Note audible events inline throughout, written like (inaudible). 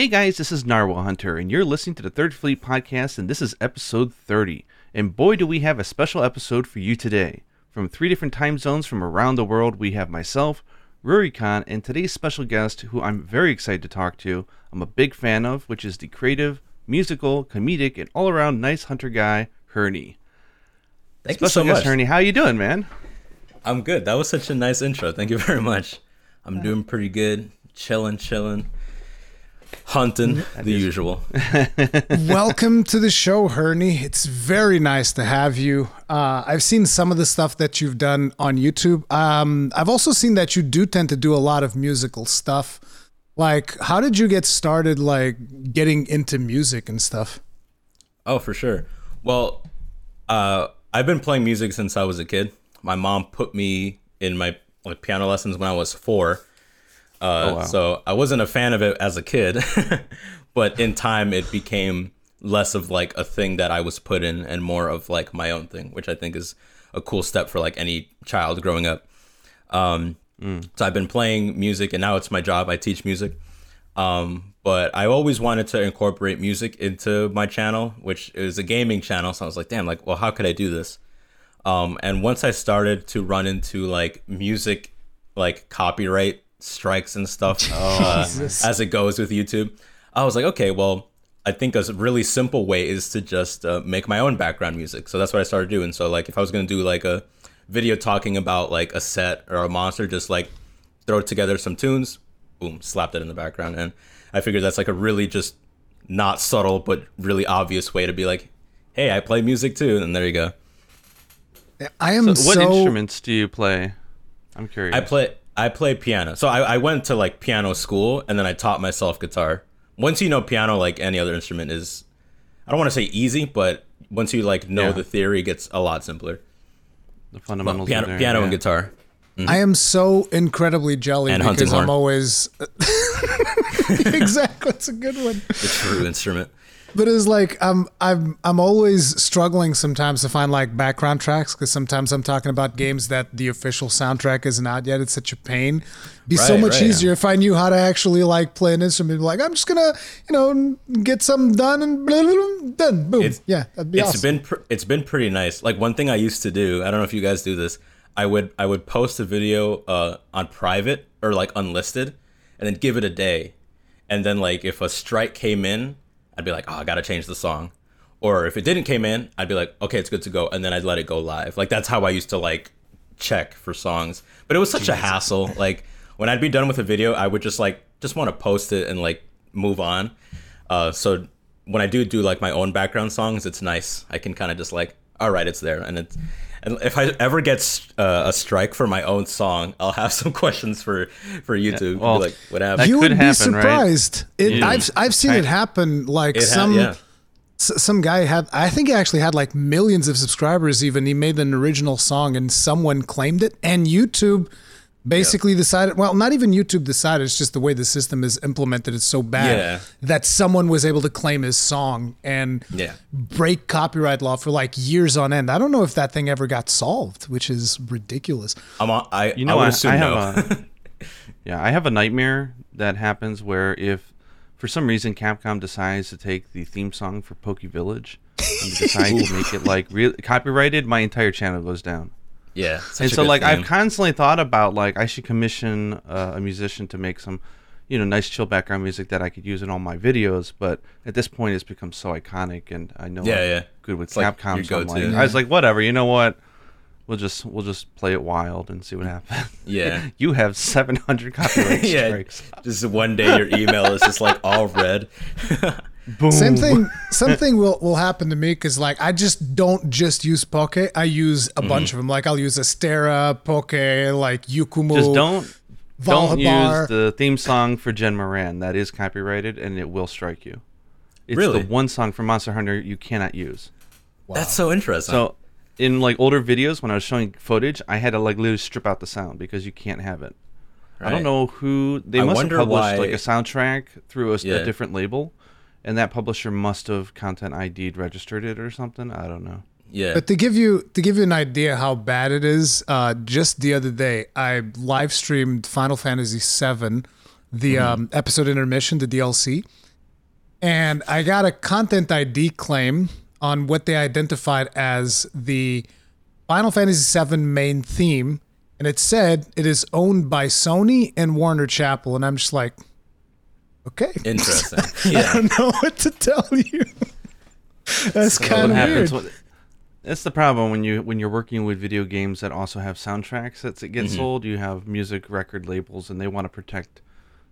Hey guys, this is Narwa Hunter, and you're listening to the Third Fleet Podcast, and this is episode 30. And boy, do we have a special episode for you today. From three different time zones from around the world, we have myself, Rurikhan, and today's special guest, who I'm very excited to talk to. I'm a big fan of, which is the creative, musical, comedic, and all-around nice hunter guy, Herney. Thank Special you so guest much. Herney, how you doing, man? I'm good. That was such a nice intro. Thank you very much. I'm doing pretty good. Chilling, chilling. Hunting, the usual. (laughs) Welcome to the show, Herney. It's very nice to have you. Uh, I've seen some of the stuff that you've done on YouTube. Um, I've also seen that you do tend to do a lot of musical stuff. Like, how did you get started, like, getting into music and stuff? Oh, for sure. Well, uh, I've been playing music since I was a kid. My mom put me in my like piano lessons when I was four. Uh, wow. So I wasn't a fan of it as a kid, (laughs) but in time it became less of like a thing that I was put in and more of like my own thing, which I think is a cool step for like any child growing up. Um, So I've been playing music, and now it's my job. I teach music. Um, but I always wanted to incorporate music into my channel, which is a gaming channel. So I was like, damn, like, well, how could I do this? Um, and once I started to run into like music, like copyright strikes and stuff, (laughs) uh, as it goes with YouTube, I was like, okay, well, I think a really simple way is to just uh, make my own background music. So that's what I started doing. So like, if I was gonna do like a video talking about like a set or a monster, just like throw together some tunes, boom, slapped it in the background, and I figured that's like a really just not subtle but really obvious way to be like, hey, I play music too, and there you go. I am So what so. instruments do you play? I'm curious. I play I play piano. So I, I went to like piano school and then I taught myself guitar. Once you know piano, like any other instrument is I don't want to say easy, but once you like know Yeah. the theory, it gets a lot simpler. the But fundamentals. piano, there, piano and yeah. guitar. Mm-hmm. I am so incredibly jelly And because I'm horn. always. (laughs) (laughs) exactly. It's a good one. The true instrument. But it's like I'm I'm I'm always struggling sometimes to find like background tracks because sometimes I'm talking about games that the official soundtrack isn't out yet. It's such a pain. It'd Be so much right. easier if I knew how to actually like play an instrument. Like I'm just gonna you know get something done and blah, blah, blah, done. Boom. It's- yeah, that'd be It's awesome. been pr- it's been pretty nice. Like one thing I used to do, I don't know if you guys do this. I would I would post a video uh, on private or like unlisted, and then give it a day, and then like if a strike came in, I'd be like, oh, I gotta change the song, or if it didn't came in, I'd be like, okay, it's good to go, and then I'd let it go live. Like that's how I used to like check for songs, but it was such a hassle. Like when I'd be done with a video, I would just like just want to post it and like move on. Uh, so when I do do like my own background songs, it's nice. I can kind of just like, all right, it's there, and it's. And if I ever get uh, a strike for my own song, I'll have (laughs) some questions for for YouTube. well, Be like, what happened? you could would be happen, right? surprised. It, Yeah. I've I've seen it happen. Like It ha- some yeah. s- some guy had I think he actually had like millions of subscribers even he made an original song and someone claimed it and YouTube basically decided well not even YouTube decided it's just the way the system is implemented it's so bad Yeah. that someone was able to claim his song and Yeah. break copyright law for like years on end I don't know if that thing ever got solved which is ridiculous I'm on, I You know, I would I, assume I no. have a (laughs) yeah, I have a nightmare that happens where if for some reason Capcom decides to take the theme song for Pokke Village and decide to (laughs) make it like real copyrighted, my entire channel goes down. Yeah. and so like I've constantly thought about like I should commission uh, a musician to make some you know nice chill background music that I could use in all my videos, but at this point it's become so iconic and I know Yeah, I'm yeah. good with It's like Capcom. so I'm I was like, whatever, you know what? We'll just we'll just play it wild and see what happens. (laughs) Yeah. you have 700 (laughs) copyright yeah. strikes. Just one day your email is just like all red. (laughs) Boom. Same thing. (laughs) Something will will happen to me because like I just don't just use Pokke. I use Mm-hmm. a bunch of them. Like I'll use Astera, Pokke, like Yukumo. Just don't don't use the theme song for Jhen Mohran. That is copyrighted and it will strike you. It's Really? the one song from Monster Hunter you cannot use. That's so interesting. So in like older videos when I was showing footage, I had to like literally strip out the sound because you can't have it. I don't know who they I must have wonder published like a soundtrack through a, Yeah. different label, and that publisher must have content ID'd registered it or something. I don't know. yeah. But to give you to give you an idea how bad it is, uh, just the other day I live streamed Final Fantasy VII, the Mm-hmm. um, episode intermission, the DLC, and I got a content ID claim on what they identified as the Final Fantasy VII main theme, and it said it is owned by Sony and Warner Chappell, and I'm just like, okay, Interesting. Yeah. (laughs) I don't know what to tell you. (laughs) That's So kind what of happens weird. when- that's the problem when you when you're working with video games that also have soundtracks that get Mm-hmm. sold. You have music record labels, and they want to protect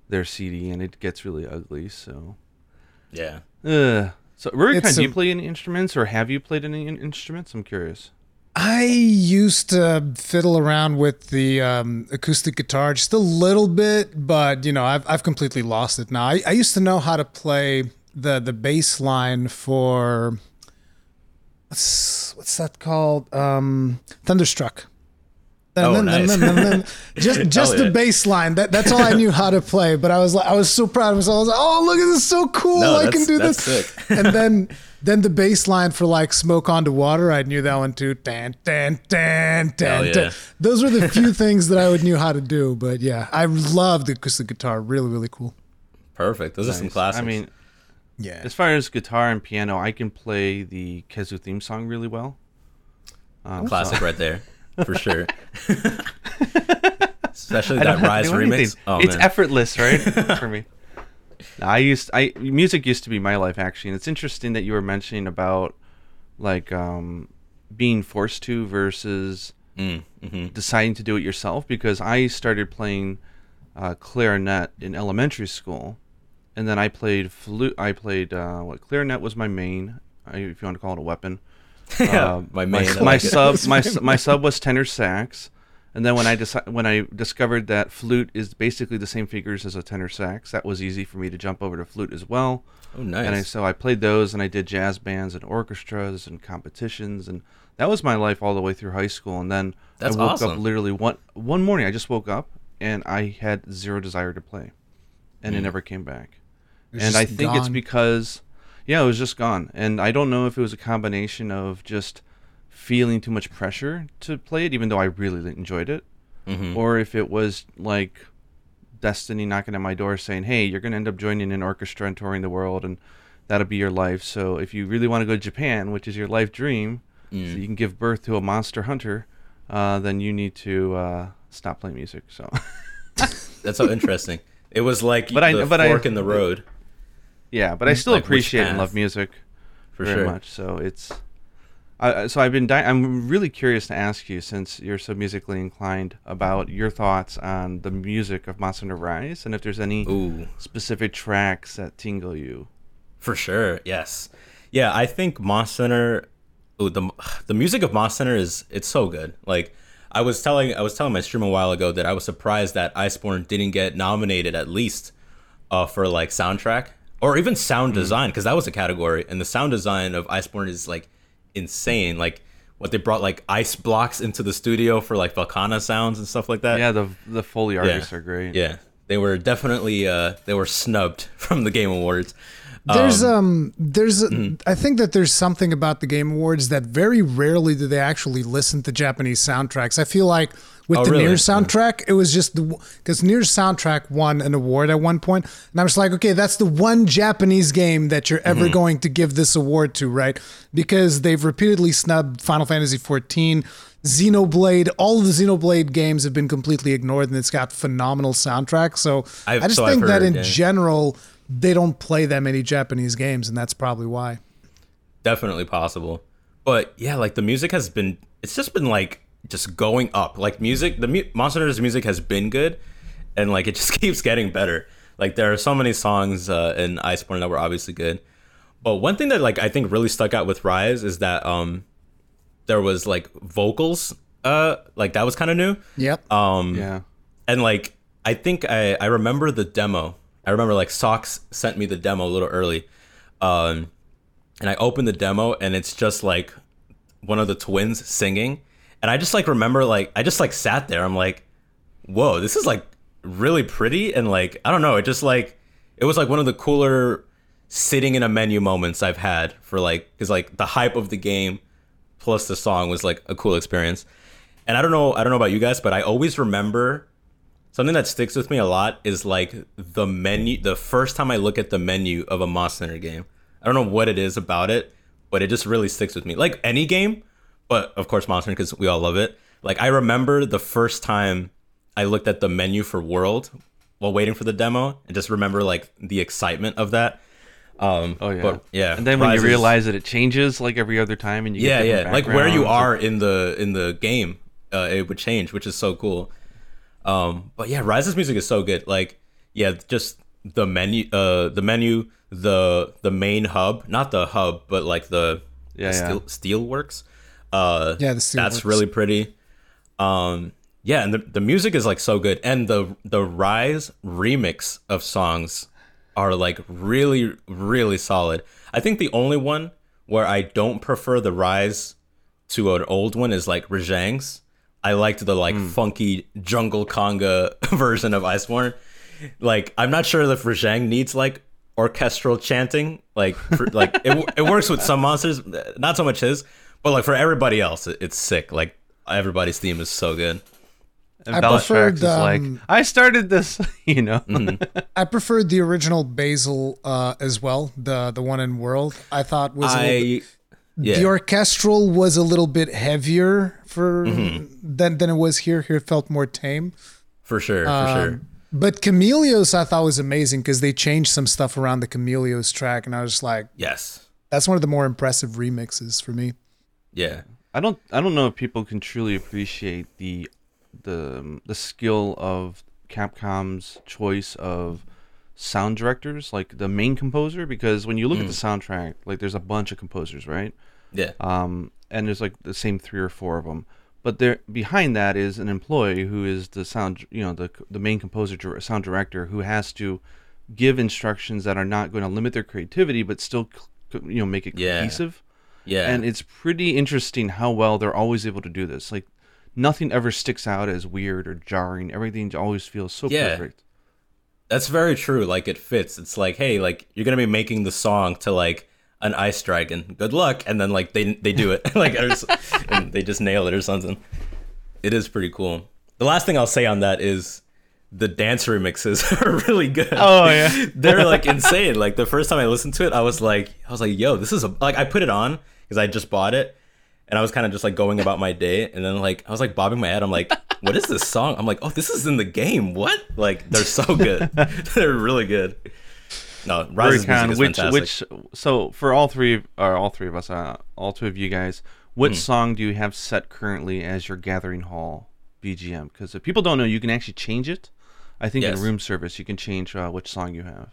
their CD, and it gets really ugly. So, Yeah. uh, so Rurikhan, do you a- play any instruments, or have you played any in- instruments? I'm curious. I used to fiddle around with the um, acoustic guitar just a little bit, but you know, I've I've completely lost it now. I, I used to know how to play the the bass line for what's what's that called? Um, Thunderstruck. Oh, nice. (laughs) just just the yeah. bass line. That that's all I knew how to play. But I was like, I was so proud of myself. I was like, oh look at this, so cool! No, I can do that's this. sick. and (laughs) then then the bass line for like smoke on the water, I knew that one too. Dan dan dan dan. Hell dan. yeah. Those were the few things that I would knew how to do. But yeah, I love the acoustic guitar. Really really cool. Perfect. Those are some Nice. classics. I mean, Yeah. as far as guitar and piano, I can play the Khezu theme song really well. Um, classic so- right there, (laughs) for sure. (laughs) Especially that Rise remix. anything. Oh it's man. effortless, right? (laughs) For me. I used I music used to be my life actually, and it's interesting that you were mentioning about like um, being forced to versus Mm, mhm. deciding to do it yourself because I started playing uh, clarinet in elementary school, and then I played flute. I played uh, what clarinet was my main, if you want to call it a weapon. (laughs) yeah, Uh, my my, main. I (laughs) my sub my my sub was tenor sax, and then when I deci- when I discovered that flute is basically the same figures as a tenor sax, that was easy for me to jump over to flute as well. Oh, nice. And I, so I played those, and I did jazz bands and orchestras and competitions, and that was my life all the way through high school. And then That's I woke awesome. up literally one one morning. I just woke up and I had zero desire to play, and Hmm. it never came back. It's and I think it's gone. because, yeah, it was just gone. And I don't know if it was a combination of just feeling too much pressure to play it, even though I really enjoyed it, Mhm. or if it was like destiny knocking at my door saying, "Hey, you're going to end up joining an orchestra and touring the world, and that'll be your life. So if you really want to go to Japan, which is your life dream, Mm. so you can give birth to a monster hunter, uh, then you need to uh, stop playing music." So. (laughs) That's so interesting. It was like But I- the but I- fork in the road, Yeah, but I still Like appreciate and love music for very sure. much. So it's, I I- so I've been. Di- I'm really curious to ask you, since you're so musically inclined, about your thoughts on the music of Hunter Rise, and if there's any Ooh, specific tracks that tingle you. for sure. Yes. Yeah, I think Monster Hunter. Ooh, the the music of Monster Hunter is it's so good. Like I was telling I was telling my stream a while ago that I was surprised that Iceborne didn't get nominated at least uh, for like soundtrack or even sound design because that was a category and the sound design of Iceborne is like insane. Like what they brought like ice blocks into the studio for like Velkhana sounds and stuff like that. Yeah, the the Foley artists are great. Yeah, they were definitely uh, they were snubbed (laughs) from the Game Awards. There's um there's mm-hmm. I think that there's something about the Game Awards that very rarely do they actually listen to Japanese soundtracks. I feel like with Oh, the really? Nier soundtrack, it was just the because Nier's soundtrack won an award at one point, and I was like, okay, that's the one Japanese game that you're Mm-hmm. ever going to give this award to, right? Because they've repeatedly snubbed Final Fantasy 14. Xenoblade, all of the Xenoblade games have been completely ignored, and it's got phenomenal soundtracks. So i I've- just so think that in yeah. general, they don't play that many Japanese games, and that's probably why. definitely possible. But yeah, like the music has been it's just been like just going up. Like music, the mu- Monster Hunter's music has been good and like it just (laughs) keeps getting better. Like there are so many songs uh, in Iceborne that were obviously good. But one thing that like I think really stuck out with Rise is that um there was like vocals uh like that was kind of new. Yep. Um yeah. and like I think I I remember the demo. I remember like Socks sent me the demo a little early, um, and I opened the demo and it's just like one of the twins singing, and I just like remember like I just like sat there. I'm like, whoa, this is like really pretty and like I don't know. It just like it was like one of the cooler sitting in a menu moments I've had for like because like the hype of the game plus the song was like a cool experience. And I don't know, I don't know about you guys, but I always remember something that sticks with me a lot is like the menu. The first time I look at the menu of a Monster Hunter game, I don't know what it is about it, but it just really sticks with me. Like any game, but of course Monster because we all love it. Like I remember the first time I looked at the menu for World while waiting for the demo, and just remember like the excitement of that. Um, Oh yeah, but, yeah. And then when you realize that it changes like every other time, and you yeah, get yeah, like where you are in the in the game, uh, it would change, which is so cool. Um, but yeah, Rise's music is so good. Like, yeah, just the menu, uh, the menu, the the main hub, not the hub, but like the Yeah, the yeah. steel, steel works. Uh, Yeah, the that's works. really pretty. Um, yeah, and the the music is like so good, and the the Rise remix of songs are like really really solid. I think the only one where I don't prefer the Rise to an old one is like Rajang's. I liked the like funky jungle conga (laughs) version of Iceborne. Like I'm not sure if Rajang needs like orchestral chanting. Like for, like it, it works with some monsters, not so much his, but like for everybody else, it, it's sick. Like everybody's theme is so good. And I Bellatrix preferred, is like, um, I started this, (laughs) you know. Mm-hmm. I preferred the original Basil uh, as well. The the one in World I thought was a little bit, I yeah the orchestral was a little bit heavier for Mm-hmm. than than it was here. Here it felt more tame. for sure for Um, sure. But Chameleos I thought was amazing because they changed some stuff around the Chameleos track, and I was just like, Yes. that's one of the more impressive remixes for me. Yeah. I don't I don't know if people can truly appreciate the the the skill of Capcom's choice of sound directors, like the main composer, because when you look at the soundtrack, like there's a bunch of composers, right? Yeah. Um, and there's like the same three or four of them, but there behind that is an employee who is the sound, you know, the the main composer, sound director, who has to give instructions that are not going to limit their creativity, but still, you know, make it Yeah. cohesive Yeah. and it's pretty interesting how well they're always able to do this. Like nothing ever sticks out as weird or jarring. Everything always feels so Yeah. perfect. That's very true. Like it fits. It's like, hey, like you're gonna be making the song to like an ice dragon. Good luck, and then like they they do it, (laughs) like they just nail it or something. It is pretty cool. The last thing I'll say on that is the dance remixes (laughs) are really good. Oh, yeah. (laughs) they're like insane. Like the first time I listened to it, I was like, I was like, yo, this is a like I put it on because I just bought it, and I was kind of just like going about my day, and then like I was like bobbing my head. I'm like, what is this song? I'm like, oh, this is in the game. What? Like they're so good. (laughs) (laughs) they're really good. No, Rise's music Rurikhan, is which fantastic. which so for all three or all three of us, uh, all two of you guys, Hmm. what song do you have set currently as your Gathering Hall BGM? Because if people don't know, you can actually change it. I think Yes. in room service you can change uh, which song you have.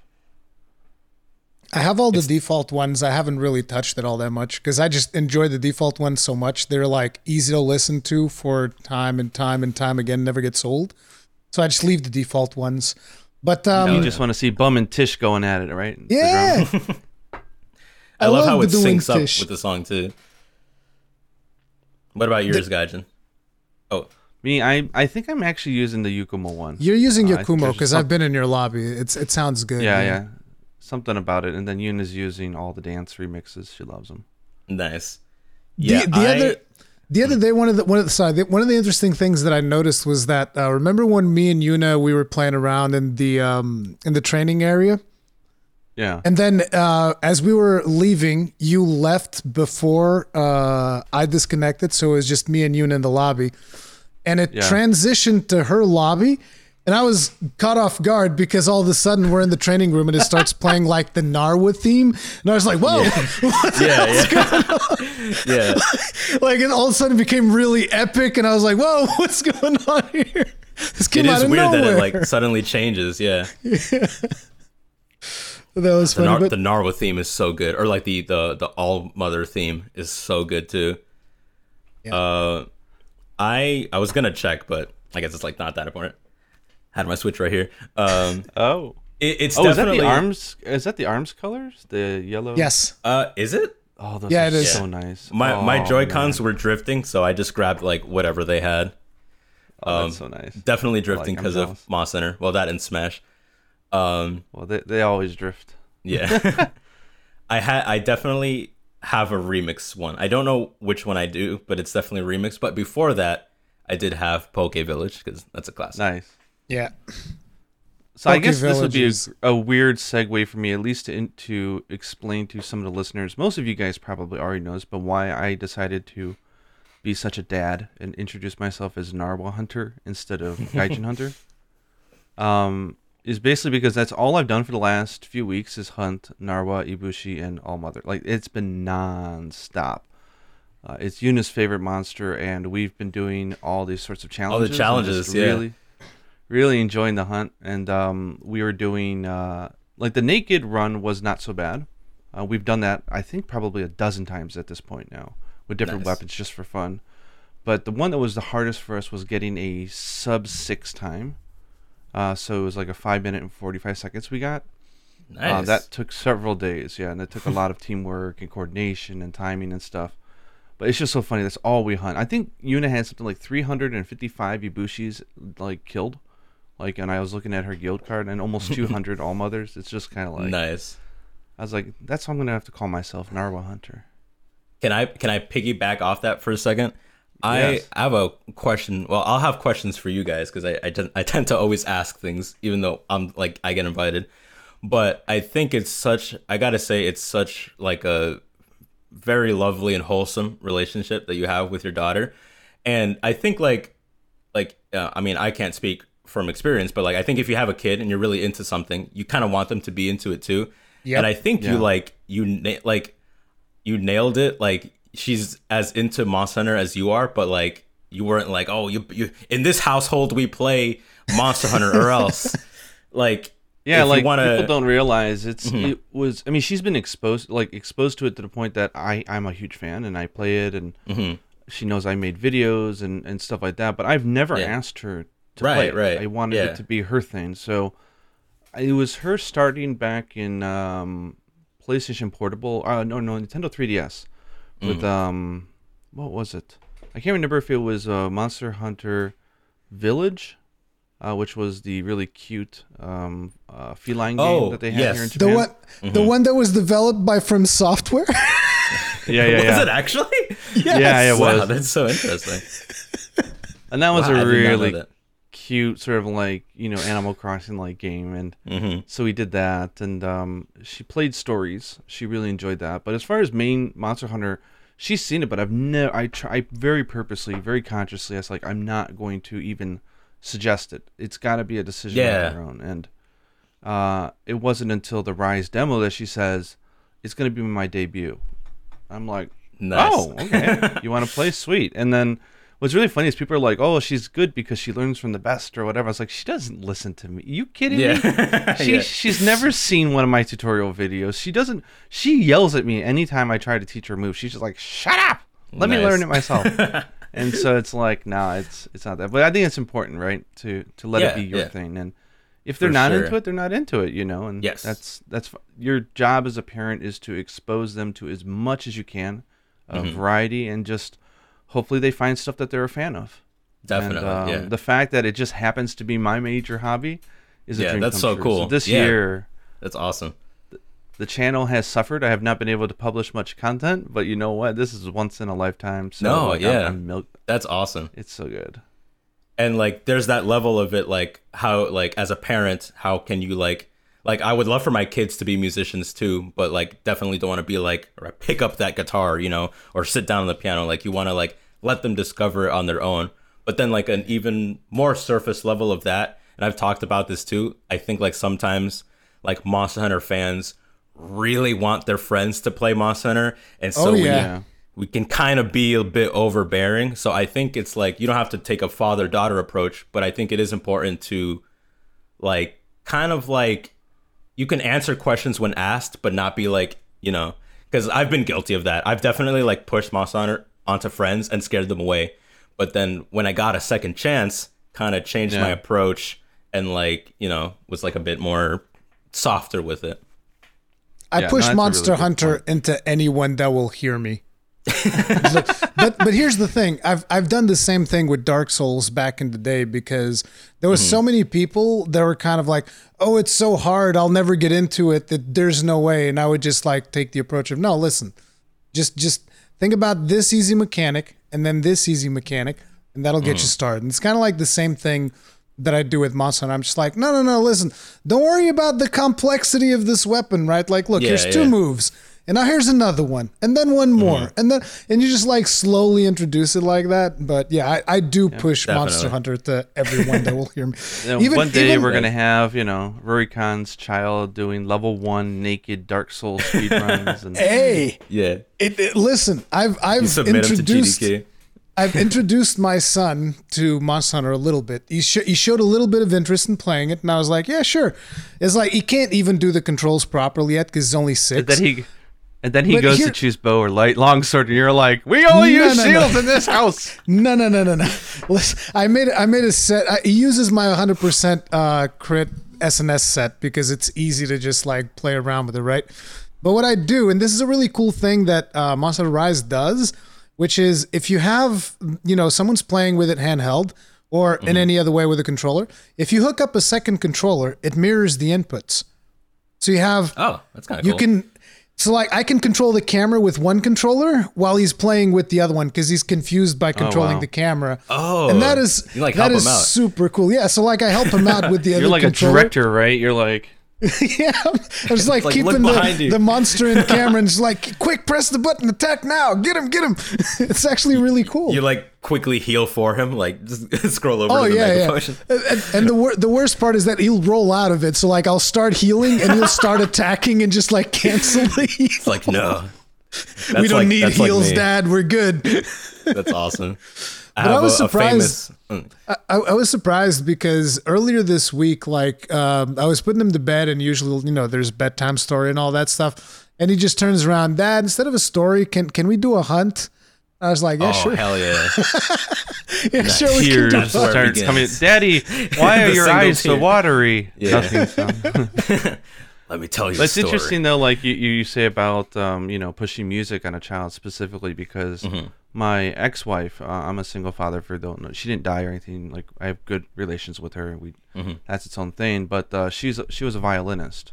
I have all the default ones. I haven't really touched it all that much because I just enjoy the default ones so much. They're like easy to listen to for time and time and time again, never gets old. So I just leave the default ones. But um, you just want to see Bum and Tish going at it, right? Yeah, drum. (laughs) I, love, love how it syncs up fish. with the song too. What about yours, Gaijin? Oh, Me, I I think I'm actually using the Yukumo one. you're using Uh, I think Yukumo there's because some- I've been in your lobby. It's it sounds good. Yeah, man. yeah. Something about it. And then Yuna's using all the dance remixes. She loves them. nice. The, Yeah, the I- other the other day one of the one of the sorry, the, one of the interesting things that I noticed was that uh, remember when me and Yuna we were playing around in the um in the training area Yeah. and then uh, as we were leaving you left before uh, I disconnected so it was just me and Yuna in the lobby and it Yeah. transitioned to her lobby and I was caught off guard because all of a sudden we're in the training room and it starts (laughs) playing like the Narwa theme and I was like whoa yeah, (laughs) yeah, yeah. (laughs) like it all of a sudden became really epic and i was like whoa what's going on here this came It out is of weird nowhere that it like suddenly changes. Yeah, that was the, funny Nar- but the Narwa theme is so good, or like the the the All Mother theme is so good too. Uh, I I was gonna check, but I guess it's like not that important. Had my Switch right here. Um, (laughs) Oh. it, it's Oh, is that definitely the arms? Is that the arms colors? The yellow. yes Uh, is it? Oh, those Yeah, are it is. so nice. My oh, my Joy Cons were drifting, so I just grabbed like whatever they had. Oh, um, that's so nice. Definitely drifting because jealous. of Moss Center. Well, that and Smash. Um, Well, they they always drift. Yeah. (laughs) (laughs) I had I definitely have a remix one. I don't know which one I do, but it's definitely a remix. But before that, I did have Pokke Village because that's a classic. Nice. Yeah. So I Poke guess this would be a, a weird segue for me, at least to, to explain to some of the listeners. Most of you guys probably already know this, but why I decided to be such a dad and introduce myself as Narwa Hunter instead of (laughs) Gaijin Hunter, um, is basically because that's all I've done for the last few weeks is hunt Narwa, Ibushi, and All Mother. Like it's been nonstop. Uh, it's Yuna's favorite monster, and we've been doing all these sorts of challenges. All the challenges, yeah. Really, really enjoying the hunt, and um, we were doing uh, like the naked run was not so bad. Uh, we've done that, I think, probably a dozen times at this point now with different Nice. weapons just for fun. But the one that was the hardest for us was getting a sub six time. Uh, so it was like a five minute and forty five seconds we got. Nice. Uh, that took several days, yeah, and it took a lot of (laughs) teamwork and coordination and timing and stuff. But it's just so funny. That's all we hunt. I think Yuna had something like 355 Ibushis like killed, like, and I was looking at her guild card and almost (laughs) 200 All Mothers. It's just kind of like nice. I was like, that's how I'm gonna have to call myself Narwa Hunter. Can I can I piggyback off that for a second? I Yes. have a question. Well, I'll have questions for you guys because I I tend, tend to always ask things, even though I'm like I get invited. But I think it's such. I gotta say, it's such like a very lovely and wholesome relationship that you have with your daughter, and I think like like uh, I mean I can't speak from experience, but like I think if you have a kid and you're really into something, you kind of want them to be into it too. Yep. And I think Yeah. you like you na- like you nailed it. Like she's as into Monster Hunter as you are, but like you weren't like, oh, you you in this household we play Monster Hunter or else. (laughs) Like Yeah, like wanna, Mm-hmm. people don't realize it's it was. I mean, she's been exposed like exposed to it to the point that I I'm a huge fan and I play it and Mhm. she knows I made videos and and stuff like that. But I've never Yeah. asked her to Right, play. it. right, I wanted yeah. it to be her thing. So it was her starting back in um, PlayStation Portable. Uh, no, no, Nintendo 3DS with Mm. um, what was it? I can't remember if it was uh, Monster Hunter Village. Uh, which was the really cute um, uh, feline game Oh, that they had yes. here in Japan. The Japan. one, the one that was developed by From Software. (laughs) (laughs) Yeah, yeah, was it actually? (laughs) Yeah, it wow, that's so interesting. And that was Wow, I a did not know really that. Cute sort of like you know Animal Crossing like game, and Mhm. so we did that. And um, she played stories. She really enjoyed that. But as far as main Monster Hunter, she's seen it, but I've never. I try I very purposely, very consciously. I was like, I'm not going to even suggest it. It's got to be a decision Yeah. on her own. And uh, it wasn't until the Rise demo that she says it's going to be my debut. I'm like, Nice. oh, okay. (laughs) you want to play? Sweet. And then what's really funny is people are like, oh, she's good because she learns from the best or whatever. I was like, she doesn't listen to me. you kidding me? Yeah. (laughs) She, Yeah. She's never seen one of my tutorial videos. She doesn't. She yells at me anytime I try to teach her a move. She's just like, "Shut up! Let me learn it myself." (laughs) and so it's like, no, it's it's not that. But I think it's important, right? To to let Yeah, it be your thing. And if they're For not sure. into it, they're not into it. You know. And Yes. that's that's your job as a parent is to expose them to as much as you can of Mm-hmm. variety and just hopefully they find stuff that they're a fan of. Definitely. And, um, yeah. The fact that it just happens to be my major hobby is a Yeah, dream that's so true. cool. this Yeah. year, That's awesome. the channel has suffered. I have not been able to publish much content, but you know what? This is once in a lifetime. So No, like, yeah. I'm milk- That's awesome. it's so good. and like there's that level of it like how like as a parent how can you like like i would love for my kids to be musicians too but like definitely don't want to be like or pick up that guitar you know or sit down on the piano like you want to like let them discover it on their own but then like an even more surface level of that and i've talked about this too i think like sometimes like monster hunter fans really want their friends to play monster hunter and oh, so Oh, we we can kind of be a bit overbearing. So I think it's like you don't have to take a father daughter approach, but I think it is important to like kind of like you can answer questions when asked, but not be like, you know, because I've been guilty of that. I've definitely like pushed Monster Hunter onto friends and scared them away. But then when I got a second chance, kind of changed my approach and like, you know, was like a bit more softer with it. I Yeah, push that's Monster really good Hunter into anyone that will hear me. So- (laughs) but but here's the thing. I've I've done the same thing with Dark Souls back in the day because there was so mm-hmm. many people that were kind of like, "Oh, it's so hard. I'll never get into it. That there's no way." And I would just like take the approach of, "No, listen. Just just think about this easy mechanic and then this easy mechanic and that'll get you mm. started." And it's kind of like the same thing that I do with Monster. I'm just like, no, no, no, listen, don't worry about the complexity of this weapon, right? Like, look, Yeah, here's two moves. And now here's another one, and then one more, Mm-hmm. and then and you just like slowly introduce it like that. But yeah, I, I do push Monster. Hunter to everyone that will hear me. (laughs) You know, one day even- we're gonna have you know Rurikhan's child doing level one naked Dark Souls speedruns and (laughs) Hey, Yeah. it, it- listen, I've I've You submit him to introduced GDK. I've introduced my son to Monster Hunter a little bit. He, sh- he showed a little bit of interest in playing it, and I was like, yeah, sure. It's like he can't even do the controls properly yet because he's only and six. then he and then he But goes here- to choose bow or light longsword, and you're like, we only No, use no, no. shields in this house. (laughs) No, no, no, no, no. Listen, I made I made a set. I, he uses my 100% uh, crit SNS set because it's easy to just like play around with it, right? But what I do, and this is a really cool thing that uh, Monster Rise does, which is if you have, you know, someone's playing with it handheld or in any other way with a controller, if you hook up a second controller, it mirrors the inputs. So you have Oh, that's kind of you cool. can so like I can control the camera with one controller while he's playing with the other one because he's confused by oh, controlling wow. the camera. Oh, and that is you, like, that out. super cool. Yeah, so like I help him out with the (laughs) other. You're like controller. a director, right? You're like, (laughs) yeah, I'm just like, Like, keeping the, the monster in camera and just like quick, press the button, attack now, get him, get him. (laughs) It's actually really cool. You're like quickly heal for him, like just (laughs) scroll over Oh to the yeah, yeah. potion. And, and the wor- the worst part is that he'll roll out of it. So like I'll start healing and he'll start attacking and just like cancel the (laughs) heal. It's like no. we don't like- need that's like heals. Dad. We're good. That's awesome. I (laughs) But I was a, a surprised- famous. Mm. I, I was surprised because earlier this week, like um, I was putting him to bed, and usually, you know, there's bedtime story and all that stuff, and he just turns around, Dad. Instead of a story, can can we do a hunt? I was like, Yeah, Oh sure, hell yeah! (laughs) yeah, sure. We can tears do That's where it start begins. coming. (laughs) Daddy, why are your single eyes so watery? Yeah. Nothing. (laughs) Let me tell you. But it's story. interesting though, like you, you say about um, you know pushing music on a child specifically because Mm-hmm. my ex-wife, uh, I'm a single father for don't know, she didn't die or anything. Like I have good relations with her. We Mm-hmm. that's its own thing. But uh, she's she was a violinist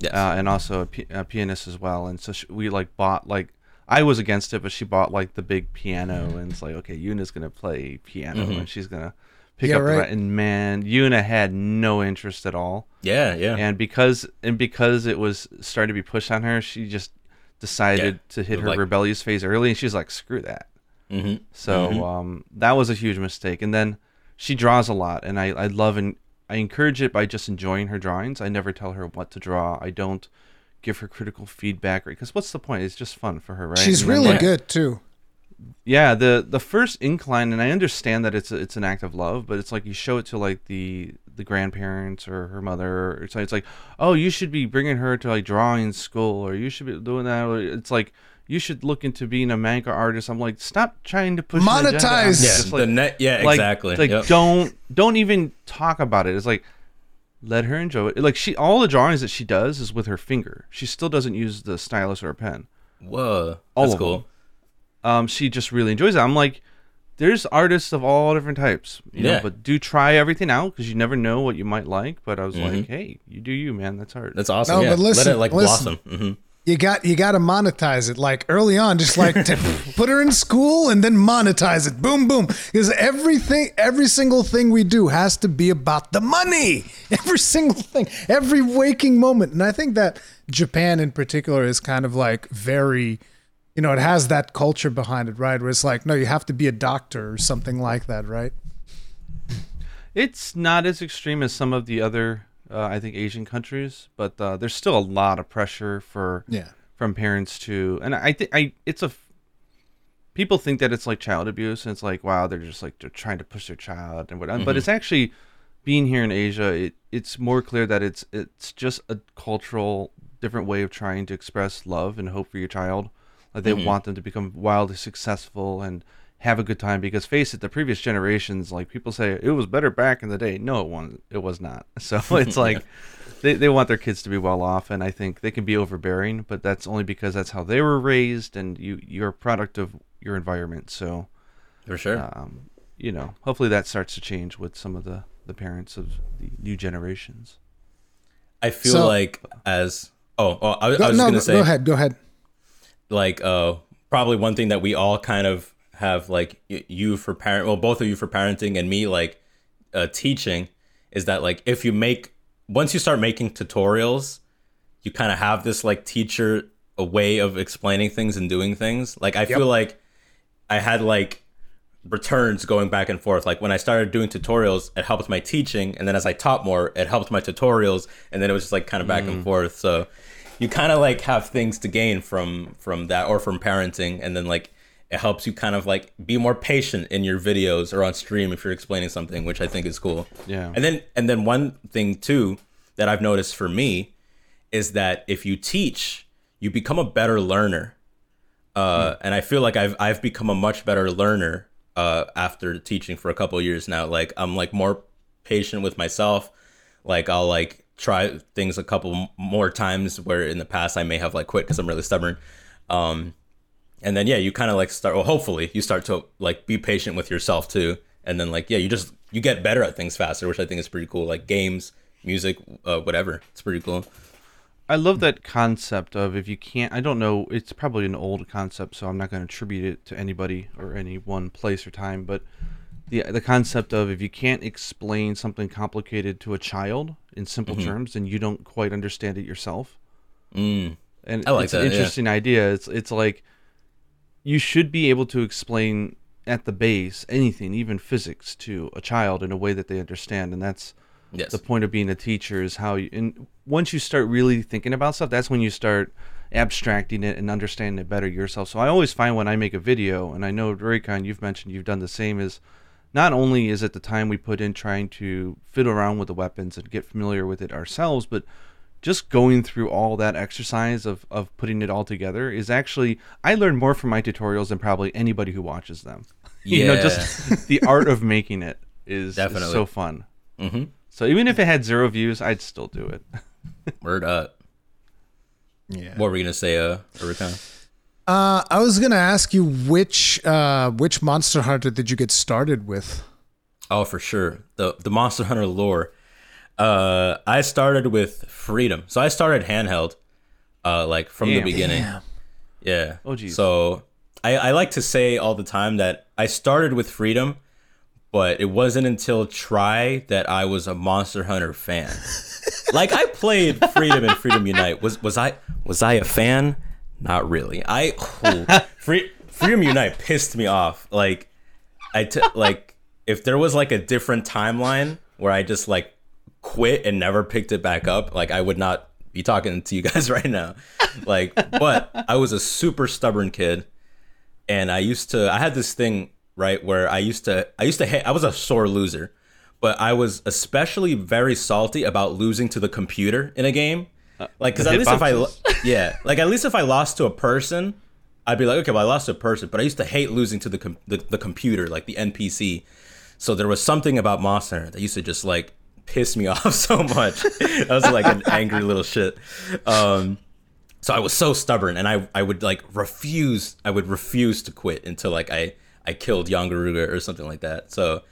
Yes. uh, and also a, pianist as well. And so she, we like bought like I was against it, but she bought like the big piano and it's like okay, Yuna's gonna play piano Mm-hmm. and she's gonna pick Yeah, up the right. right. and man, Yuna had no interest at all yeah, yeah. and because and because it was starting to be pushed on her, she just decided Yeah. to hit her Like- rebellious phase early, and she's like, "Screw that." hmm So um, that was a huge mistake. And then she draws a lot, and I I love and I encourage it by just enjoying her drawings. I never tell her what to draw. I don't give her critical feedback because what's the point? It's just fun for her, right? She's And really like, good too. yeah the the first incline and i understand that it's a, it's an act of love but it's like you show it to like the the grandparents or her mother or so it's like oh you should be bringing her to like drawing school or you should be doing that it's like you should look into being a manga artist i'm like stop trying to push an agenda on Monetize. yeah, Just, the net. Yeah, like, exactly. like Yep. don't don't even talk about it it's like let her enjoy it like she all the drawings that she does is with her finger she still doesn't use the stylus or a pen Whoa, all that's cool. them. um, she just really enjoys it. I'm like, there's artists of all different types, you know, Yeah. but do try everything out because you never know what you might like. But I was like, hey, you do you, man. That's art. Mm-hmm. That's awesome. No, yeah. but listen, Let it like listen. blossom. hmm You got you got to monetize it like early on. Just like to (laughs) put her in school and then monetize it. Boom, boom. Because everything, every single thing we do has to be about the money. (laughs) Every single thing, every waking moment. And I think that Japan in particular is kind of like very, you know, it has that culture behind it, right? Where it's like, no, you have to be a doctor or something like that, right? It's not as extreme as some of the other, uh, I think, Asian countries, but uh, there's still a lot of pressure for Yeah. from parents to, and I think I it's a. People think that it's like child abuse, and it's like, wow, they're just like they're trying to push their child and whatnot. But it's actually being here in Asia. It, it's more clear that it's it's just a cultural different way of trying to express love and hope for your child. Like they want them to become wildly successful and have a good time. Because face it, the previous generations, like people say, it was better back in the day. No, it wasn't. It was not. (laughs) So (laughs) it's like they, they want their kids to be well off, and I think they can be overbearing, but that's only because that's how they were raised, and you you're a product of your environment. So For sure. um, you know, hopefully that starts to change with some of the the parents of the new generations. I feel So- like as oh, oh I, was- Go, I was no, gonna go, say go ahead. Go ahead. like uh probably one thing that we all kind of have like you for parent well both of you for parenting and me like uh teaching is that like if you make once you start making tutorials, you kind of have this like teacher a way of explaining things and doing things. Like I feel like I had like returns going back and forth. Like when I started doing tutorials, it helped my teaching, and then as I taught more, it helped my tutorials, and then it was just like kind of back and forth. So you kind of like have things to gain from from that or from parenting, and then like it helps you kind of like be more patient in your videos or on stream if you're explaining something, which I think is cool. Yeah. And then and then one thing too that I've noticed for me is that if you teach, you become a better learner. Uh, and I feel like I've I've become a much better learner uh, after teaching for a couple of years now. Like I'm like more patient with myself. Like I'll like try things a couple more times where in the past I may have like quit because I'm really stubborn. Um, and then yeah, you kind of like start. Well, hopefully you start to like be patient with yourself too. And then like yeah, you just you get better at things faster, which I think is pretty cool. Like games, music, uh, whatever. It's pretty cool. I love that concept of if you can't. I don't know. It's probably an old concept, so I'm not going to attribute it to anybody or any one place or time. But the the concept of if you can't explain something complicated to a child in simple Mm-hmm. terms, then you don't quite understand it yourself. Mm. And I like it's that, an yeah. interesting idea. It's it's like you should be able to explain at the base anything, even physics, to a child in a way that they understand, and that's Yes. the point of being a teacher is how you and once you start really thinking about stuff that's when you start abstracting it and understanding it better yourself so i always find when i make a video and i know Raycon, you've mentioned you've done the same is not only is it the time we put in trying to fiddle around with the weapons and get familiar with it ourselves but just going through all that exercise of, of putting it all together is actually i learn more from my tutorials than probably anybody who watches them Yeah. (laughs) you know just the art of making it is, is so fun Mm-hmm. so even if it had zero views, I'd still do it. (laughs) Word up. Yeah. What were we gonna say, uh, Rurikhan? Uh, I was gonna ask you which uh, which Monster Hunter did you get started with? Oh, for sure. The the Monster Hunter lore. Uh, I started with Freedom, so I started handheld, uh, like from Damn. the beginning. Yeah. Oh, geez. So I, I like to say all the time that I started with Freedom, but it wasn't until Tri that I was a Monster Hunter fan. (laughs) like I played Freedom and Freedom Unite. Was was I was I a fan? Not really. I oh, (laughs) Free, Freedom Unite pissed me off. Like I t- like if there was like a different timeline where I just like quit and never picked it back up, like I would not be talking to you guys (laughs) right now. Like, but I was a super stubborn kid, and I used to. I had this thing right where I used to. I used to. hate I was a sore loser, but I was especially very salty about losing to the computer in a game. Uh, like, because at least if I, (laughs) yeah, like at least if I lost to a person, I'd be like, okay, well I lost to a person, but I used to hate losing to the com- the, the computer, like the NPC. So there was something about Monster that used to just like piss me (laughs) off so much. I was like an angry little shit. Um, so I was so stubborn, and I I would like refuse. I would refuse to quit until like I I killed Yian Garuga or something like that. So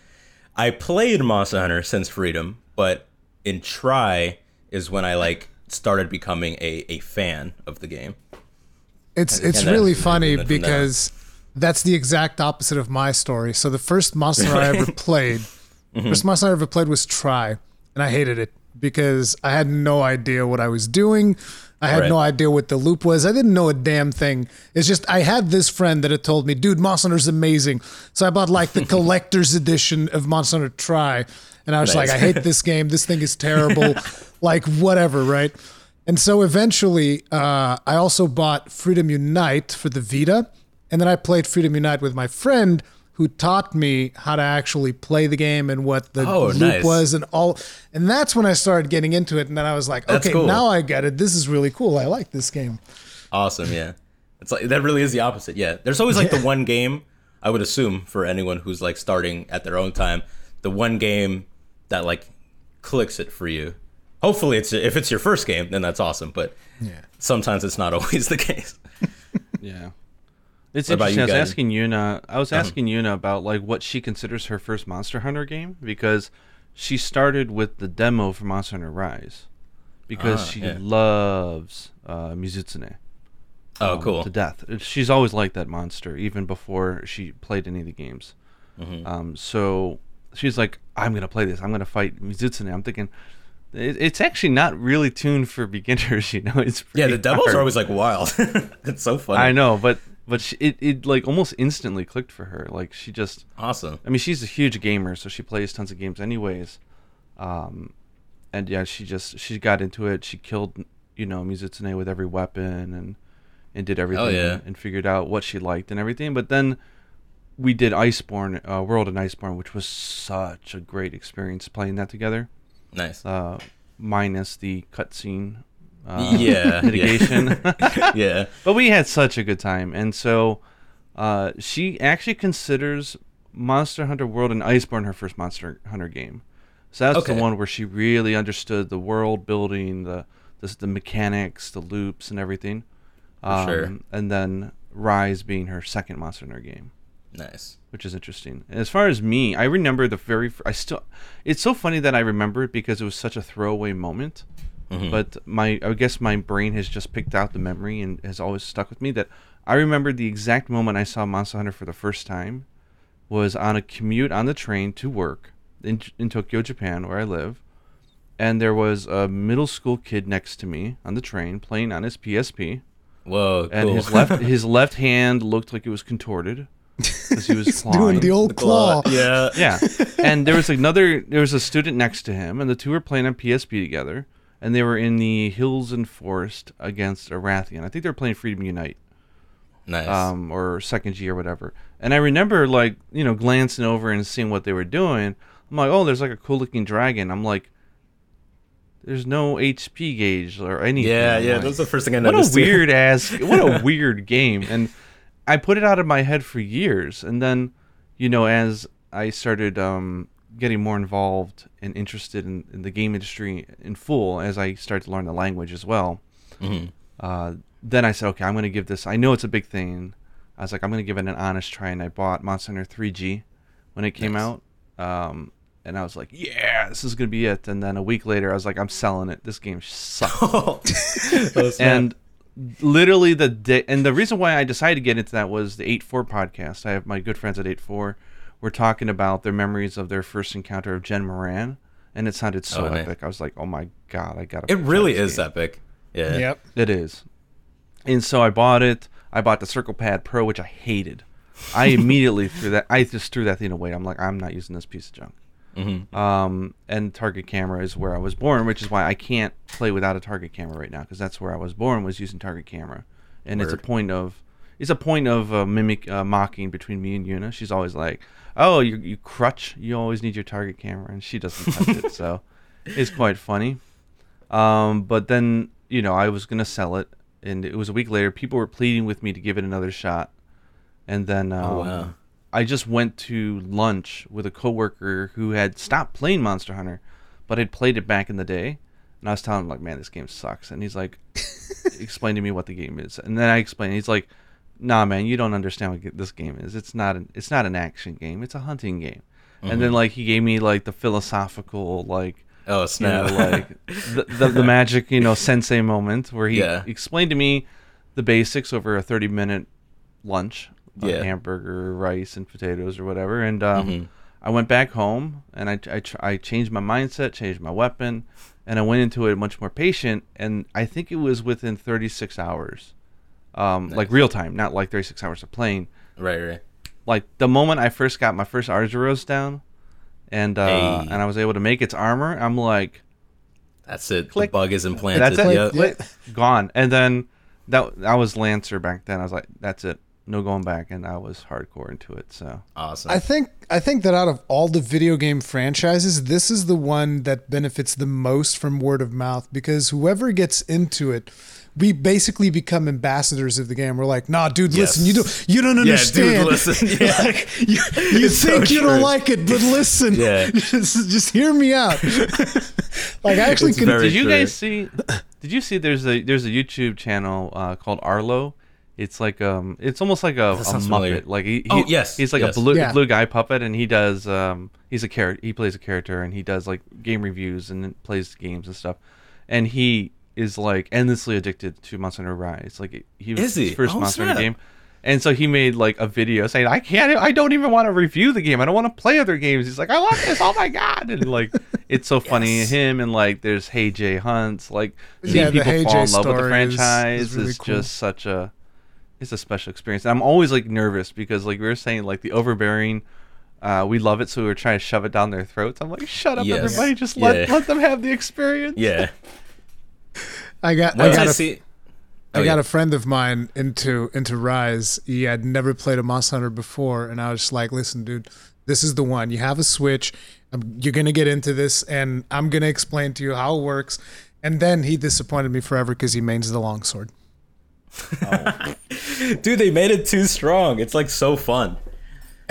I played Monster Hunter since Freedom, but in Tri is when I like started becoming a, a fan of the game. It's it's and really and funny because that's the exact opposite of my story. So the first monster I ever (laughs) played, Mm-hmm. first monster I ever played was Tri, and I hated it because I had no idea what I was doing. I had Right. no idea what the loop was. I didn't know a damn thing. It's just I had this friend that had told me, "Dude, Monster Hunter's amazing." So I bought like the (laughs) collector's edition of Monster Hunter Tri, and I was Nice. like, "I hate this (laughs) game. This thing is terrible." (laughs) like whatever, right? And so eventually, uh, I also bought Freedom Unite for the Vita, and then I played Freedom Unite with my friend who taught me how to actually play the game and what the Oh, loop nice. was and all. And that's when I started getting into it, and then I was like, That's okay, cool. now I get it. This is really cool. I like this game. Awesome, yeah. It's like that really is the opposite. Yeah. There's always like the one game, I would assume for anyone who's like starting at their own time, the one game that like clicks it for you. Hopefully it's if it's your first game, then that's awesome, but Yeah. sometimes it's not always the case. (laughs) Yeah. It's What interesting. I was guys? asking Yuna. I was Uh-huh. asking Yuna about like what she considers her first Monster Hunter game because she started with the demo for Monster Hunter Rise because Ah, she yeah. loves uh, Mizutsune Oh, um, cool. to death. She's always liked that monster even before she played any of the games. Mm-hmm. Um, so she's like, I'm gonna play this. I'm gonna fight Mizutsune. I'm thinking. It's actually not really tuned for beginners, (laughs) you know. It's Yeah, the demos hard. are always like wild. (laughs) it's so funny. I know, but but she, it it like almost instantly clicked for her. Like she just, Awesome. I mean, she's a huge gamer, so she plays tons of games anyways. Um, and yeah, she just she got into it. She killed you know Mizutsune with every weapon and and did everything yeah. and, and figured out what she liked and everything. But then we did Iceborne, uh, World and Iceborne, which was such a great experience playing that together. Nice. Uh, minus the cutscene. Uh, yeah. mitigation. Yeah. (laughs) (laughs) yeah. But we had such a good time, and so uh, she actually considers Monster Hunter World and Iceborne her first Monster Hunter game. So that's Okay. the one where she really understood the world building, the the, the mechanics, the loops, and everything. Um, sure. And then Rise being her second Monster Hunter game Nice. which is interesting. As far as me, I remember the very. I still. It's so funny that I remember it because it was such a throwaway moment. Mm-hmm. But my, I guess my brain has just picked out the memory and has always stuck with me. That I remember the exact moment I saw Monster Hunter for the first time was on a commute on the train to work in in Tokyo, Japan, where I live. And there was a middle school kid next to me on the train playing on his PSP Whoa. and cool. his left (laughs) his left hand looked like it was contorted because he was (laughs) He's clawing. doing the old claw. Yeah. yeah, (laughs) and there was another there was a student next to him, and the two were playing on PSP together, and they were in the hills and forest against a Rathian. I think they were playing Freedom Unite, Nice. um, or Second G or whatever. And I remember like you know glancing over and seeing what they were doing. I'm like, oh, there's like a cool looking dragon. I'm like. There's no HP gauge or anything. yeah. Yeah. like, was the first thing I noticed. what a weird ass (laughs) what a weird game and i put it out of my head for years and then you know as i started um, getting more involved and interested in, in the game industry in full as i started to learn the language as well. Mhm. uh, then i said okay i'm going to give this i know it's a big thing. I was like i'm going to give it an honest try and i bought monster hunter 3g when it came Nice. out. Um, and i was like yeah this is going to be it. And then a week later i was like i'm selling it. This game sucks. (laughs) Oh, and literally the day and the reason why i decided to get into that was the 8-4 podcast. I have my good friends at 8-4 were talking about their memories of their first encounter of Jhen Mohran and it sounded so Oh, nice. epic i was like oh my god i gotta it really is game. epic. Yeah. Yep. it is and so i bought it i bought the circle pad pro which i hated i (laughs) immediately threw that i just threw that thing away i'm like i'm not using this piece of junk hmm um, and target camera is where I was born, which is why I can't play without a target camera right now because that's where I was born was using target camera, and it's a point of it's a point of uh, mimic uh, mocking between me and Yuna. She's always like, "Oh, you you crutch, you always need your target camera," and she doesn't touch it, so (laughs) it's quite funny. Um, but then you know I was gonna sell it, and it was a week later. People were pleading with me to give it another shot, and then um, Oh, wow. I just went to lunch with a coworker who had stopped playing Monster Hunter, but had played it back in the day. And I was telling him like, "Man, this game sucks." And he's like, (laughs) "Explain to me what the game is." And then I explained. He's like, "Nah, man, you don't understand what this game is. It's not an it's not an action game. It's a hunting game." And Mm-hmm. then like he gave me like the philosophical like Oh you know, snap! like (laughs) the, the the magic you know sensei moment where he Yeah. explained to me the basics over a 30 minute lunch uh, Yeah. hamburger rice and potatoes or whatever and um, Mhm. i went back home and I, I, tr- I changed my mindset changed my weapon and i went into it much more patient and i think it was within 36 hours um, like real time not like 36 hours of playing right, right. like the moment I first got my first Arzuros down, and uh, Hey. and I was able to make its armor, I'm like, That's it. Click. The bug is implanted. that's it, Yep. Click. gone. And then that I was Lancer back then. I was like, that's it, no going back, and I was hardcore into it. So Awesome. I think I think that out of all the video game franchises, this is the one that benefits the most from word of mouth because whoever gets into it, we basically become ambassadors of the game. We're like, nah, dude, Yes. listen, you don't you don't Yeah, understand. dude, listen. (laughs) Yeah. like, you (laughs) you It's so think you don't like it, but listen, Yeah. (laughs) just, just hear me out. like I actually can did you true. guys see? Did you see? There's a there's a YouTube channel uh, called Arlo. It's like um, it's almost like a, a sounds Muppet. familiar. Like he, he Oh, yes, he's like yes. a blue Yeah. blue guy puppet, and he does um, he's a character. He plays a character, and he does like game reviews and plays games and stuff. And he is like endlessly addicted to Monster Hunter Rise. Like he was Is he? his first Oh, Monster Hunter game, And so he made like a video saying, "I can't. I don't even want to review the game. I don't want to play other games." He's like, "I love this. Oh my god!" And like, it's so funny. Yes. Him and like, there's Hey Jay Hunts. Like, seeing Yeah, the people Hey fall Jay in love with the story is- franchise is cool. just such a. It's a special experience. I'm always like nervous because like we were saying, like the overbearing. Uh, we love it, so we were trying to shove it down their throats. I'm like, shut up, Yes. everybody! Just let Yeah. let them have the experience. Yeah. (laughs) I got I Once I, got a, see. I Oh, got yeah. a friend of mine into into Rise. He had never played a Monster Hunter before, and I was just like, "Listen, dude, this is the one. You have a Switch. Um, you're gonna get into this, and I'm gonna explain to you how it works." And then he disappointed me forever because he mains the longsword. (laughs) Dude, they made it too strong. It's like so fun.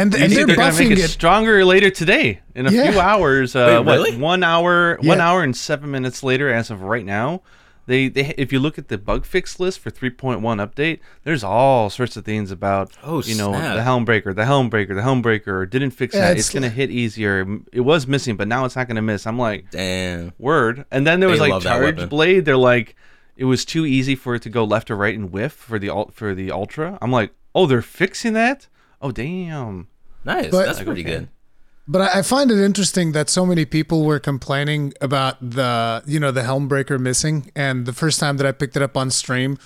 And, You and see, they're they're gonna make it, it. stronger later today in a Yeah. few hours. Uh, Wait, really? What, one hour, one hour and seven minutes later, as of right now, they, they if you look at the bug fix list for 3.1 update, there's all sorts of things about Oh, you know snap. the Helmbreaker, the Helmbreaker, the Helmbreaker didn't fix Yeah, that. it's It's, gonna hit easier. It was missing, but now it's not gonna miss. I'm like, Damn. word. And then there was They like love charge blade. They're like, it was too easy for it to go left or right and whiff for the ult for the ultra. I'm like, oh, they're fixing that. Oh damn. Nice. But- That's pretty good. But I I find it interesting that so many people were complaining about the, you know, the Helmbreaker missing. And the first time that I picked it up on stream,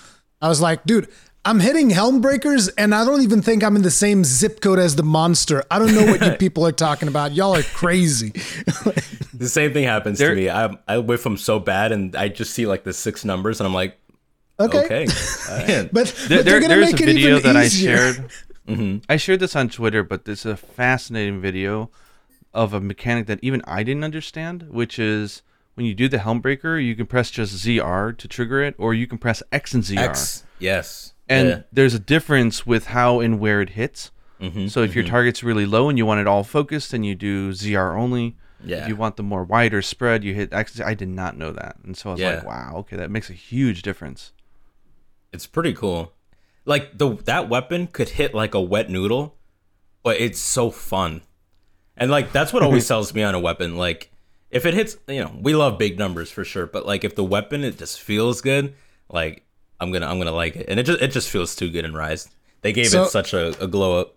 I was like, dude, I'm hitting helm breakers, and I don't even think I'm in the same zip code as the monster. I don't know what you (laughs) people are talking about. Y'all are crazy. (laughs) The same thing happens There- to me. I I whiff them so bad, and I just see like the six numbers, and I'm like, Okay. okay. (laughs) Man. But, There, but they're going to there's make a it video even that easier. I shared. I shared this on Twitter, but this is a fascinating video of a mechanic that even I didn't understand, which is when you do the helm breaker, you can press just ZR to trigger it, or you can press X and ZR. X. Yes. And Yeah. there's a difference with how and where it hits. Mm-hmm, so if your target's really low and you want it all focused, then you do ZR only. Yeah. If you want the more wider spread, you hit X. I did not know that, and so I was Yeah. like, "Wow, okay, that makes a huge difference." It's pretty cool. Like the that weapon could hit like a wet noodle, but it's so fun. And like that's what always (laughs) sells me on a weapon. Like if it hits, you know, we love big numbers for sure, but like if the weapon it just feels good, like I'm gonna I'm gonna like it, and it just it just feels too good in Rise. They gave So- it such a, a glow up.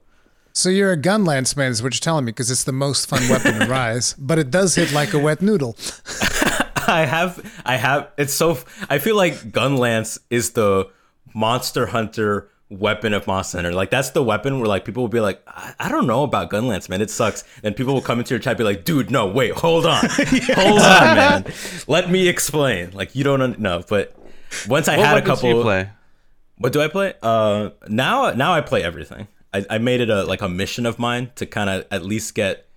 So you're a gun lance man, is what you're telling me, because it's the most fun weapon in (laughs) Rise, but it does hit like a wet noodle. (laughs) I have I have it's so I feel like gun lance is the Monster Hunter weapon of Monster Hunter. Like that's the weapon where like people will be like, I, I don't know about Gunlance, man. It sucks. And people will come into your chat and be like, dude, no, wait, hold on. (laughs) Hold on, man. Let me explain. Like you don't know, but once I What had a couple you play? what do I play? Uh, now now I play everything. I, I made it a like a mission of mine to kind of at least get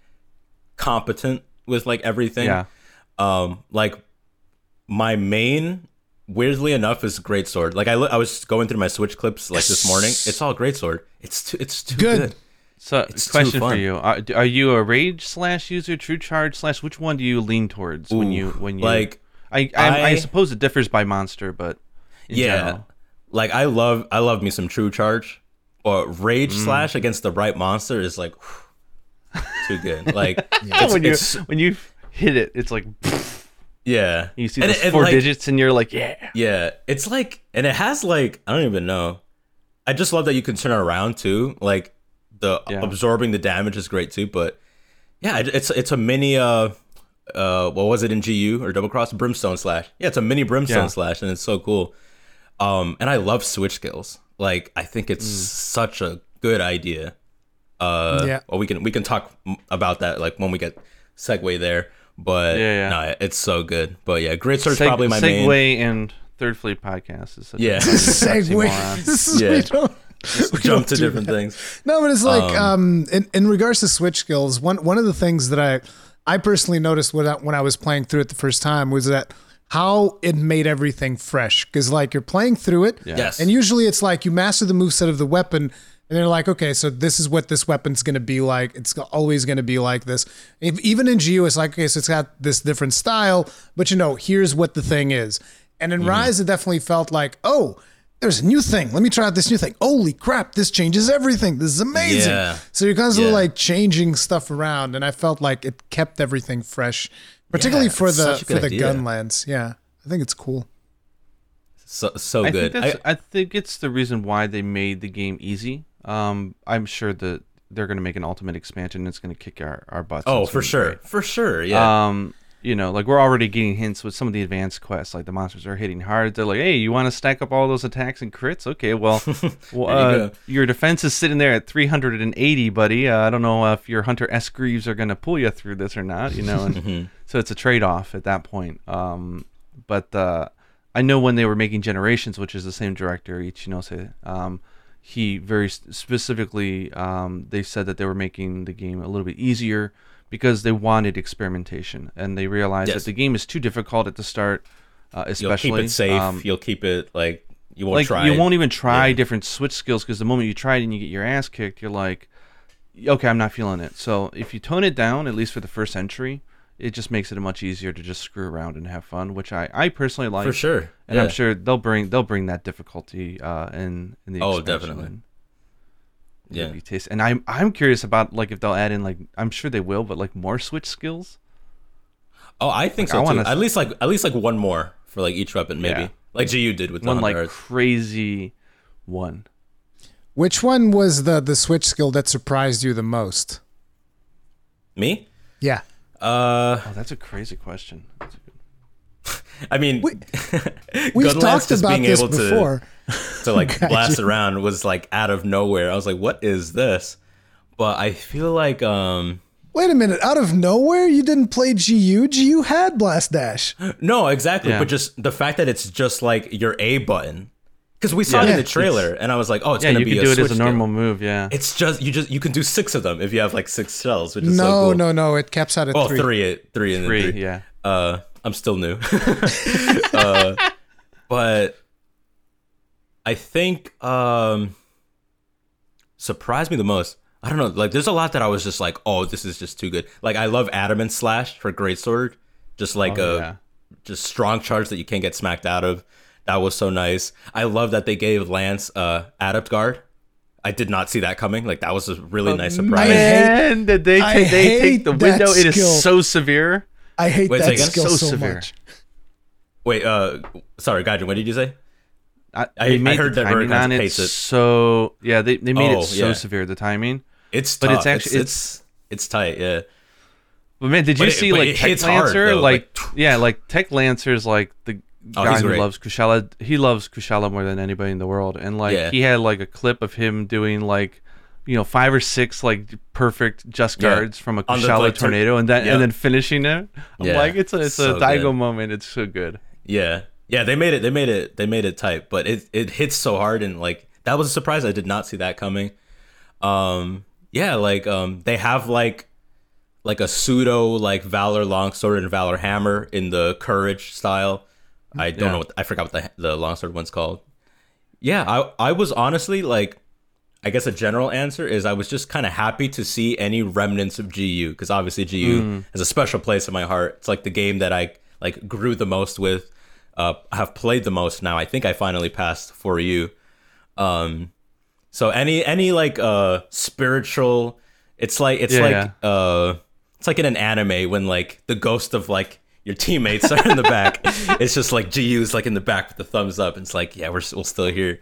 competent with like everything. Yeah. Um, like my main, weirdly enough, is great sword. Like I li- I was going through my Switch clips like this morning. It's all great sword. It's too it's too Good. good. So, It's too question for you: are, are you a rage slash user, true charge slash? Which one do you lean towards when you when you like, I I, I, I- suppose it differs by monster, but in yeah. general. Like I love I love me some true charge or rage Mm. slash against the right monster is like (sighs) too good. Like (laughs) it's, when you when you hit it, it's like (laughs) yeah. you see And those and, four like, digits, and you're like, yeah. Yeah, it's like, and it has like, I don't even know. I just love that you can turn it around too. Like the Yeah. absorbing the damage is great too. But yeah, it's it's a mini. Uh, uh, what was it in GU or Double Cross Brimstone Slash? Yeah, it's a mini Brimstone Yeah. Slash, and it's so cool. Um, and I love switch skills. Like I think it's Mm. such a good idea. Uh, Yeah. Well, we can we can talk about that like when we get segue there. But Yeah, yeah. no, it's so good. But yeah, Great Sword's Seg- probably my main. Segway and Third Fleet podcast is such Yeah. a. Segway. (laughs) Yeah. we don't, we jump to different that. things. No, but it's like um, in, in regards to switch skills, one one of the things that I I personally noticed when I, when I was playing through it the first time was that how it made everything fresh because like you're playing through it, Yes. and usually it's like you master the moveset of the weapon. And they're like, okay, so this is what this weapon's going to be like. It's always going to be like this. If, even in GU, it's like, okay, so it's got this different style, but you know, here's what the thing is. And in mm-hmm. Rise, it definitely felt like, oh, there's a new thing. Let me try out this new thing. Holy crap, this changes everything. This is amazing. Yeah. So you're constantly Yeah. like changing stuff around, and I felt like it kept everything fresh, particularly Yeah, for the for the idea. gun lance. Yeah, I think it's cool. So so I good. think I- I, think it's the reason why they made the game easy. Um, I'm sure that they're going to make an ultimate expansion. It's going to kick our, our butts. oh, for sure, great. for sure. Yeah. Um, you know, like we're already getting hints with some of the advanced quests. Like the monsters are hitting hard. They're like, "Hey, you want to stack up all those attacks and crits? Okay, well, (laughs) well you uh, your defense is sitting there at 380, buddy. Uh, I don't know if your Hunter S Greaves are going to pull you through this or not. You know, and (laughs) Mm-hmm. so it's a trade off at that point. Um, but uh, I know when they were making Generations, which is the same director, Ichinose, um, he very specifically um, they said that they were making the game a little bit easier because they wanted experimentation and they realized Yes. that the game is too difficult at the start, uh, You'll especially keep it safe. um, You'll keep it like you won't like try. you won't even try Yeah. different switch skills because the moment you try it and you get your ass kicked, you're like, okay, I'm not feeling it. So if you tone it down, at least for the first entry, it just makes it much easier to just screw around and have fun, which I, I personally like. for sure. And yeah. I'm sure they'll bring they'll bring that difficulty uh, in in the Oh, definitely. and Yeah. it'll be taste- And I'm I'm curious about like if they'll add in like I'm sure they will, but like more switch skills. Oh, I think Like, I so too. wanna- At least like at least like one more for like each weapon, maybe. Yeah. Like GU did with One Hunter like Earth. crazy one. Which one was the the switch skill that surprised you the most? Me? Yeah. Uh, Oh, that's a crazy question. That's a good- I mean, (laughs) We've talked just about being this able to- before. to like Gotcha. (laughs) blast around was like out of nowhere. I was like, what is this? But I feel like um Wait a minute! Out of nowhere, you didn't play GU. GU had Blast Dash. (gasps) no, exactly. Yeah. But just the fact that it's just like your A button. Because we saw it in the trailer, and I was like, "Oh, it's Yeah, gonna you be can a do it switch as a skill. normal move. Yeah. It's just you just you can do six of them if you have like six shells, which is No, so cool. no, no! It caps out at Oh, three. three, three, and Three, three. yeah. Uh, I'm still new. (laughs) (laughs) uh, but I think um, surprised me the most. I don't know. Like, there's a lot that I was just like, oh, this is just too good. Like, I love Adamant Slash for Greatsword, just like Oh, a yeah. just strong charge that you can't get smacked out of. That was so nice. I love that they gave Lance uh, Adept Guard. I did not see that coming. Like, that was a really nice surprise. I hate- Man, did they, I take, they hate take the that window? It skill. is so severe. I hate Wait, that skill So so, severe. much. Wait, uh, sorry, Gaijin, what did you say? I, I- they I made heard the that timing Vertigo on it it. so yeah. They, they made Oh, it so yeah. severe the timing. It's tough. But it's actually- it's, it's tight. Yeah. But man, did you But see but like Tech hits hard, Lancer? though, like, like- yeah, like Tech Lancer's like the Oh, guy who great. loves Kushala. He loves Kushala more than anybody in the world. And like Yeah. he had like a clip of him doing like you know five or six like perfect just Yeah. guards from a On the, Kushala like, tornado, and then Yeah. and then finishing it. I'm Yeah. like it's a it's So a Daigo good. moment. It's so good. Yeah. Yeah, they made it they made it they made it tight, but it it hits so hard and like that was a surprise. I did not see that coming. Um yeah, like um they have like like a pseudo like Valor longsword and Valor hammer in the courage style. I don't Yeah. know what I forgot what the the longsword one's called. Yeah, I I was honestly like I guess a general answer is I was just kind of happy to see any remnants of GU because obviously GU has a special place in my heart. It's like the game that I like grew the most with, uh, have played the most now. I think I finally passed for you. Um, so any any like uh spiritual, it's like it's Yeah, like uh it's like in an anime when like the ghost of like your teammates are in the back. (laughs) it's just like GU's like in the back with the thumbs up. And it's like yeah, we're we're still here.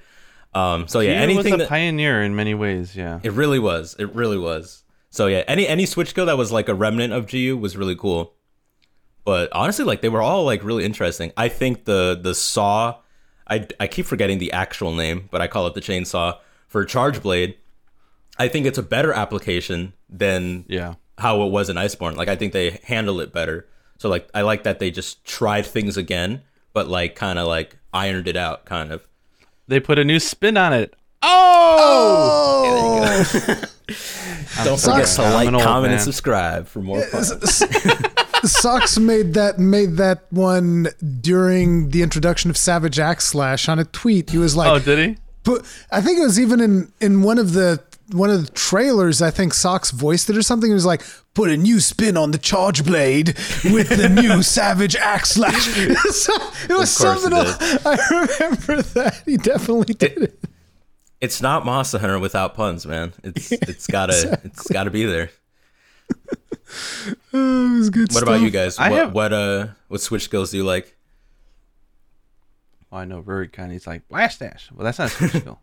Um, so yeah, he anything was a that pioneer in many ways. Yeah. it really was. It really was. So yeah, any any Switch skill that was like a remnant of GU was really cool. But honestly, like they were all like really interesting. I think the the saw, I I keep forgetting the actual name, but I call it the chainsaw for Charge Blade. I think it's a better application than Yeah. how it was in Iceborne. Like I think they handle it better. So like I like that they just tried things again, but like kind of like ironed it out, kind of. They put a new spin on it. Oh! Oh, (laughs) (laughs) Don't forget forget to to like, comment, man. and subscribe for more. fun. (laughs) Sox made that made that one during the introduction of Savage Axe Slash on a tweet. He was like, Oh, did he? But I think it was even in in one of the one of the trailers. I think Socks voiced it or something. It was like, "Put a new spin on the Charge Blade with the new (laughs) Savage Axe Slash." So (laughs) it was Of something. it. I remember that he definitely did it. It's not Monster Hunter without puns, man. It's (laughs) it's gotta it's gotta be there. Oh, it was good What stuff. about you guys? I what have- what uh what Switch skills do you like? Well, I know Rory kind of he's like blast dash. Well, that's not a switch skill.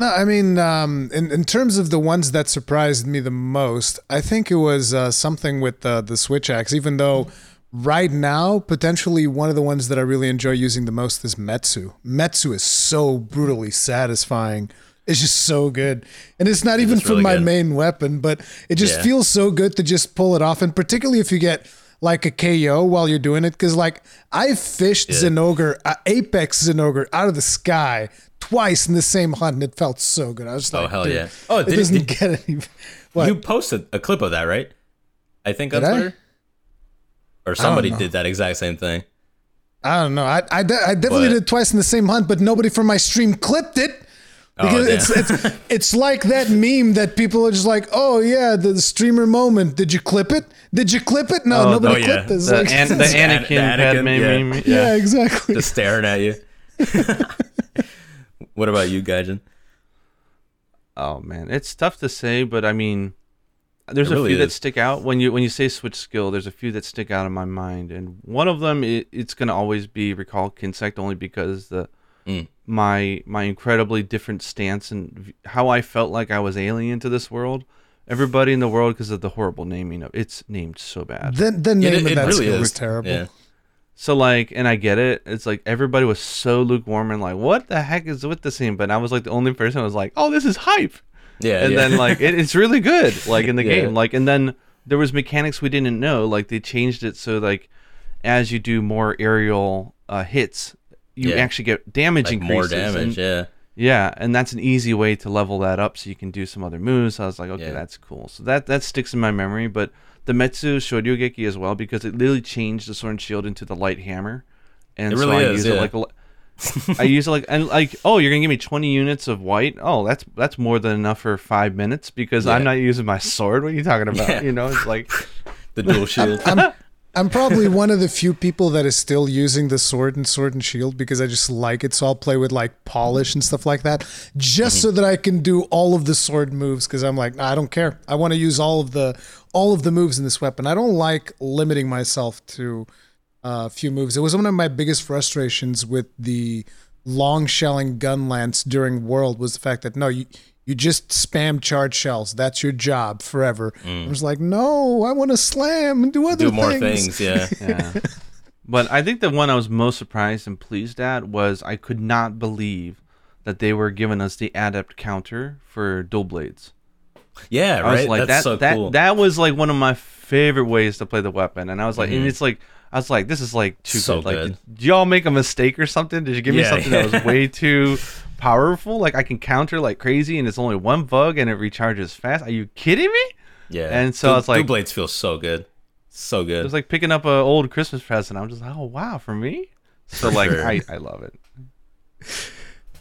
No, I mean, um, in in terms of the ones that surprised me the most, I think it was uh, something with the the switch axe. Even though right now, potentially one of the ones that I really enjoy using the most is Metsu. Metsu is so brutally satisfying. It's just so good, and it's not even for really my good. main weapon, but it just Yeah. feels so good to just pull it off, and particularly if you get like a KO while you're doing it, because like I fished Yeah. Zinogre, uh, Apex Zinogre out of the sky twice in the same hunt, and it felt so good. I was just Oh, like, hell yeah. Oh, it did- doesn't did- get any. (laughs) What? You posted a clip of that, right? I think on Did I? Twitter. Or somebody did that exact same thing. I don't know. I I, de- I definitely But- did it twice in the same hunt, but nobody from my stream clipped it. Oh, because Oh, it's, it's (laughs) it's like that meme that people are just like, oh yeah, the, the streamer moment. Did you clip it? Did you clip it? No, Oh, nobody oh, yeah. clipped this. The, Like, an, (laughs) the Anakin, the Anakin, Padme yeah. meme. yeah, exactly. Just staring at you. What about you, Gaijin? Oh man, it's tough to say, but I mean, there's It a really few that stick out when you when you say switch skill. There's a few that stick out in my mind, and one of them it, it's gonna always be recall Kinsect only because the Mm. my my incredibly different stance and how I felt like I was alien to this world. Everybody in the world because of the horrible naming of it's named so bad. the the name it- of that it really skill is. was terrible. Yeah. So like, and I get it. It's like everybody was so lukewarm and like, what the heck is with this scene? But I was like the only person who was like, oh, this is hype. Yeah. and yeah. then like it, it's really good (laughs) like in the Yeah. game like and then there was mechanics we didn't know like they changed it so like as you do more aerial uh, hits you Yeah. actually get damage like more increases damage. and, yeah. yeah and that's an easy way to level that up so you can do some other moves so i was like okay that's cool so that that sticks in my memory but the metsu shoryugeki as well because it literally changed the sword and shield into the light hammer. And It so i is, use it like a, (laughs) I use it like and like oh you're gonna give me 20 units of white? Oh that's that's more than enough for five minutes because I'm not using my sword. What are you talking about? Yeah. you know it's like (laughs) The dual shield. I'm I'm probably one of the few people that is still using the sword and sword and shield because I just like it. So I'll play with like polish and stuff like that, just so that I can do all of the sword moves. Because I'm like, nah, I don't care. I want to use all of the all of the moves in this weapon. I don't like limiting myself to uh, a few moves. It was one of my biggest frustrations with the long shelling gun lance during World was the fact that no, you you just spam charge shells. That's your job forever. I was like, no, I want to slam and do other things. Do more things. things. Yeah. (laughs) yeah but I think the one I was most surprised and pleased at was I could not believe that they were giving us the adept counter for dual blades Yeah. I was Right. like That's that so that cool. that was like one of my favorite ways to play the weapon and I was like and Mhm. it's like I was like this is like too So good like good. did, did y'all make a mistake or something did you give me Yeah, something that was way too (laughs) powerful like I can counter like crazy and it's only one bug and it recharges fast are you kidding me yeah. and so Du- it's like- Dual blades feel so good. So good. It's like picking up an old Christmas present I'm just like oh wow for me so For like sure. I, I love it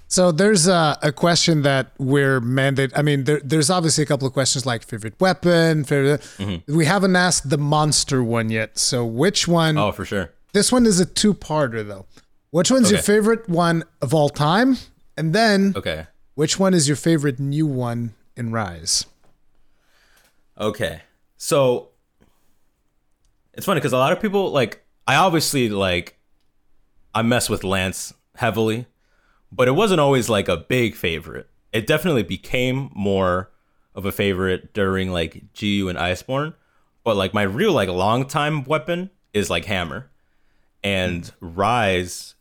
So there's a, a question that we're mandated. I mean, there, there's obviously a couple of questions like favorite weapon. Favorite. Mm-hmm. We haven't asked the monster one yet. So which one? oh, for sure. This one is a two-parter though. Which one's your favorite one of all time? And then Okay. which one is your favorite new one in Rise? Okay. So it's funny because a lot of people like I obviously like I mess with Lance heavily, but it wasn't always like a big favorite. It definitely became more of a favorite during like GU and Iceborne, but like my real like long time weapon is like Hammer and Rise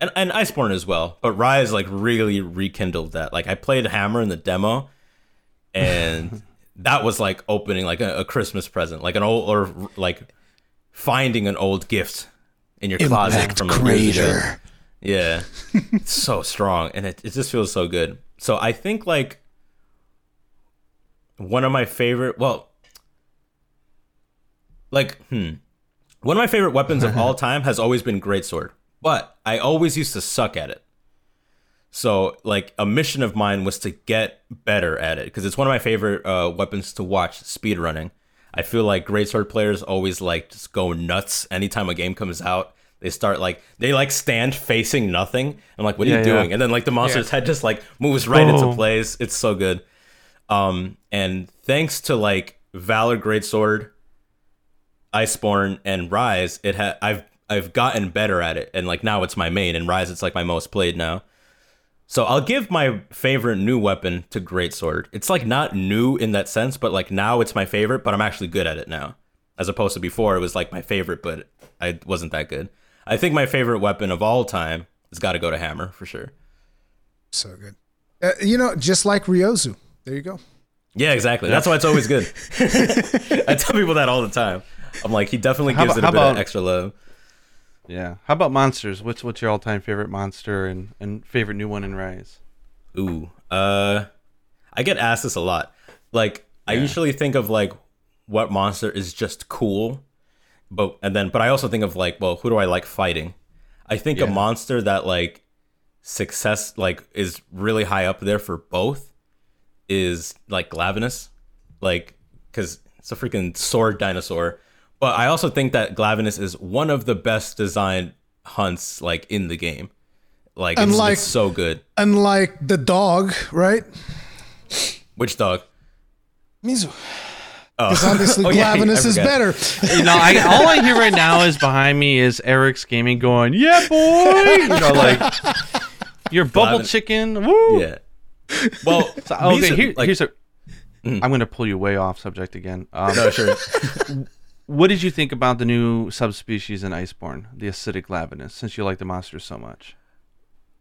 and, and Iceborne as well. But Rise like really rekindled that. Like I played Hammer in the demo and (laughs) that was like opening like a, a Christmas present, like an old or like finding an old gift in your closet from ago. Yeah, (laughs) it's so strong, and it, it just feels so good. So I think like one of my favorite, well, like hmm, one of my favorite weapons of (laughs) all time has always been greatsword, but I always used to suck at it. So like a mission of mine was to get better at it because it's one of my favorite uh, weapons to watch speedrunning. I feel like greatsword players always like just go nuts anytime a game comes out. They start like they like stand facing nothing. I'm like, what are Yeah, you yeah. doing? And then like the monster's head just like moves right into place. It's so good. Um, and thanks to like Valor Greatsword, Iceborne, and Rise, it had I've I've gotten better at it, and like now it's my main. And Rise, it's like my most played now. So I'll give my favorite new weapon to Greatsword. It's like not new in that sense, but like now it's my favorite, but I'm actually good at it now. As opposed to before, it was like my favorite, but I wasn't that good. I think my favorite weapon of all time has got to go to Hammer for sure. So good. Uh, you know, just like Ryozu. There you go. Yeah, exactly. That's why it's always good. (laughs) I tell people that all the time. I'm like, he definitely gives about- it a bit how of extra love. Yeah. How about monsters? What's what's your all time favorite monster and, and favorite new one in Rise? Ooh, uh, I get asked this a lot. Like, I usually think of like what monster is just cool, but and then, but I also think of like, well, who do I like fighting? I think a monster that like success like is really high up there for both is like Glavenus, like because it's a freaking sword dinosaur. But I also think that Glavenus is one of the best designed hunts like in the game. Like, it's, Unlike- it's so good. Unlike the dog, right? Which dog? Mizu. Because obviously (laughs) Oh, yeah, Glavenus is better. You know, I, all I hear right now is behind me is Eric's gaming going, yeah, boy. You know, like (laughs) your bubble Glavin- chicken. Woo. Yeah. Well, So, okay, Misa- here, like- here's a. am going to pull you way off subject again. Um, no, sure. (laughs) What did you think about the new subspecies in Iceborne, the acidic Glavenus, since you like the monsters so much?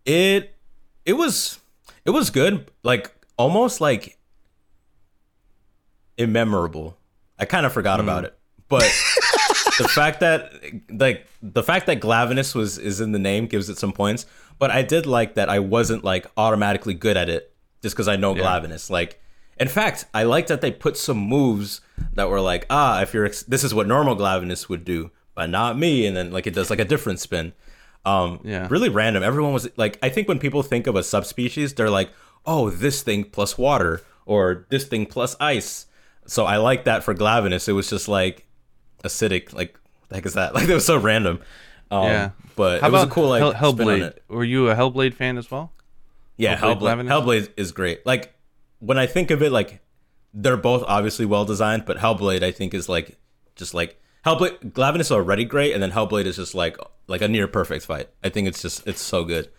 It it was it was good. Like almost like immemorable. I kind of forgot about hmm. it, but the fact that like the fact that Glavenus was is in the name gives it some points. But I did like that I wasn't like automatically good at it just because I know Glavenus. Like, in fact, I liked that they put some moves that were like, ah, if you're ex- this is what normal Glavenus would do, but not me, and then like it does like a different spin. Um, Yeah. really random. Everyone was like, I think when people think of a subspecies, they're like, oh, this thing plus water or this thing plus ice. So I like that for Glavenus. It was just like acidic. Like, what the heck is that? (laughs) Like, it was so random. Um, yeah. but How it was about a cool like Hell- spin on Hellblade? Were you a Hellblade fan as well? Yeah, Hellblade Hellblade, Hellblade is great. Like when I think of it, like they're both obviously well designed, but Hellblade I think is like just like Hellblade. Glavenus is already great, and then Hellblade is just like like a near perfect fight. I think it's just it's so good.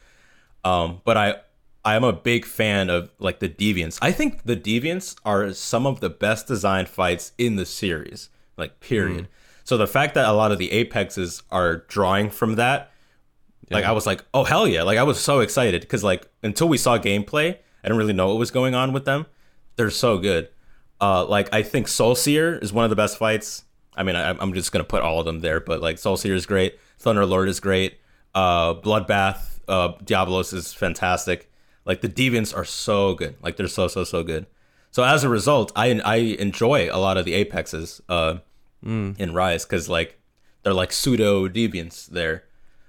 Um, but I I am a big fan of like the Deviants. I think the Deviants are some of the best designed fights in the series. Like period. So the fact that a lot of the Apexes are drawing from that like I was like, oh hell yeah! Like I was so excited because like until we saw gameplay, I didn't really know what was going on with them. They're so good. Uh, like I think Soul Seer is one of the best fights. I mean, I, I'm just gonna put all of them there, but like Soul Seer is great. Thunder Lord is great. Uh, Bloodbath, uh, Diablos is fantastic. Like the Deviants are so good. Like they're so so so good. So as a result, I I enjoy a lot of the Apexes uh, in Rise because like they're like pseudo Deviants. They're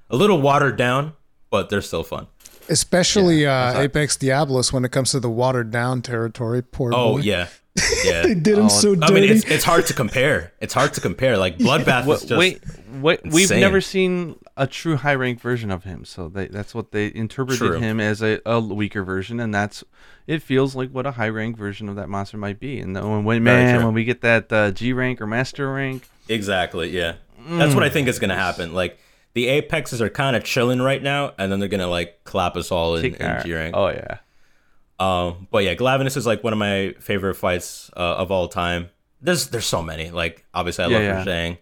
a little watered down, but they're still fun. Especially uh, Apex Diablos when it comes to the watered down territory. Poor Oh boy. yeah, (laughs) yeah. They did him so dirty. I mean, it's it's hard to compare. It's hard to compare. Like (laughs) Bloodbath is just wait, wait, we've never seen a true high rank version of him, so they, that's what they interpreted True. him as a, a weaker version, and that's it feels like what a high rank version of that monster might be. And when, when man, when we get that uh, G rank or master rank, exactly yeah. That's what I think is gonna happen. Like the apexes are kind of chilling right now, and then they're gonna like clap us all in, in G rank. Oh yeah, Um, but yeah, Glavenus is like one of my favorite fights uh, of all time. There's there's so many. Like obviously, I Yeah, love yeah. Rajang.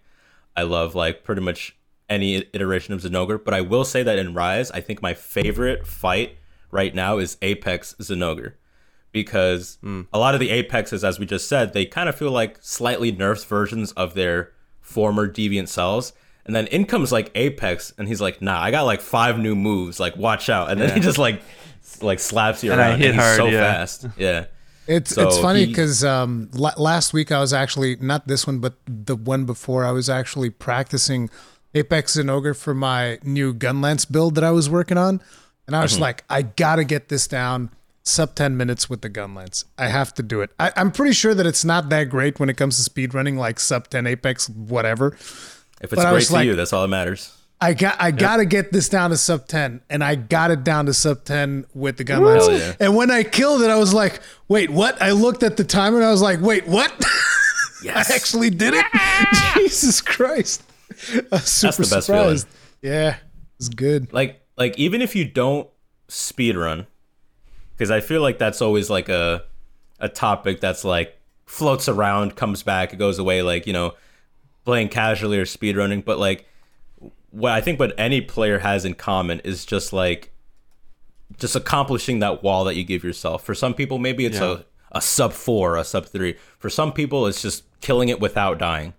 I love like pretty much any iteration of Zinogre. But I will say that in Rise, I think my favorite fight right now is Apex Zinogre. Because Hmm. a lot of the Apexes, as we just said, they kind of feel like slightly nerfed versions of their former deviant selves. And then in comes like Apex, and he's like, "Nah, I got like five new moves. Like, watch out!" And then he just like, like slaps you And I hit and he's hard, so yeah. fast. Yeah. It's So it's funny because um, la- last week I was actually not this one, but the one before I was actually practicing Apex Zinogre for my new Gunlance build that I was working on, and I was Mm-hmm. like, I gotta get this down sub ten minutes with the Gunlance. I have to do it. I, I'm pretty sure that it's not that great when it comes to speedrunning, like sub ten Apex, whatever. If it's But great to like- you, that's all that matters. I got I gotta get this down to sub ten, and I got it down to sub ten with the. Hell yeah. And when I killed it, I was like, "Wait, what?" I looked at the timer and I was like, "Wait, what?" (laughs) Yes. I actually did it. (laughs) Jesus Christ! (laughs) I was super the best surprised. Yeah, it's good. like like even if you don't speed run because i feel like that's always like a a topic that's like floats around comes back it goes away like you know playing casually or speed running but like what i think what any player has in common is just like just accomplishing that wall that you give yourself for some people maybe it's Yeah. a, a sub four a sub three for some people it's just killing it without dying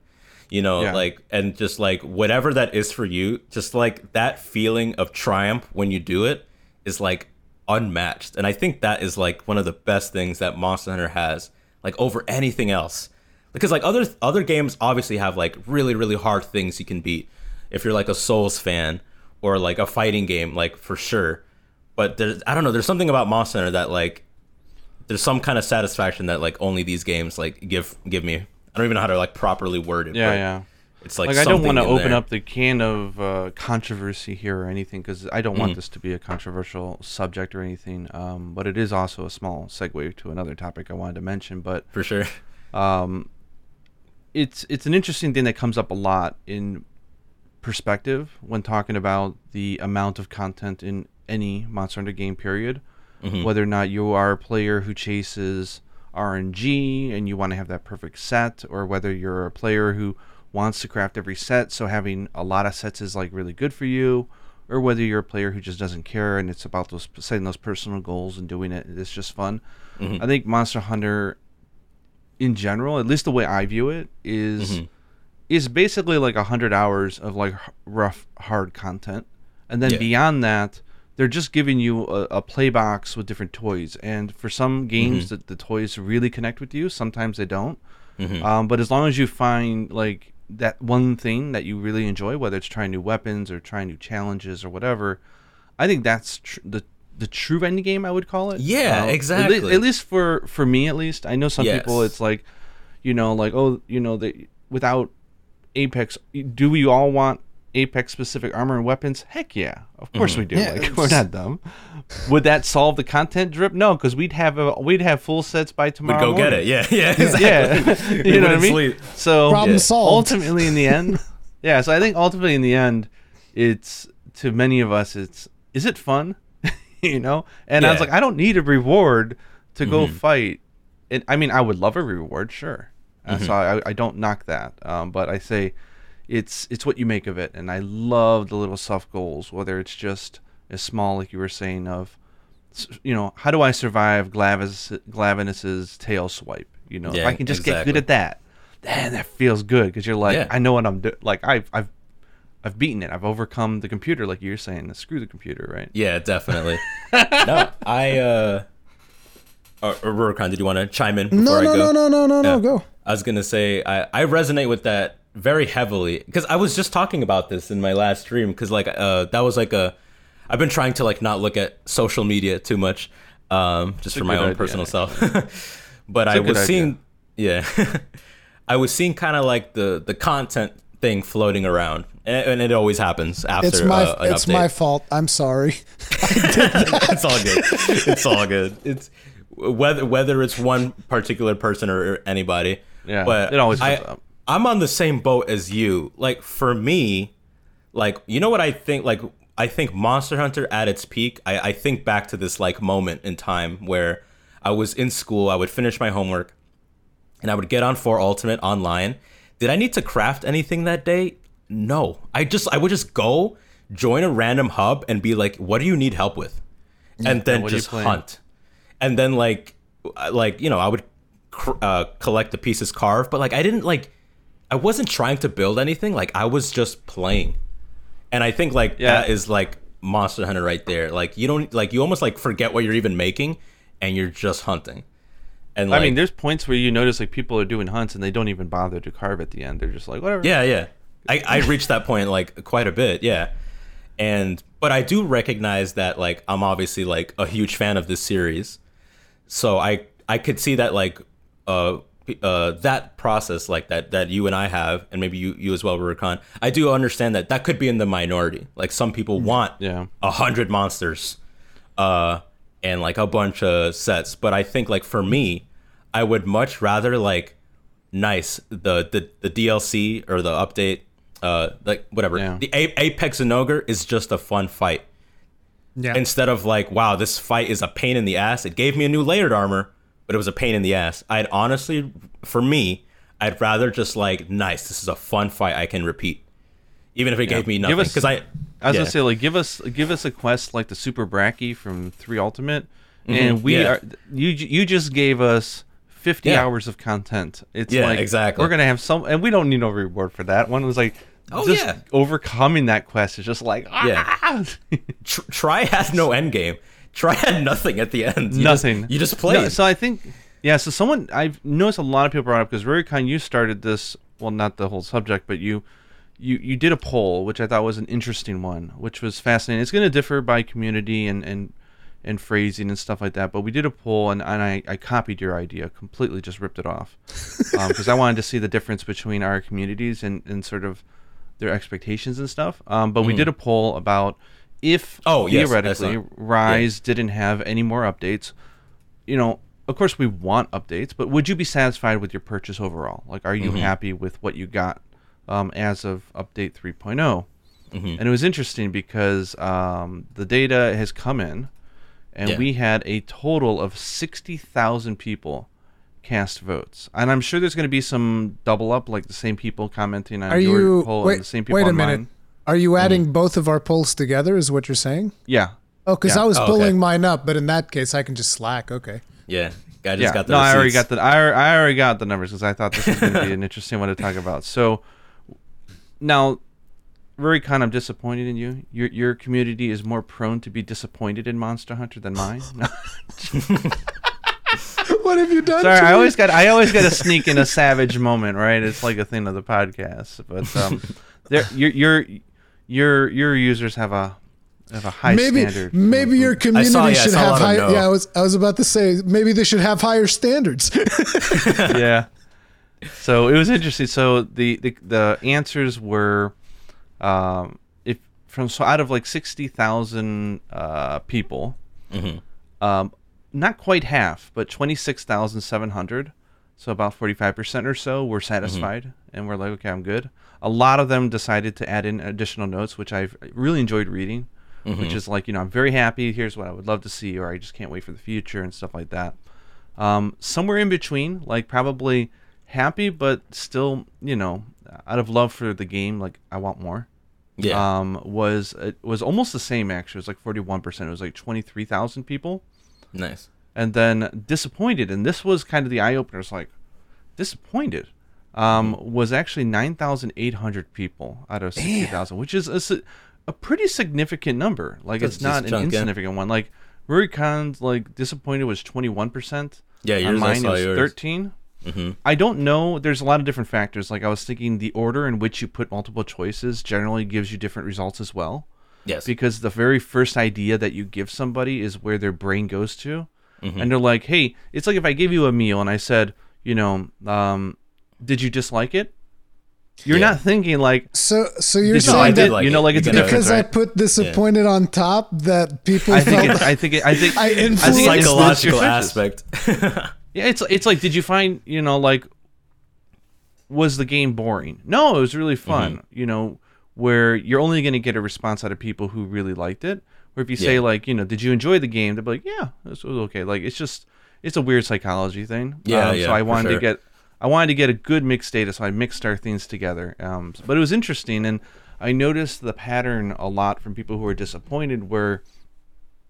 you know Yeah. like and just like whatever that is for you just like that feeling of triumph when you do it is like unmatched and i think that is like one of the best things that monster hunter has like over anything else because like other other games obviously have like really really hard things you can beat if you're like a souls fan or like a fighting game like for sure but there's i don't know there's something about monster hunter that like there's some kind of satisfaction that like only these games like give give me i don't even know how to like properly word it Yeah, but yeah. it's like, Like, I don't want to open there. up the can of uh, controversy here or anything because I don't want Mm-hmm. this to be a controversial subject or anything. Um, but it is also a small segue to another topic I wanted to mention. But for sure um, it's it's an interesting thing that comes up a lot in perspective when talking about the amount of content in any Monster Hunter game. Period. Mm-hmm. Whether or not you are a player who chases RNG and you want to have that perfect set, or whether you're a player who wants to craft every set, so having a lot of sets is like really good for you, or whether you're a player who just doesn't care and it's about those setting those personal goals and doing it. It's just fun. I think Monster Hunter, in general, at least the way I view it, is mm-hmm. is basically like a hundred hours of like rough, hard content, and then Yeah. beyond that, they're just giving you a, a play box with different toys. And for some games, mm-hmm. that the toys really connect with you. Sometimes they don't. Mm-hmm. Um, but as long as you find like that one thing that you really enjoy, whether it's trying new weapons or trying new challenges or whatever, I think that's tr- the the true ending game. I would call it. Yeah, Uh, at lea- exactly. At, least for for me, at least I know some people. It's like, you know, like oh, you know, that without Apex, do we all want Apex specific armor and weapons? Heck yeah, of course we do. Yeah, like we're not dumb. Would that solve the content drip? No, because we'd have a, we'd have full sets by tomorrow. We'd tomorrow. go get it. Yeah, yeah, (laughs) exactly. Yeah, (laughs) you (laughs) know what I wouldn't mean. sleep. So Problem yeah. solved. Ultimately, in the end, yeah. So I think ultimately in the end, it's to many of us, it's is it fun, (laughs) you know? And I was Mm-hmm. like, I don't need a reward to go fight. And I mean, I would love a reward, sure. Uh, Mm-hmm. so I, I don't knock that, um, but I say it's it's what you make of it. And I love the little soft goals, whether it's just as small, like you were saying, of you know, how do I survive Glavis, Glavenus's tail swipe? You know, if I can just get good at that, then that feels good because you're like, Yeah. I know what I'm doing. Like I've I've I've beaten it. I've overcome the computer, like you're saying. Screw the computer, right? Yeah, definitely. (laughs) no, I uh or, or Rurikhan, did you want to chime in before No, I no, go? no, no, no, no, no. Yeah. Go. I was gonna say I, I resonate with that very heavily because I was just talking about this in my last stream because like uh that was like a I've been trying to like not look at social media too much um just a for my own idea, personal self (laughs) (laughs) but I a good was idea. seeing yeah I was seeing kind of like the the content thing floating around and, and it always happens after It's my uh, an it's update. my fault. I'm sorry. (laughs) (laughs) it's all good. It's all good. It's whether whether it's one particular person or anybody. Yeah, but it always I, comes up. I'm on the same boat as you. Like for me, like you know what I think. Like I think Monster Hunter at its peak. I, I think back to this like moment in time where I was in school. I would finish my homework, and I would get on for Ultimate online. Did I need to craft anything that day? No. I just I would just go join a random hub and be like, "What do you need help with?" And then what are you just hunt. And then like like you know I would cr- uh, collect the pieces carved, but like I didn't like I wasn't trying to build anything. Like I was just playing. And I think like Yeah. that is like Monster Hunter right there. Like you don't like you almost like forget what you're even making, and you're just hunting. And like, I mean, there's points where you notice like people are doing hunts and they don't even bother to carve at the end. They're just like, whatever. Yeah, yeah. I, I reached that point like quite a bit, yeah. And but I do recognize that like I'm obviously like a huge fan of this series. So I I could see that like uh uh that process like that that you and I have and maybe you you as well Rurikhan. I do understand that that could be in the minority. Like some people want Yeah. a hundred monsters uh and like a bunch of sets but i think like for me i would much rather like nice the the, the dlc or the update uh, like whatever. Yeah. The A- Apex Zinogre is just a fun fight. Yeah. Instead of like, wow, this fight is a pain in the ass. It gave me a new layered armor, but it was a pain in the ass. I'd honestly, for me, I'd rather just like, nice, this is a fun fight I can repeat, even if it gave me nothing. us- Because I, I was yeah. gonna say like give us give us a quest like the Super Bracky from Three Ultimate, and we Mm-hmm. yeah. are you you just gave us. 50 Yeah. hours of content. It's Yeah, like exactly. we're gonna have some, and we don't need no reward for that. One was like, Oh, just yeah. overcoming that quest is just like, Yeah. ah! Tr- Tri had no end game. Tri had nothing at the end. You nothing. Just, you just play. No, so I think, yeah. So someone I've noticed a lot of people brought up because Rurikhan, you started this. Well, not the whole subject, but you, you you did a poll, which I thought was an interesting one, which was fascinating. It's going to differ by community and and and phrasing and stuff like that. But we did a poll, and, and I, I copied your idea completely, just ripped it off, (laughs) because I wanted to see the difference between our communities and and sort of their expectations and stuff. Um, but we did a poll about if Mm. Oh, yes, theoretically it. Rise didn't have any more updates, you know, of course we want updates, but would you be satisfied with your purchase overall? Like, are Mm-hmm. you happy with what you got um, as of update 3 Mm-hmm. And it was interesting because um, the data has come in, and Yeah. we had a total of 60,000 people cast votes. And I'm sure there's going to be some double up, like the same people commenting on Are your you poll wait? and the same people Wait a on minute. Are you mm. adding both of our polls together? Is what you're saying? Yeah. Oh, because Yeah. I was Oh, okay. pulling mine up, but in that case, I can just slack. Okay. yeah, guy just yeah, got the no, I already got the I, I already got the numbers because I thought this was going to be (laughs) an interesting one to talk about. So now, Rurikhan, I'm disappointed in you. Your your community is more prone to be disappointed in Monster Hunter than mine. No. (laughs) What have you done? Sorry, to I me? always got I always got to sneak in a savage moment, right? It's like a thing of the podcast, but um, there your your your your users have a have a high maybe standard. maybe your community saw- yeah, should have lot of high. Yeah, I was I was about to say maybe they should have higher standards. (laughs) yeah. So it was interesting. So the the, the answers were, um, if from so out of like sixty thousand uh, people, um, not quite half, but twenty six thousand seven hundred. So about forty five percent or so were satisfied, and we're like, okay, I'm good. A lot of them decided to add in additional notes, which I've really enjoyed reading. Which is like, you know, I'm very happy. Here's what I would love to see, or I just can't wait for the future and stuff like that um, somewhere in between, like probably happy, but still, you know, out of love for the game, like I want more. Yeah. Um, was it was almost the same actually. It was like forty one percent. It was like twenty three thousand people, nice. and then disappointed. And this was kind of the eye opener. It's like disappointed. Um, Mm-hmm. was actually nine thousand eight hundred people out of sixty thousand, which is a, a pretty significant number. Like That's it's not an insignificant one. Like Rurikhan's like disappointed was twenty one percent. Yeah, On yours, I mine saw was yours. 13. Mm-hmm. I don't know. There's a lot of different factors. Like I was thinking, the order in which you put multiple choices generally gives you different results as well. Yes. Because the very first idea that you give somebody is where their brain goes to, Mm-hmm. and they're like, "Hey, it's like if I gave you a meal and I said, you know, um, did you dislike it?" You're Yeah. not thinking like, so so you're Did you saying I like that like you know, like it's a gotta- because I put disappointed on top that people I think felt it, I think it, I think (laughs) I I think it influenced- influenced psychological aspect. (laughs) Yeah, it's it's like, did you find you know like, was the game boring? No, it was really fun. You know, where you're only going to get a response out of people who really liked it. Or if you say Yeah. like, you know, did you enjoy the game? They'll be like, yeah, this was okay. Like it's just it's a weird psychology thing. Yeah, Um, yeah, So I wanted sure. to get I wanted to get a good mixed data, so I mixed our things together. Um, but it was interesting, and I noticed the pattern a lot from people who were disappointed where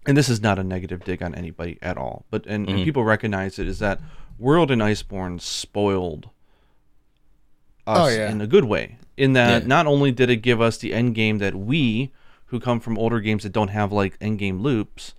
and this is not a negative dig on anybody at all, but and, Mm-hmm. and people recognize it is that World and Iceborne spoiled us Oh, yeah. in a good way. In that Yeah. not only did it give us the end game that we, who come from older games that don't have like end game loops,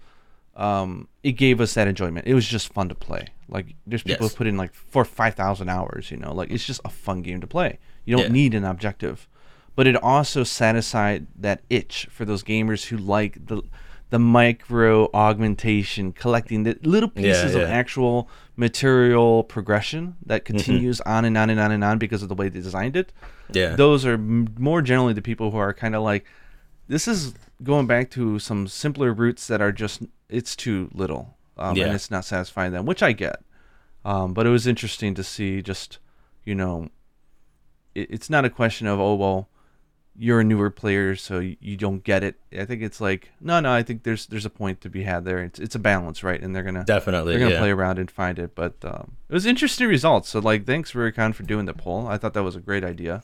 um, it gave us that enjoyment. It was just fun to play. Like there's people Yes. who put in like four five thousand hours. You know, like it's just a fun game to play. You don't Yeah. need an objective, but it also satisfied that itch for those gamers who like the the micro augmentation, collecting the little Yeah, pieces of actual material progression that Mm-hmm. continues on and on and on and on because of the way they designed it yeah. those are m- more generally the people who are kind of like this is going back to some simpler roots that are just it's too little um, Yeah. and it's not satisfying them which i get um, but it was interesting to see just you know it, it's not a question of oh well you're a newer player, so you, don't get it. I think it's like no, no. I think there's there's a point to be had there. It's it's a balance, right? And they're gonna Definitely, they're gonna yeah. play around and find it. But um, it was interesting results. So like, thanks Rurikhan for doing the poll. I thought that was a great idea.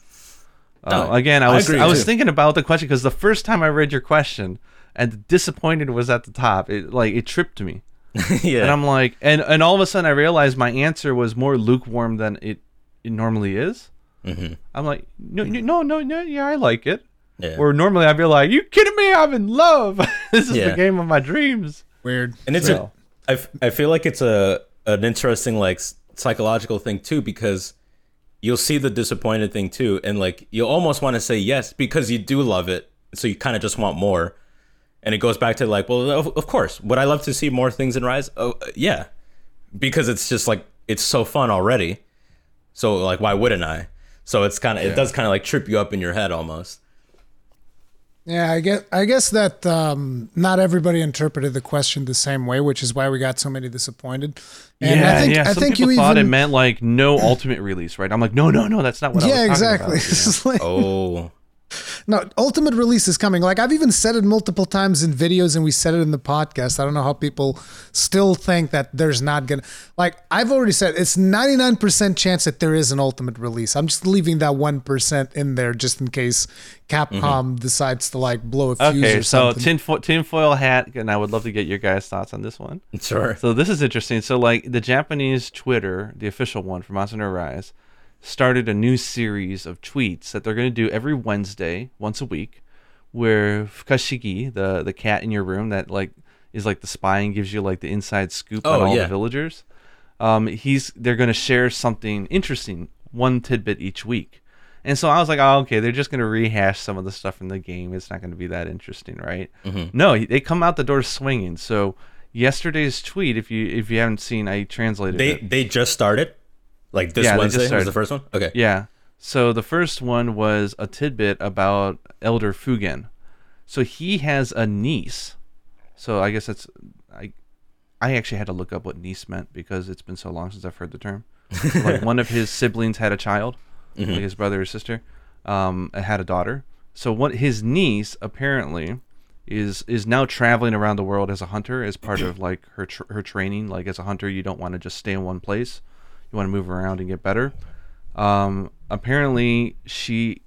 Uh, No, again, I I was agree, I was thinking about the question because the first time I read your question and disappointed was at the top. It like it tripped me. (laughs) yeah. And I'm like, and and all of a sudden I realized my answer was more lukewarm than it, it normally is. Hmm I'm like, no, no, no, no, yeah, I like it. Yeah. Or normally I'd be like, you kidding me? I'm in love. (laughs) this is Yeah. the game of my dreams. Weird. and it's So- a, I, f- I feel like it's a an interesting like psychological thing too because you'll see the disappointed thing too and like you almost want to say yes because you do love it so you kind of just want more and it goes back to like well of, of course would i love to see more things in rise oh uh, yeah because it's just like it's so fun already so like why wouldn't i so it's kind of it does kind of like trip you up in your head almost Yeah, I guess I guess that um, not everybody interpreted the question the same way, which is why we got so many disappointed. And yeah, I think yeah. I think people you thought even it meant like no ultimate release, right? I'm like, no, no, no, that's not what I was yeah, talking exactly. about, (laughs) you know? Like- oh No, ultimate release is coming. Like I've even said it multiple times in videos, and we said it in the podcast. I don't know how people still think that there's not gonna. Like I've already said, it's 99% chance that there is an ultimate release. I'm just leaving that one percent in there just in case Capcom decides to like blow a fuse Mm-hmm. Okay, or so something. tinfoil, tinfoil hat, and I would love to get your guys' thoughts on this one. sure So this is interesting. So like the Japanese Twitter, the official one for Monster Hunter Rise, started a new series of tweets that they're going to do every Wednesday, once a week, where Fukashigi, the the cat in your room that like is like the spy and gives you like the inside scoop on Oh, all yeah. the villagers. Um, he's they're going to share something interesting, one tidbit each week. And so I was like, oh, okay, they're just going to rehash some of the stuff in the game. It's not going to be that interesting, right? Mm-hmm. No, they come out the door swinging. So yesterday's tweet, if you if you haven't seen, I translated they it. they just started like this Yeah, wednesday was the first one okay Yeah. So the first one was a tidbit about Elder Fugen. So he has a niece. So I guess that's I I actually had to look up what niece meant because it's been so long since I've heard the term. So, (laughs) like one of his siblings had a child, like his brother or sister, um, had a daughter. So what his niece apparently is is now traveling around the world as a hunter as part of like her tr- her training. Like as a hunter, you don't want to just stay in one place. You want to move around and get better. Um, apparently, she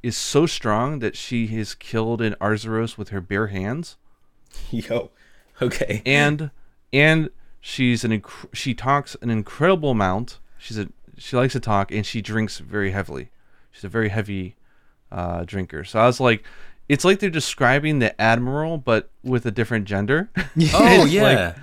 is so strong that she has killed an Arzuros with her bare hands, (laughs) yo okay and and she's an inc- she talks an incredible amount. She's a she likes to talk, and she drinks very heavily. She's a very heavy uh, drinker. So I was like, it's like they're describing the admiral, but with a different gender. (laughs) oh yeah like-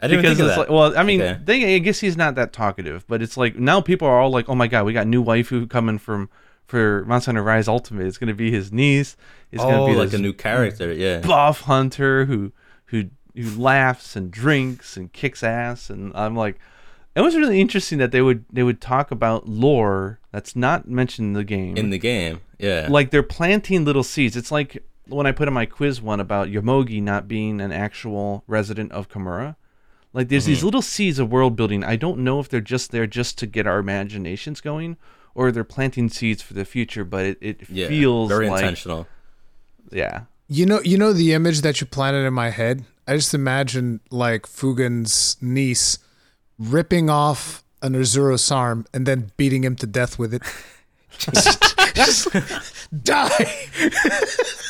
i didn't because think it's that like, well, I mean, Okay. they, I guess he's not that talkative, but it's like now people are all like, "Oh my god, we got new waifu coming from for Monster Hunter Rise Ultimate. It's gonna be his niece. It's oh gonna be oh, like a new character yeah buff hunter who who who laughs and drinks and kicks ass." And I'm like, it was really interesting that they would they would talk about lore that's not mentioned in the game in the game yeah like they're planting little seeds. It's like when I put in my quiz one about Yomogi not being an actual resident of Kamura. Like there's Mm-hmm. these little seeds of world building. I don't know if they're just there just to get our imaginations going, or they're planting seeds for the future. But it, it yeah feels very like intentional yeah. You know, you know the image that you planted in my head. I just imagine like Fugen's niece ripping off an Arzuros arm and then beating him to death with it. Just (laughs) (laughs) die.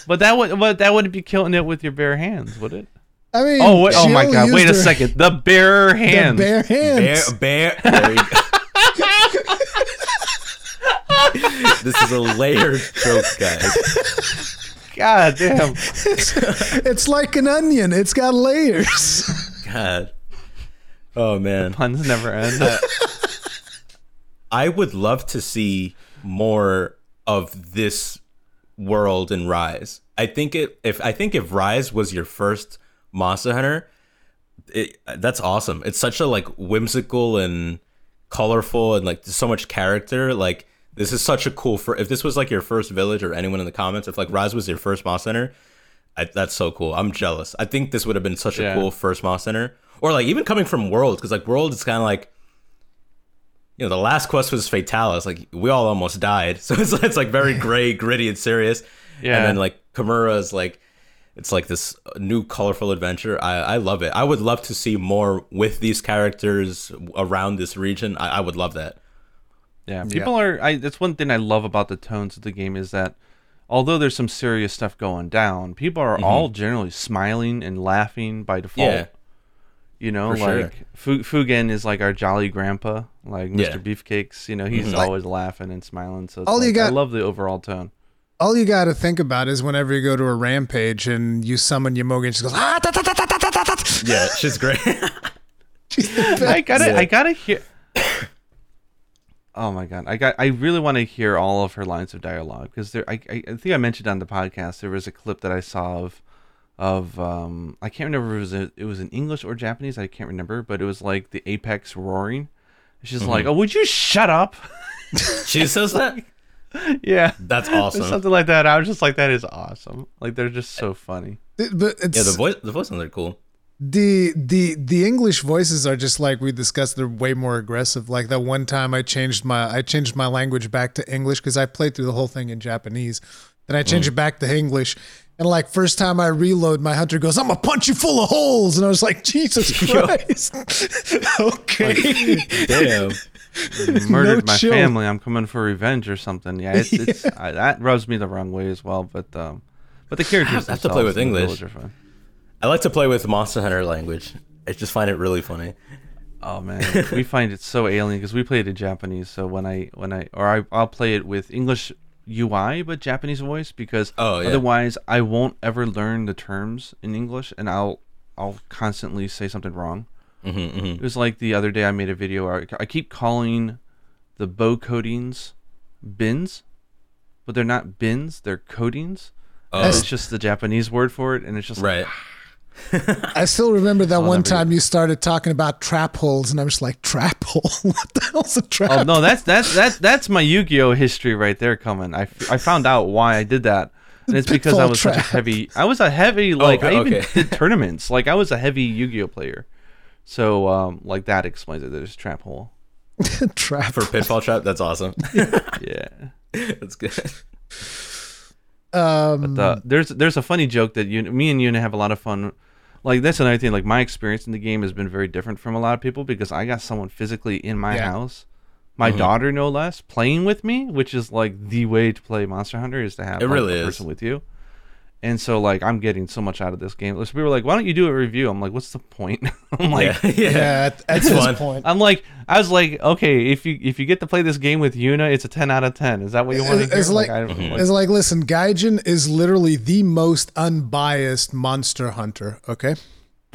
But that would but that wouldn't be killing it with your bare hands, would it? I mean, Oh wait, oh my god! Wait a second. (laughs) The bare hands. The hands. bare hands. Bare. there you go. (laughs) this is a layered joke guys God damn. (laughs) It's like an onion. It's got layers. god oh man Puns never end. Uh, I would love to see more of this world in Rise. I think it if I think if Rise was your first Monster Hunter, it, that's awesome. It's such a like whimsical and colorful and like so much character. Like this is such a cool for if this was like your first village or anyone in the comments, if like Rise was your first Monster Hunter, I, that's so cool. I'm jealous. I think this would have been such a cool first Monster Hunter. Or like even coming from World, because like World is kind of like you know, the last quest was Fatalis. Like we all almost died, (laughs) so it's it's like very (laughs) gray, gritty, and serious. Yeah. And then like Kamura is like, it's like this uh, new colorful adventure. I I love it. I would love to see more with these characters around this region. I, I would love that. Yeah, people are. I that's one thing I love about the tones of the game is that although there's some serious stuff going down, people are mm-hmm. all generally smiling and laughing by default. Yeah. You know, For like Fu- Fugen is like our jolly grandpa, like Mr. Yeah. Beefcakes. You know, he's mm-hmm. always laughing and smiling. So it's All you like- I love the overall tone all you got to think about is whenever you go to a rampage and you summon Yomogi, and she goes, ah, da, da, da, da, da, da, da. yeah, she's great. (laughs) she's I gotta. I gotta hear. (coughs) oh my god, I got, I really want to hear all of her lines of dialogue because there, I, I, think I mentioned on the podcast there was a clip that I saw of, of, um, I can't remember if it was a, it was in English or Japanese, I can't remember, but it was like the apex roaring. She's mm-hmm. like, oh, would you shut up? she says that. (laughs) (laughs) yeah, That's awesome. something like that. I was just like, "That is awesome!" Like they're just so funny. But it's, Yeah, the voice the voice sounds are cool. the the the English voices are just like we discussed. They're way more aggressive. Like that one time I changed my I changed my language back to English because I played through the whole thing in Japanese. Then I changed mm. it back to English. And like first time I reload, my hunter goes, "I'm gonna punch you full of holes," and I was like, "Jesus (laughs) Christ!" (laughs) okay, Damn. (laughs) Murdered No my chill. family. I'm coming for revenge or something. Yeah, it's, it's (laughs) I, that rubs me the wrong way as well. But um, but the characters I have to play with English. are fun. I like to play with Monster Hunter language. I just find it really funny. Oh man, (laughs) we find it so alien because we play it in Japanese. So when I when I or I I'll play it with English UI but Japanese voice because Oh, yeah. otherwise I won't ever learn the terms in English and I'll I'll constantly say something wrong. Mm-hmm, It was like the other day I made a video. Where I I keep calling the bow coatings bins, but they're not bins. They're coatings. Oh, It's just the Japanese word for it, and it's just like, right. I still remember that (laughs) one never- time you started talking about trap holes, and I was like, "Trap hole? (laughs) what the hell's a trap?" Oh no, that's that's that's that's my Yu-Gi-Oh history right there coming. I, I found out why I did that, and it's because I Pitfall was such a heavy. I was a heavy like I even did tournaments. Like I was a heavy Yu-Gi-Oh player, so um like that explains it. There's a trap hole. (laughs) trap. For Pitfall Trap, that's awesome. (laughs) Yeah. (laughs) that's good. um, the, there's there's a funny joke that you me and Yuna have a lot of fun. Like that's another thing. Like my experience in the game has been very different from a lot of people because I got someone physically in my Yeah. house, my daughter no less, playing with me, which is like the way to play Monster Hunter is to have It like, really a is. person with you. And so like I'm getting so much out of this game. So people were like, "Why don't you do a review?" I'm like, "What's the point?" (laughs) I'm like, yeah, (laughs) yeah. yeah, at, at this fun. point, I'm like, I was like, okay, if you if you get to play this game with Yuna, it's a 10 out of 10. Is that what you want to It's- it's like- I don't- like- it's like, listen, Gaijin is literally the most unbiased monster hunter. Okay, (laughs)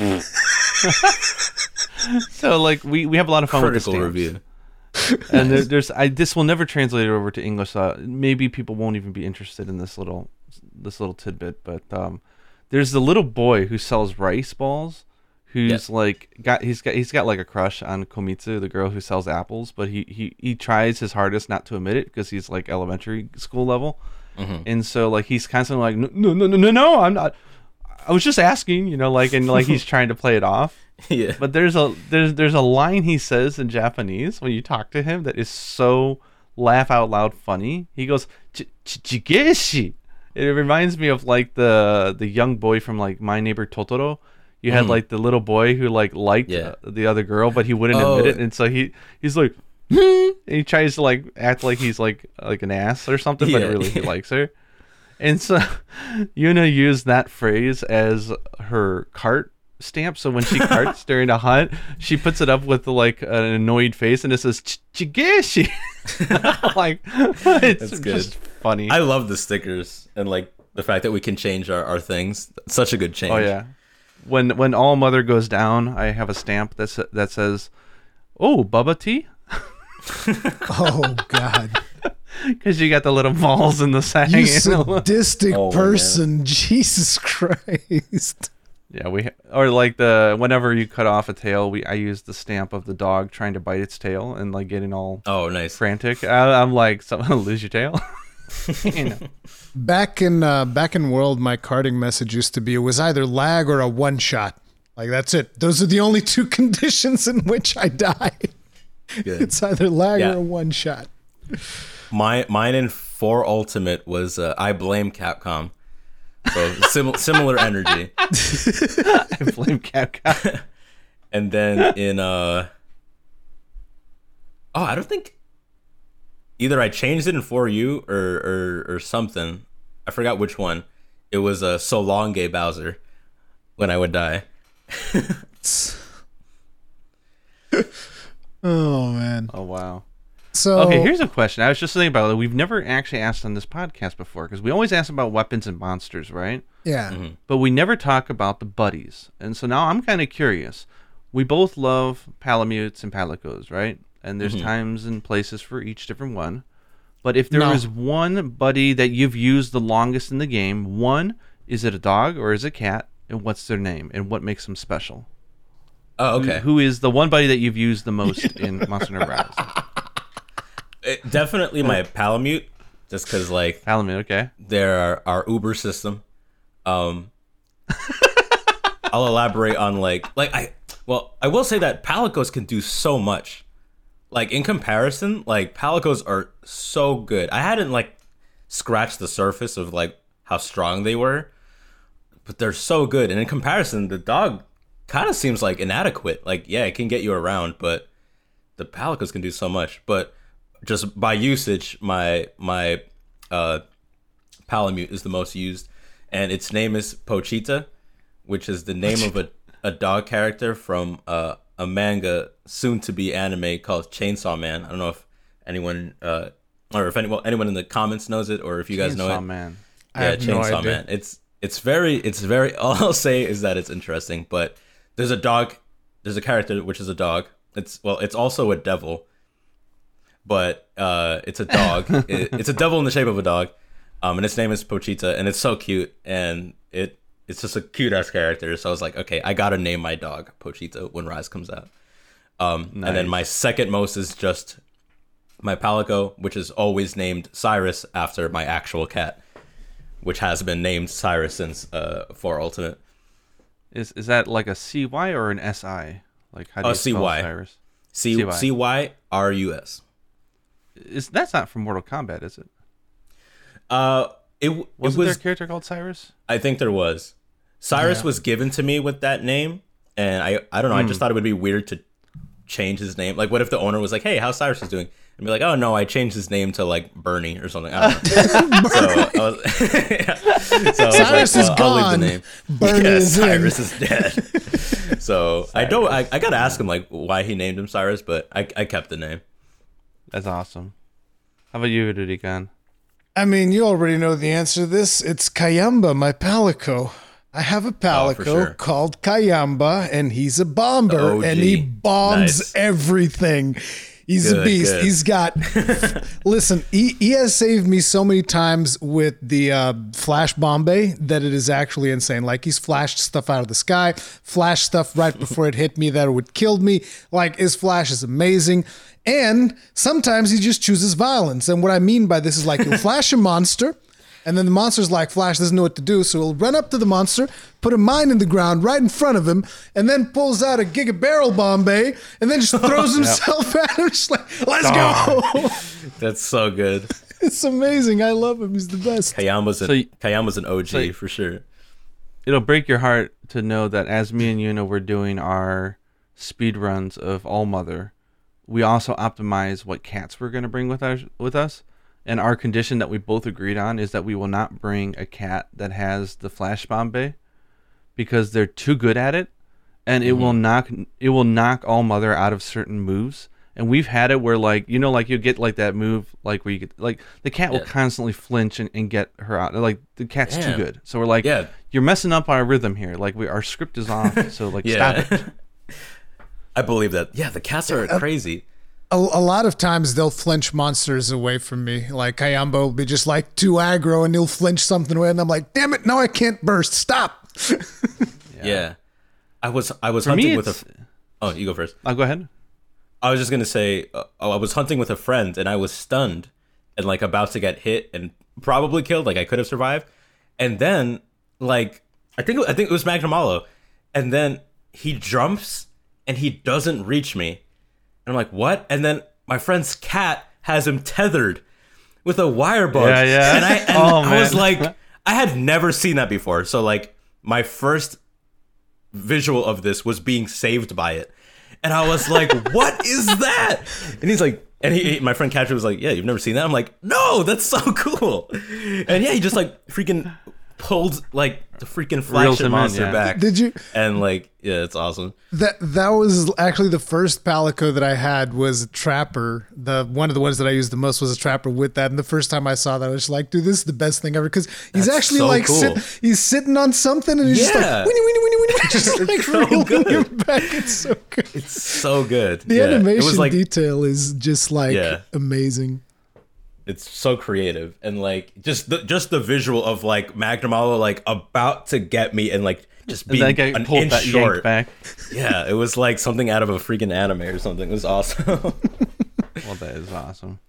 so like we, we have a lot of fun with the Critical review. and there, there's I this will never translate over to English. Uh, maybe people won't even be interested in this little this little tidbit. But um, there's the little boy who sells rice balls, who's like got he's got he's got like a crush on Komitsu, the girl who sells apples. But he he he tries his hardest not to admit it because he's like elementary school level, and so like he's constantly like no no no no no I'm not. I was just asking, you know, like and like he's (laughs) trying to play it off. yeah. But there's a there's there's a line he says in Japanese when you talk to him that is so laugh out loud funny. He goes "Ch- ch- chigeshi. It reminds me of like the the young boy from like My Neighbor Totoro. You had like the little boy who like liked Yeah. the other girl, but he wouldn't Oh. admit it, and so he he's like, "Hmm," and he tries to like act like he's like like an ass or something, but really he (laughs) likes her. And so (laughs) Yuna used that phrase as her cart stamp. So when she carts (laughs) during a hunt, she puts it up with like an annoyed face and it says "Ch- Chigeshi. (laughs) like (laughs) it's That's good. just funny. I love the stickers and like the fact that we can change our, our things. Such a good oh, change. oh yeah. When when all mother goes down, I have a stamp that that says, "Oh, Bubba tea," oh god, because you got the little balls in the sack. you you sadistic Oh, my person, Jesus Christ! Yeah, we or like the whenever you cut off a tail, we I use the stamp of the dog trying to bite its tail and like getting all Oh, nice. frantic. I, I'm like, someone (laughs) lose your tail. (laughs) you know. (laughs) Back in uh, back in World, my carding message used to be it was either lag or a one shot. Like that's it. Those are the only two conditions in which I die. Good. It's either lag Yeah. or one shot. My mine in four ultimate was uh, I blame Capcom. So sim- similar energy. (laughs) I blame Capcom. (laughs) And then in uh Oh, I don't think either I changed it in for you or or or something. I forgot which one. It was a uh, so long gay Bowser when I would die. (laughs) Oh man. Oh wow. So Okay, here's a question. I was just thinking about it. We've never actually asked on this podcast before because we always ask about weapons and monsters, right? yeah. Mm-hmm. But we never talk about the buddies. And so now I'm kind of curious. We both love Palamutes and Palicos, right? And there's times and places for each different one. But if there No. is one buddy that you've used the longest in the game, one, is it a dog or is it a cat? And what's their name? And what makes them special? Oh, Who- okay. Who is the one buddy that you've used the most (laughs) in Monster Hunter Rise? It- definitely my Palamute just cuz like Palamute, okay. they're our Uber system. Um, I'll elaborate on like like I well I will say that Palicos can do so much. Like in comparison, like Palicos are so good. I hadn't like scratched the surface of like how strong they were, but they're so good. And in comparison, the dog kind of seems like inadequate. Like yeah, it can get you around, but the Palicos can do so much. But just by usage, my my uh Palamute is the most used, and its name is Pochita, which is the name of a, a dog character from uh, a manga soon to be anime called Chainsaw Man. I don't know if anyone uh, or if anyone anyone in the comments knows it or if you guys know it. Man. I Yeah, have no Chainsaw idea. Man. It's it's very it's very (laughs) all I'll say is that it's interesting, but there's a dog there's a character which is a dog. It's well, it's also a devil. But uh it's a dog. (laughs) it, it's a devil in the shape of a dog. Um and its name is Pochita and it's so cute and it it's just a cute ass character. So I was like, okay, I gotta name my dog Pochita when Rise comes out. Um and then my second most is just my Palico, which is always named Cyrus after my actual cat which has been named Cyrus since uh for Ultimate. Is is that like a CY or an SI? Like how do Oh, you spell CY. Cyrus? C C Y R U S. Is that's not from Mortal Kombat, is it? Uh, it, Wasn't was. there a character called Cyrus? I think there was. Cyrus Yeah. was given to me with that name, and I I don't know. I just thought it would be weird to change his name. Like, what if the owner was like, "Hey, how's Cyrus is doing?" And be like, "Oh no, I changed his name to like Bernie or something." I don't know. (laughs) so I was, (laughs) yeah. so I was Cyrus like, is well, I'll leave the name. Bernie yeah, is in. Cyrus is dead. (laughs) so I don't. I, I gotta ask him like why he named him Cyrus, but I I kept the name. That's awesome. How about you, Rurikhan? I mean, you already know the answer to this. It's Kayamba, my Palico. I have a oh, Palico Oh, sure. called Kayamba, and he's a bomber, and he bombs Nice. everything. He's a beast. good. He's got. (laughs) listen, he, he has saved me so many times with the uh, flash Bombay that it is actually insane. Like he's flashed stuff out of the sky, flashed stuff right before it hit me that would killed me. Like his flash is amazing. And sometimes he just chooses violence. And what I mean by this is like he'll flash a monster. And then the monster's like, Flash doesn't know what to do. So he'll run up to the monster, put a mine in the ground right in front of him, and then pulls out a Giga Barrel Bombay eh? and then just throws (laughs) himself (laughs) at him. Just like, let's go. (laughs) That's so good. it's amazing. I love him. He's the best. Kayamba's an, So y- Kayamba's an OG so- for sure. It'll break your heart to know that as me and Yuna were doing our speed runs of All Mother, we also optimize what cats we're going to bring with us. With us, and our condition that we both agreed on is that we will not bring a cat that has the Flash Bombay because they're too good at it, and it will mm-hmm. knock it will knock All Mother out of certain moves. And we've had it where like you know like you get like that move like where you get like the cat will constantly flinch and, and get her out like the cat's Damn. too good so we're like Yeah. you're messing up our rhythm here like we our script is off so like (laughs) stop it (laughs) I believe that. Yeah, the cats are um, crazy. A, a lot of times they'll flinch monsters away from me. Like Kayamba will be just like too aggro and he'll flinch something away. And I'm like, damn it, no, I can't burst. Stop. (laughs) Yeah. I was I was for hunting me with a. it's Oh, you go first. I'll go ahead I was just gonna say, uh, oh, I was hunting with a friend and I was stunned and like about to get hit and probably killed. Like I could have survived, and then like I think I think it was Magnamalo, and then he jumps and he doesn't reach me, and I'm like, what? And then my friend's cat has him tethered with a wire bug. Yeah, yeah. And I, and (laughs) Oh, I was like, I had never seen that before. So like my first visual of this was being saved by it. And I was like, (laughs) what is that? And he's like, and he, my friend Catcher was like, yeah, you've never seen that? I'm like, no, that's so (laughs) cool. And yeah, he just like freaking pulled like the freaking Reels flagship in, monster yeah. back. Did you? And like, yeah, it's awesome. That that was actually the first palico that I had was a trapper. The one of the ones that I used the most was a trapper with that. And the first time I saw that, I was like, dude, this is the best thing ever because he's That's actually so like cool. sit, he's sitting on something and he's just like winnie winnie winnie winnie, winnie (laughs) just like so reeling good. him back. It's so good. It's so good. The Yeah, animation It was like detail is just like Yeah. amazing. It's so creative and like just the just the visual of like Magnamalo like about to get me and like just And being guy an inch that short. back. Yeah, it was like something out of a freaking anime or something. It was awesome. (laughs) Well, that is awesome.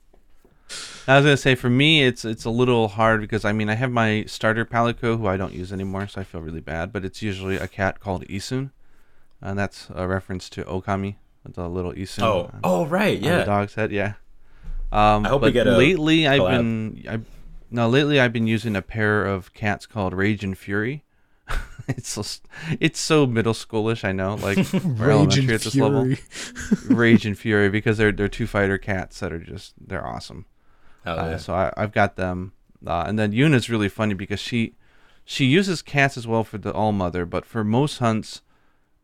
I was gonna say for me, it's it's a little hard because I mean I have my starter Palico who I don't use anymore, so I feel really bad. But it's usually a cat called Issun, and that's a reference to Okami, the little Issun. oh, on- oh right, on the yeah. dog's head. Yeah. Um, I hope we get a lately I've been I, no lately I've been using a pair of cats called Rage and Fury. (laughs) it's so, it's so middle schoolish, I know, like (laughs) elementary and at this level. fury. (laughs) Rage and Fury because they're they're two fighter cats that are just they're awesome. Oh, Uh, yeah. so I, I've got them, uh, and then Yuna's really funny because she she uses cats as well for the all mother, but for most hunts,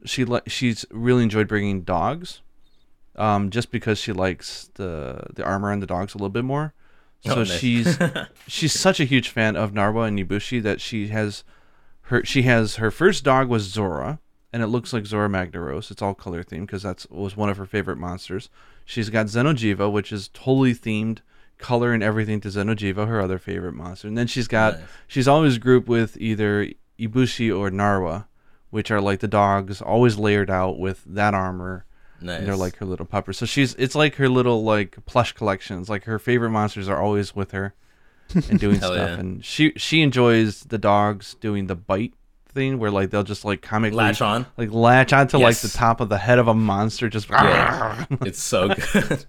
she li- she's really enjoyed bringing dogs, um, just because she likes the the armor and the dogs a little bit more. So Oh, nice. she's (laughs) she's such a huge fan of Narwa and Ibushi that she has her she has her first dog was Zora, and it looks like Zora Magdaros. It's all color themed because that's was one of her favorite monsters. She's got Xenojiva, which is totally themed color and everything to Xenojiva, her other favorite monster. And then she's got Nice. she's always grouped with either Ibushi or Narwa, which are like the dogs, always layered out with that armor. Nice. And they're like her little puppers. So she's it's like her little like plush collections. Like her favorite monsters are always with her and (laughs) doing stuff. yeah. And she she enjoys the dogs doing the bite thing where like they'll just like comically latch on. like latch onto like Yes. the top of the head of a monster just Yeah. (laughs) it's so good.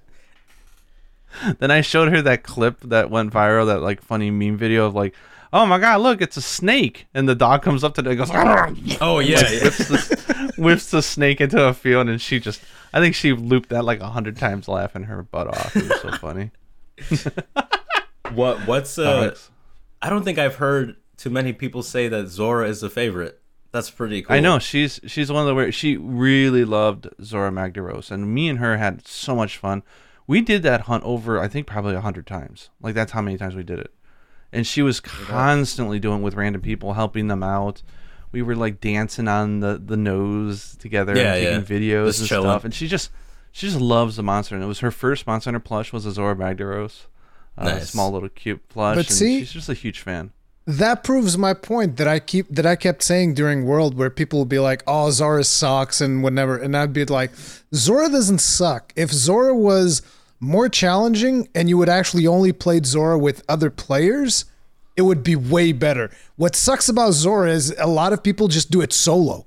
then I showed her that clip that went viral, that like funny meme video of like, oh my god, look, it's a snake, and the dog comes up to it and goes, oh yeah, yeah. whips, the, whips the snake into a field, and she just, I think she looped that like a hundred times, laughing her butt off. It was so funny. (laughs) What what's uh Dogs. I don't think I've heard too many people say that Zora is a favorite. That's pretty cool. I know she's she's one of the where she really loved Zora Magdaros, and me and her had so much fun. We did that hunt over, I think, probably a hundred times. Like that's how many times we did it. And she was constantly doing with random people, helping them out. We were like dancing on the the nose together Yeah, and taking yeah. videos Just and chilling. stuff. And she just she just loves the monster. And it was her first Monster Hunter plush was a Zora Magdaros, uh, Nice. small little cute plush. But and see- she's just a huge fan. That proves my point that I keep that I kept saying during World, where people would be like, "Oh, Zora sucks" and whatever, and I'd be like, "Zora doesn't suck. If Zora was more challenging and you would actually only played Zora with other players, it would be way better." What sucks about Zora is a lot of people just do it solo.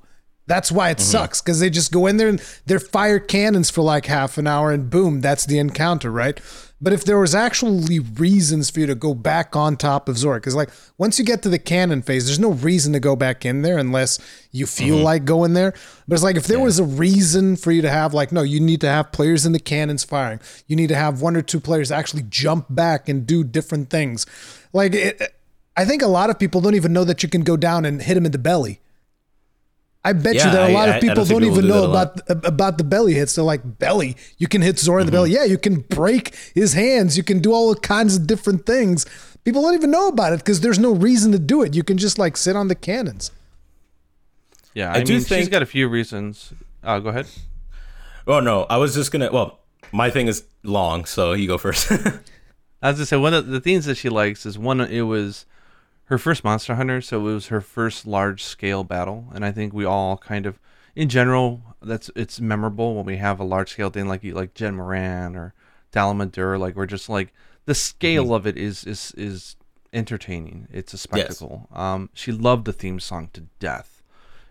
That's why it mm-hmm. sucks because they just go in there and they're fire cannons for like half an hour and boom, that's the encounter, right? But if there was actually reasons for you to go back on top of Zora, because like once you get to the cannon phase, there's no reason to go back in there unless you feel mm-hmm. like going there. But it's like if there was a reason for you to have like, no, you need to have players in the cannons firing. You need to have one or two players actually jump back and do different things. Like it, I think a lot of people don't even know that you can go down and hit him in the belly. I bet Yeah, you that a lot I- I of people don't don't people even do know a about about the belly hits. They're like belly. You can hit Zora in the belly. Mm-hmm. Yeah, you can break his hands. You can do all kinds of different things. People don't even know about it because there's no reason to do it. You can just like sit on the cannons. Yeah, I I, do mean, she's think- got a few reasons. Uh, go ahead. Oh no, I was just gonna. Well, my thing is long, so you go first. As (laughs) I said, one of the things that she likes is one. It was her first Monster Hunter, so it was her first large scale battle, and I think we all kind of, in general, that's it's memorable when we have a large scale thing like like Jhen Mohran or Dalamadur. Like we're just like the scale of it is is is entertaining. It's a spectacle. Um, she loved the theme song to death,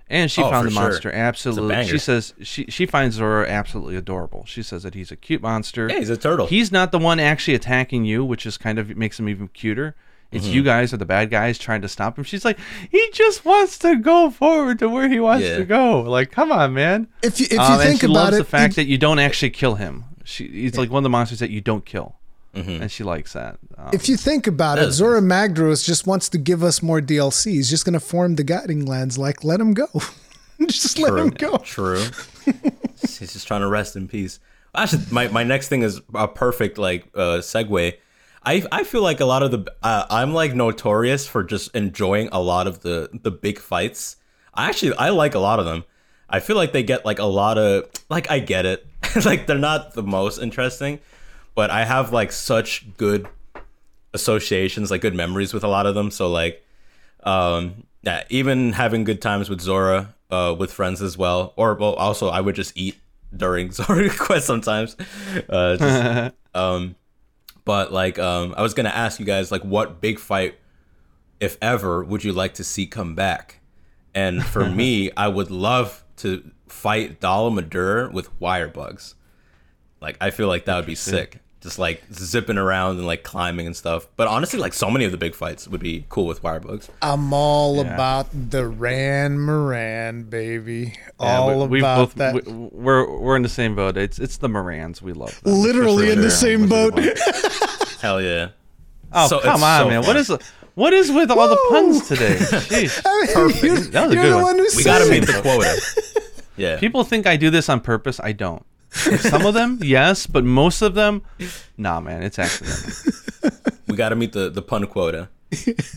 And she Oh, found the monster absolutely. She says she she finds Zora absolutely adorable. She says that he's a cute monster. Yeah, he's a turtle. He's not the one actually attacking you, which is kind of makes him even cuter. It's Mm-hmm. you guys are the bad guys trying to stop him. She's like, he just wants to go forward to where he wants Yeah. to go. Like, come on, man. If you if you Um, and think she about loves it, the fact it- that you don't actually kill him. She, he's like one of the monsters that you don't kill, Mm-hmm. and she likes that. Um, if you think about That it, is Zora Magdaros just wants to give us more DLC. He's just going to form the guiding lands. Like, let him go. (laughs) just let him go. True. (laughs) He's just trying to rest in peace. Actually, my, my next thing is a perfect like uh, segue. I I feel like a lot of the uh, I'm like notorious for just enjoying a lot of the the big fights. I actually I like a lot of them. I feel like they get like a lot of like I get it. (laughs) like they're not the most interesting, but I have like such good associations, like good memories with a lot of them. So like um yeah even having good times with zora uh with friends as well or well also i would just eat during (laughs) zora quest sometimes uh just, (laughs) um but like um i was gonna ask you guys like what big fight if ever would you like to see come back? And for me (laughs) i would love to fight Dalamadur with wire bugs. Like i feel like that would be sick just like zipping around and like climbing and stuff but honestly like so many of the big fights would be cool with wire bugs I'm all about the Ran Moran, baby. yeah, all we, we about both that. we, we're we're in the same boat. It's it's the Mohrans we love. them, Literally especially in the same boat. (laughs) Hell yeah Oh So- come on, so man! fun. What is what is with all the puns today? Jeez. (laughs) I mean, You're, That was a good one. one We gotta meet the quota. Yeah. People think I do this on purpose. I don't. Some of them, yes, but most of them, nah, man, it's accidental. (laughs) we gotta meet the, the pun quota.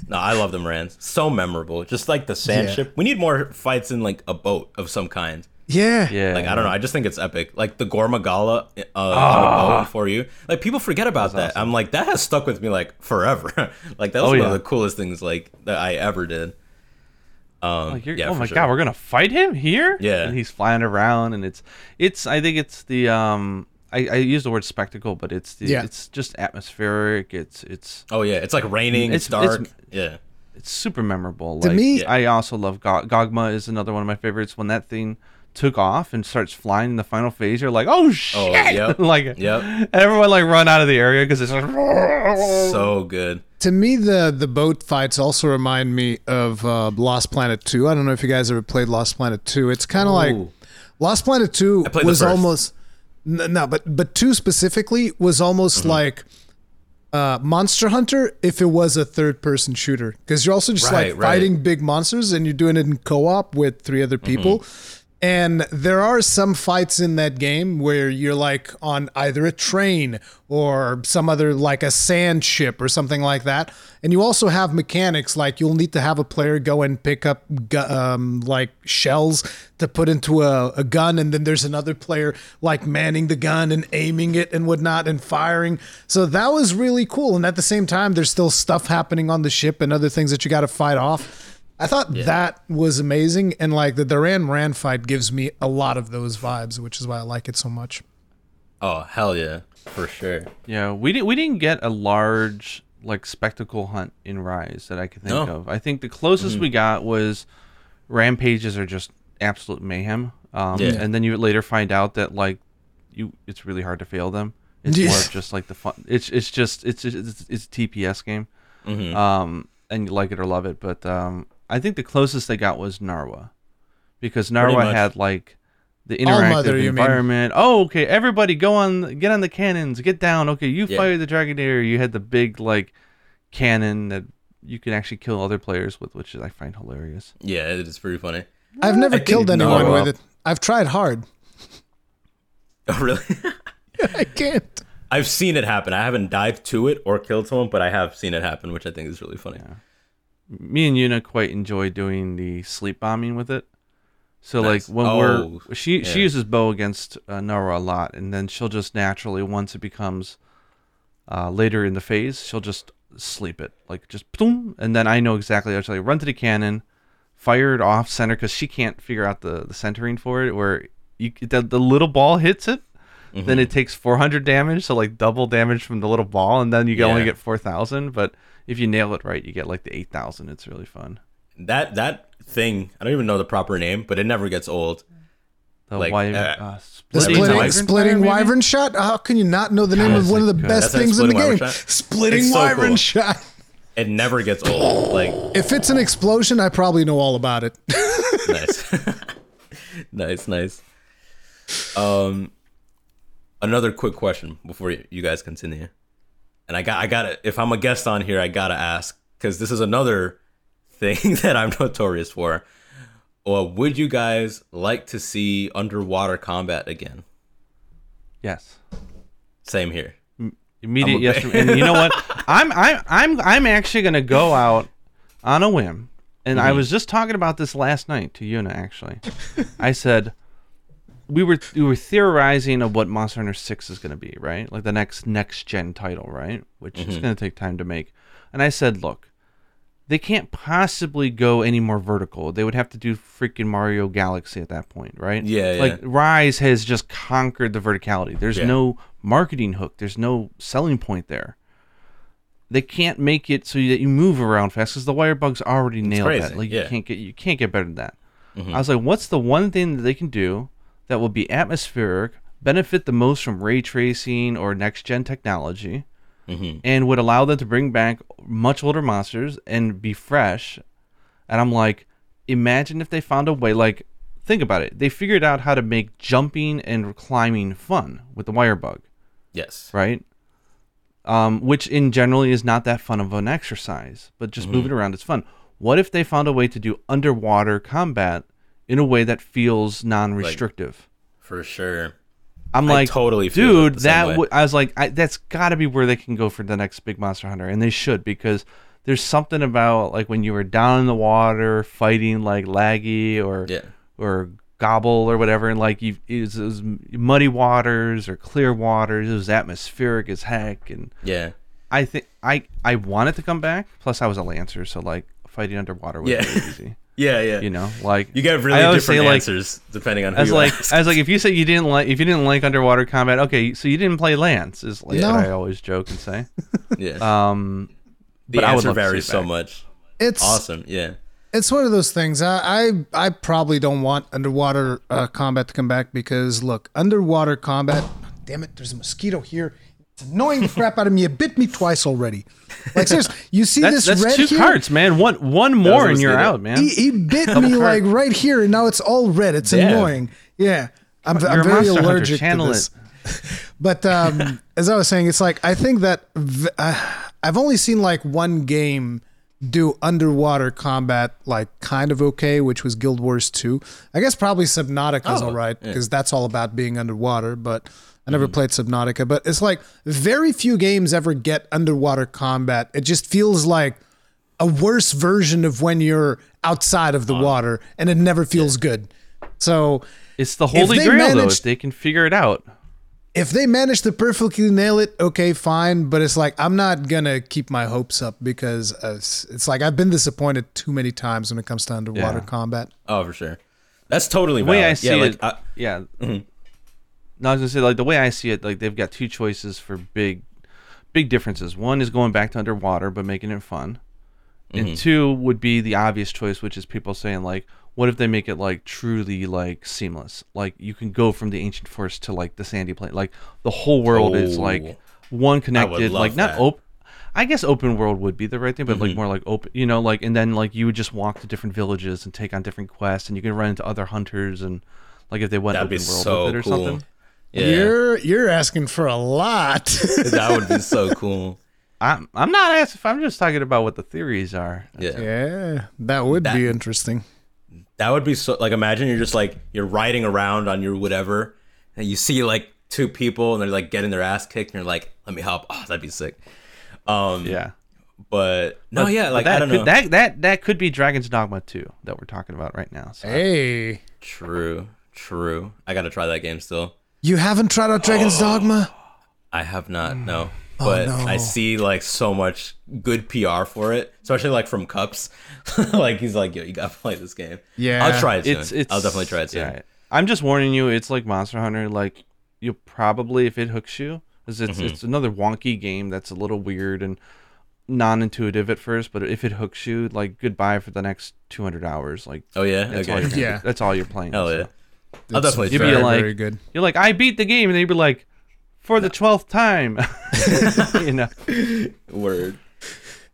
no, I love the Mohrans. So memorable. Just like the sand Yeah. ship. We need more fights in like a boat of some kind. Yeah. Yeah, Like I don't know. I just think it's epic. Like the Gore Magala uh, on a boat for you. Like people forget about that. I'm like that has stuck with me like forever. (laughs) like that was Oh, one yeah. of the coolest things like that I ever did. Um, Like you're, yeah, oh my sure. god, we're gonna fight him here? Yeah. and he's flying around, and it's it's. I think it's the um. I, I use the word spectacle, but it's the Yeah. it's just atmospheric. It's it's Oh yeah, it's like raining. It's, It's- it's- dark. yeah. it's super memorable. To like, me- I also love Go- Gogma is another one of my favorites. When that thing took off and starts flying in the final phase, you're like, oh shit! yep. (laughs) like Yep. and everyone like run out of the area because it's like, So good. To me, the the boat fights also remind me of uh, Lost Planet Two. I don't know if you guys ever played Lost Planet Two. It's kind of like Lost Planet Two I played the was almost no, but but two specifically was almost Mm-hmm. like uh, Monster Hunter if it was a third person shooter because you're also just Right, like right. fighting big monsters and you're doing it in co op with three other Mm-hmm. And there are some fights in that game where you're like on either a train or some other like a sand ship or something like that. And you also have mechanics like you'll need to have a player go and pick up um, like shells to put into a, a gun, and then there's another player like manning the gun and aiming it and whatnot and firing. So that was really cool. And at the same time, there's still stuff happening on the ship and other things that you got to fight off. I thought that was amazing, and like the Duran Ran fight gives me a lot of those vibes, which is why I like it so much. Oh hell yeah, for sure. Yeah, we didn't we didn't get a large like spectacle hunt in Rise that I could think No. Mm-hmm. of. I think the closest we got was rampages are just absolute mayhem. Um, Yeah. and then you later find out that like you it's really hard to fail them. (laughs) It's more Yeah. of just like the fun. It's it's just it's it's, it's a TPS game. Mm-hmm. Um, and you like it or love it, but um, I think the closest they got was Narwa, because Narwa had like the interactive Mother, environment. Oh, okay, everybody go on, get on the cannons, get down. Okay, you Yeah. fire the Dragonator. You had the big like cannon that you can actually kill other players with, which I find hilarious. Yeah, it is pretty funny. I've never think killed anyone Narwa- with it. I've tried hard. (laughs) Oh really? (laughs) I can't. I've seen it happen. I haven't dived to it or killed someone, but I have seen it happen, which I think is really funny. Me and Yuna quite enjoy doing the sleep bombing with it. So Nice. like when Oh, we're she she uses bow against uh, Narwa a lot, and then she'll just naturally once it becomes uh, later in the phase, she'll just sleep it like just boom, and then I know exactly. I'll like run to the cannon, fire it off center because she can't figure out the the centering for it. Where you the, the little ball hits it, Mm-hmm. then it takes 400 damage, so like double damage from the little ball, and then you can only get 4,000. But if you nail it right, you get like the 8,000. It's really fun. that that thing. I don't even know the proper name, but it never gets old. The Like, wyvern, uh, uh, The Splitting splitting, wyvern splitting fire, wyvern shot. How can you not know the name of one of the good- best That's things in the game? shot? Splitting It's so wyvern cool. shot. It never gets old. Like If it's an explosion, I probably know all about it. nice, (laughs) nice, nice. Um, another quick question before you you guys continue, and I got I got to If I'm a guest on here, I gotta ask because this is another (laughs) thing that I'm notorious for. Or would you guys like to see underwater combat again? yes. Same here. Immediate I'm yes. (laughs) and you know what? I'm I'm I'm I'm actually gonna go out on a whim, and Mm-hmm. I was just talking about this last night to Yuna. Actually, I said we were we were theorizing of what Monster Hunter Six is gonna be, right? Like the next next gen title, right? Which Mm-hmm. is gonna take time to make. And I said, look, they can't possibly go any more vertical. They would have to do freaking Mario Galaxy at that point, right? Yeah, Like yeah. Rise has just conquered the verticality. There's Yeah. no marketing hook. There's no selling point there. They can't make it so that you move around fast because the wire bugs already nailed crazy, that. Like yeah. you can't get you can't get better than that. Mm-hmm. I was like, what's the one thing that they can do that will be atmospheric, benefit the most from ray tracing or next gen technology, Mm-hmm. and would allow them to bring back much older monsters and be fresh. And I'm like, imagine if they found a way. Like, think about it. They figured out how to make jumping and climbing fun with the wire bug Yes. right? Um, which in generally is not that fun of an exercise, but just Mm-hmm. moving around is fun. What if they found a way to do underwater combat in a way that feels non-restrictive? For sure. I'm I like, totally feel dude, that way. would. I was like, I, that's got to be where they can go for the next big Monster Hunter, and they should because there's something about like when you were down in the water fighting like Laggy or Yeah. or Gobul or whatever, and like you, it was, it was muddy waters or clear waters. It was atmospheric as heck, and Yeah. I think I I wanted to come back. Plus, I was a lancer, so like fighting underwater was Yeah. really easy. (laughs) Yeah. Yeah. You know, like You get really different say, like, answers depending on who As you like ask. (laughs) as like if you say you didn't like if you didn't like underwater combat, okay, so you didn't play Lance is like No. what I always joke and say. (laughs) yeah. Um, the but I would answer love varies so much. It's Awesome. Yeah. it's one of those things. I I, I probably don't want underwater uh, combat to come back because look, underwater combat. Damn it! There's a mosquito here. It's annoying the crap out of me. It bit me twice already. Like seriously, you see that's this that's red two here? cards, man. One one more and you're out, man. He, he bit me (laughs) like right here, and now it's all red. It's Damn. annoying. Yeah, I'm, I'm very allergic to this. (laughs) But um, as I was saying, it's like I think that v- uh, I've only seen like one game do underwater combat like kind of okay, which was Guild Wars 2. I guess probably Subnautica is Oh, all right yeah. because that's all about being underwater, but I never mm-hmm. played Subnautica, but it's like very few games ever get underwater combat. It just feels like a worse version of when you're outside of the uh, water and it never feels good. So It's the holy they grail though. managed- If they can figure it out, if they manage to perfectly nail it, okay, fine. But it's like I'm not gonna keep my hopes up because uh, it's, it's like I've been disappointed too many times when it comes to underwater Yeah. combat. Oh, for sure. That's totally the way valid. I see yeah, it, like, I, yeah. Mm-hmm. No, I was gonna say like the way I see it, like they've got two choices for big, big differences. One is going back to underwater but making it fun, and two would be the obvious choice, which is people saying like, what if they make it like truly like seamless? Like you can go from the ancient forest to like the sandy plain, like the whole world is Oh. like one connected, like not open. I guess open world would be the right thing, but like more like open, you know, like and then like you would just walk to different villages and take on different quests, and you can run into other hunters and like if they went that'd open world so with it or cool. something. Yeah, You're you're asking for a lot. (laughs) that would be so (laughs) cool. I'm I'm not asking. I'm just talking about what the theories are. Yeah. yeah, that would That- be interesting. That would be so. Like, imagine you're just like you're riding around on your whatever, and you see like two people, and they're like getting their ass kicked, and you're like, "Let me help." Oh, that'd be sick. Um, Yeah. but no, But- yeah, like that I don't could, know. That that that could be Dragon's Dogma 2 that we're talking about right now. So Hey, True, true. I gotta try that game still. You haven't tried out Dragon's Dogma? I have not, no. But no. I see like so much good PR for it, especially like from Cups. (laughs) like he's like, yo, you gotta play this game. Yeah. I'll try it soon. it's it's I'll definitely try it soon. Yeah. I'm just warning you. It's like Monster Hunter. Like you'll probably if it hooks you, 'cause it's Mm-hmm. it's another wonky game that's a little weird and non-intuitive at first, but if it hooks you, like goodbye for the next 200 hours. Like Oh yeah, that's all okay. you're gonna (laughs) Yeah. that's all you're playing. Hell so. yeah. I'll definitely You'd try. be like- very good. You're like, I beat the game, and they'd be like, for the twelfth time. (laughs) you know. (laughs) Word.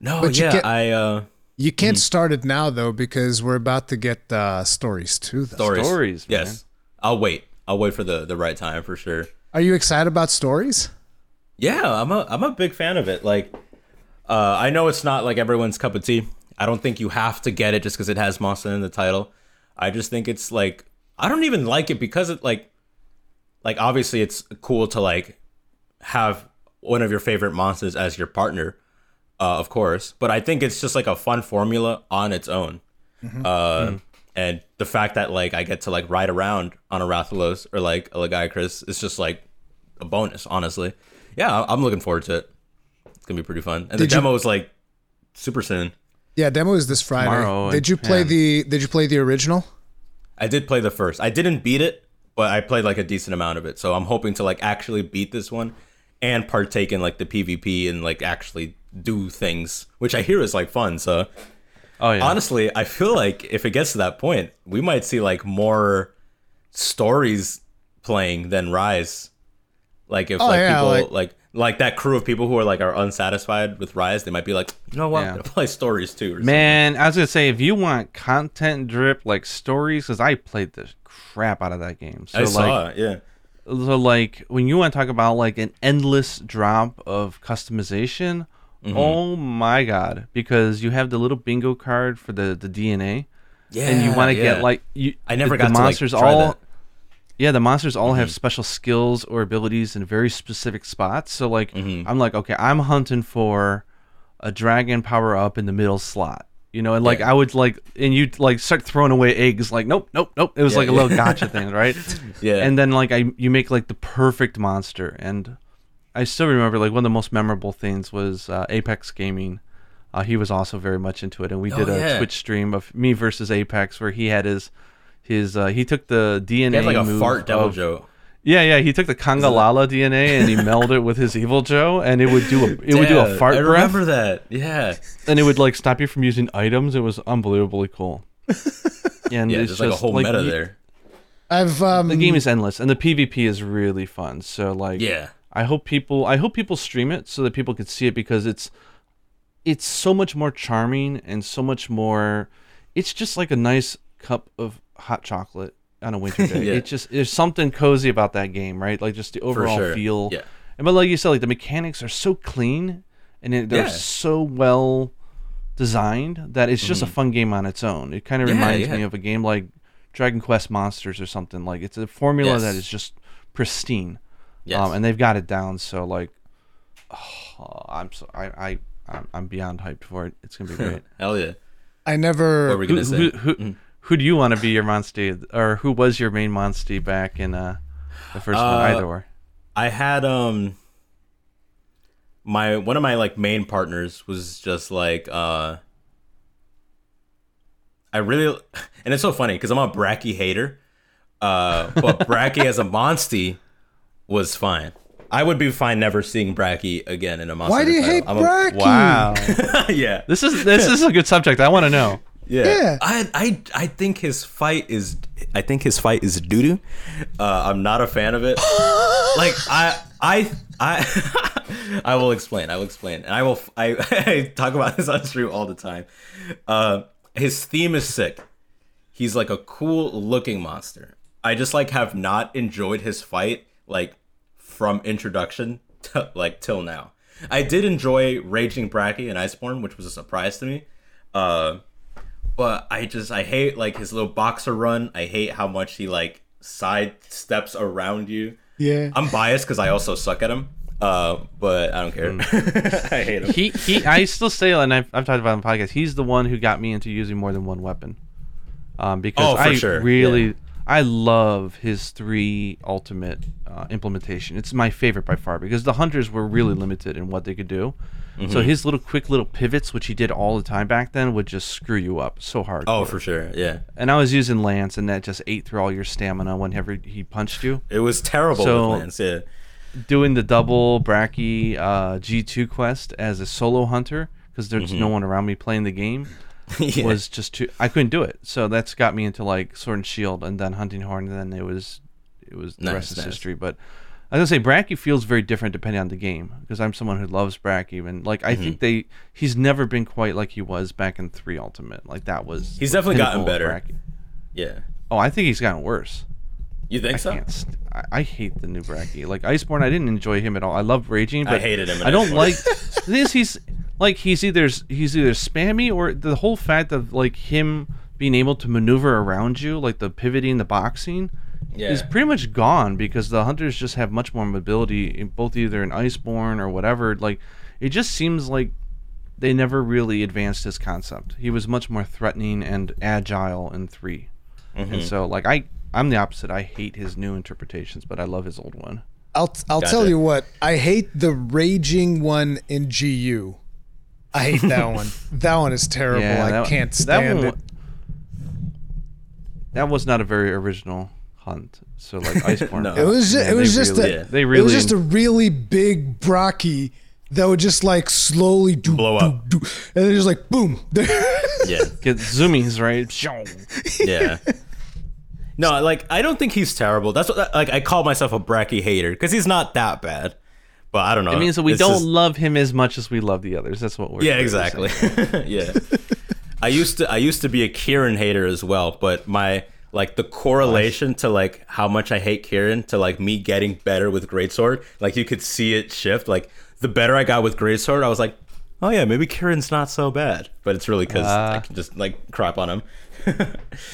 No, But you yeah, get- I uh You can't Mm-hmm. start it now though because we're about to get uh, stories too. Though. stories. Stories, man. Yes. I'll wait. I'll wait for the the right time for sure. Are you excited about stories? Yeah, I'm a I'm a big fan of it. Like, uh, I know it's not like everyone's cup of tea. I don't think you have to get it just because it has monster in the title. I just think it's like I don't even like it because it like like obviously it's cool to like have one of your favorite monsters as your partner, uh, of course. But I think it's just like a fun formula on its own. Uh, and the fact that like I get to like ride around on a Rathalos or like a Lagiacrus is just like a bonus, honestly. Yeah, I- I'm looking forward to it. It's gonna be pretty fun. And Did the you- demo is like super soon. Yeah, demo is this Friday. Tomorrow, did you play yeah. the Did you play the original? I did play the first. I didn't beat it, but I played like a decent amount of it. So I'm hoping to like actually beat this one and partake in like the PvP and like actually do things, which I hear is like fun. So Oh yeah. honestly, I feel like if it gets to that point, we might see like more stories playing than Rise. Like if Oh, like yeah, people like- like, like that crew of people who are like are unsatisfied with Rise, they might be like, you know what, Yeah. Play stories too. or something. Man, I was gonna say if you want content drip like stories, because I played the crap out of that game. So I like, saw it. Yeah. so like when you want to talk about like an endless drop of customization, Mm-hmm. oh my god! Because you have the little bingo card for the the DNA, Yeah. and you want to yeah. get like you. I never the, got the like, monsters try all. that. Mm-hmm. Yeah, the monsters all have special skills or abilities in very specific spots. So like, Mm-hmm. I'm like, okay, I'm hunting for a dragon power up in the middle slot. You know, and like Yeah. I would like, and you like start throwing away eggs. Like, nope, nope, nope. It was Yeah, like a little (laughs) gotcha thing, right? Yeah. And then like I, you make like the perfect monster, and I still remember like one of the most memorable things was uh, Apex Gaming. Uh, he was also very much into it, and we Oh, did a yeah. Twitch stream of me versus Apex where he had his his uh, he took the DNA He had like a fart devil of- Joe. yeah, yeah. He took the Congalala DNA and he melded it with his Deviljho, and it would do a it would do a Damn, fart I breath, remember that. Yeah. and it would like stop you from using items. It was unbelievably cool. Yeah, (laughs) and Yeah, it's there's like a whole meta there. I've um, The game is endless, and the PvP is really fun. So like, Yeah. I hope people I hope people stream it so that people can see it because it's it's so much more charming and so much more. It's just like a nice cup of hot chocolate on a winter (laughs) day. Yeah. It just there's something cozy about that game, right? Like just the overall sure. feel. Yeah. And but like you said, like the mechanics are so clean and it, they're Yeah. so well designed that it's just a fun game on its own. It kind of Mm-hmm. Yeah, reminds yeah. me of a game like Dragon Quest Monsters or something. Like it's a formula Yes. that is just pristine. Yes. Um, and they've got it down. So like, oh, I'm so I I I'm, I'm beyond hyped for it. It's gonna be (laughs) great. Hell yeah. I never. What were we gonna say? who who, Mm. Who do you want to be your monstie, or who was your main monstie back in uh the first one? Uh, Either or. I had um my one of my like main partners was just like uh I really and it's so funny because I'm a Bracky hater. Uh but (laughs) Bracky as a monstie was fine. I would be fine never seeing Bracky again in a monster. Why do you title. hate I'm a- Bracky? Wow, (laughs) yeah. this is this is a good subject. I want to know. Yeah. Yeah. I I I think his fight is I think his fight is doo doo. Uh, I'm not a fan of it. (laughs) like I I I (laughs) I will explain. I will explain. And I will I, (laughs) I talk about this on stream all the time. Uh, his theme is sick. He's like a cool looking monster. I just like have not enjoyed his fight like from introduction to like till now. I did enjoy Raging Bracky and Iceborne, which was a surprise to me. Uh, but I just I hate like his little boxer run. I hate how much he like side steps around you. Yeah. I'm biased because I also suck at him. Uh, but I don't care. (laughs) I hate him. He he. I still say, and I've, I've talked about it on the podcast. He's the one who got me into using more than one weapon. Um, because Oh, I sure, really, yeah. I love his three ultimate uh, implementation. It's my favorite by far because the hunters were really limited in what they could do. Mm-hmm. So his little quick little pivots, which he did all the time back then, would just screw you up so hard. Oh, for sure. Yeah, And I was using Lance, and that just ate through all your stamina whenever he punched you. it was terrible So- with Lance. Yeah, doing the double Bracky uh, G2 quest as a solo hunter because there's no one around me playing the game (laughs) Yeah. was just too. I couldn't do it. So that's got me into like Sword and Shield, and then Hunting Horn, and then it was it was the Nice, rest is nice. history. But I was gonna say Bracky feels very different depending on the game because I'm someone who loves Bracky, and like Mm-hmm. I think they he's never been quite like he was back in three Ultimate. Like that was He's definitely gotten better. Bracky. yeah. Oh, I think he's gotten worse. You think I so? St- I, I hate the new Bracky. Like Iceborne, I didn't enjoy him at all. I love Raging, but I hated him I don't Iceborne. like (laughs) this. He's like he's either he's either spammy or the whole fact of like him being able to maneuver around you, like the pivoting, the boxing, is pretty much gone because the hunters just have much more mobility, in both either in Iceborne or whatever. Like it just seems like they never really advanced his concept. He was much more threatening and agile in 3 Mm-hmm. and so like I I'm the opposite. I hate his new interpretations, but I love his old one. I'll I'll Gotcha. tell you what. I hate the raging one in GU. I hate that one. (laughs) That one is terrible. I that- can't that stand one it. That was not a very original hunt. So like Ice (laughs) Iceborne. No. It was ju- Yeah, it was they just really, a they really it was just a really big Bracky that would just like slowly do Blow up. do, do, and then just like boom. (laughs) Yeah. get zoomies right. (laughs) Yeah. No, like I don't think he's terrible. That's what like I call myself a Bracky hater because he's not that bad. But I don't know. It means that we It's don't just- love him as much as we love the others. That's what we're. yeah, exactly. yeah. I used to I used to be a Kirin hater as well, but my like the correlation to like how much I hate Kirin to like me getting better with Greatsword, like you could see it shift. Like the better I got with Greatsword, I was like, oh yeah, maybe Kirin's not so bad. But it's really because I Ah. can just like crap on him. (laughs)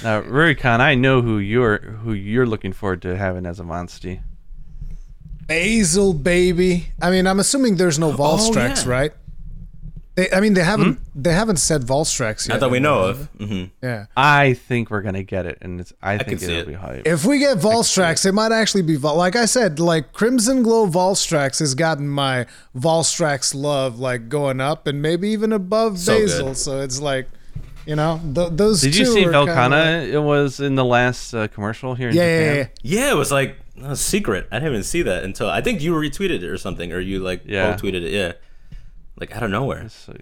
Now, Rurikhan, I know who you're who you're looking forward to having as a monster. Basil baby. I mean, I'm assuming there's no Valstrax, yeah. right? They, I mean, they haven't they haven't said Valstrax yet. Not that we know of. hmm Yeah. I think we're gonna get it, and it's I think can it'll it. be hype. If we get Valstrax, it might actually be Vol- like I said, like Crimson Glow Valstrax has gotten my Valstrax love like going up and maybe even above So Basil. good. So it's like, you know, th- those. Did you two see are kinda It was in the last uh, commercial here in Yeah, yeah, Japan. yeah. Yeah, it was like a secret. I didn't even see that until I think you retweeted it or something, or you like Yeah. tweeted it. Yeah, like out of nowhere. So,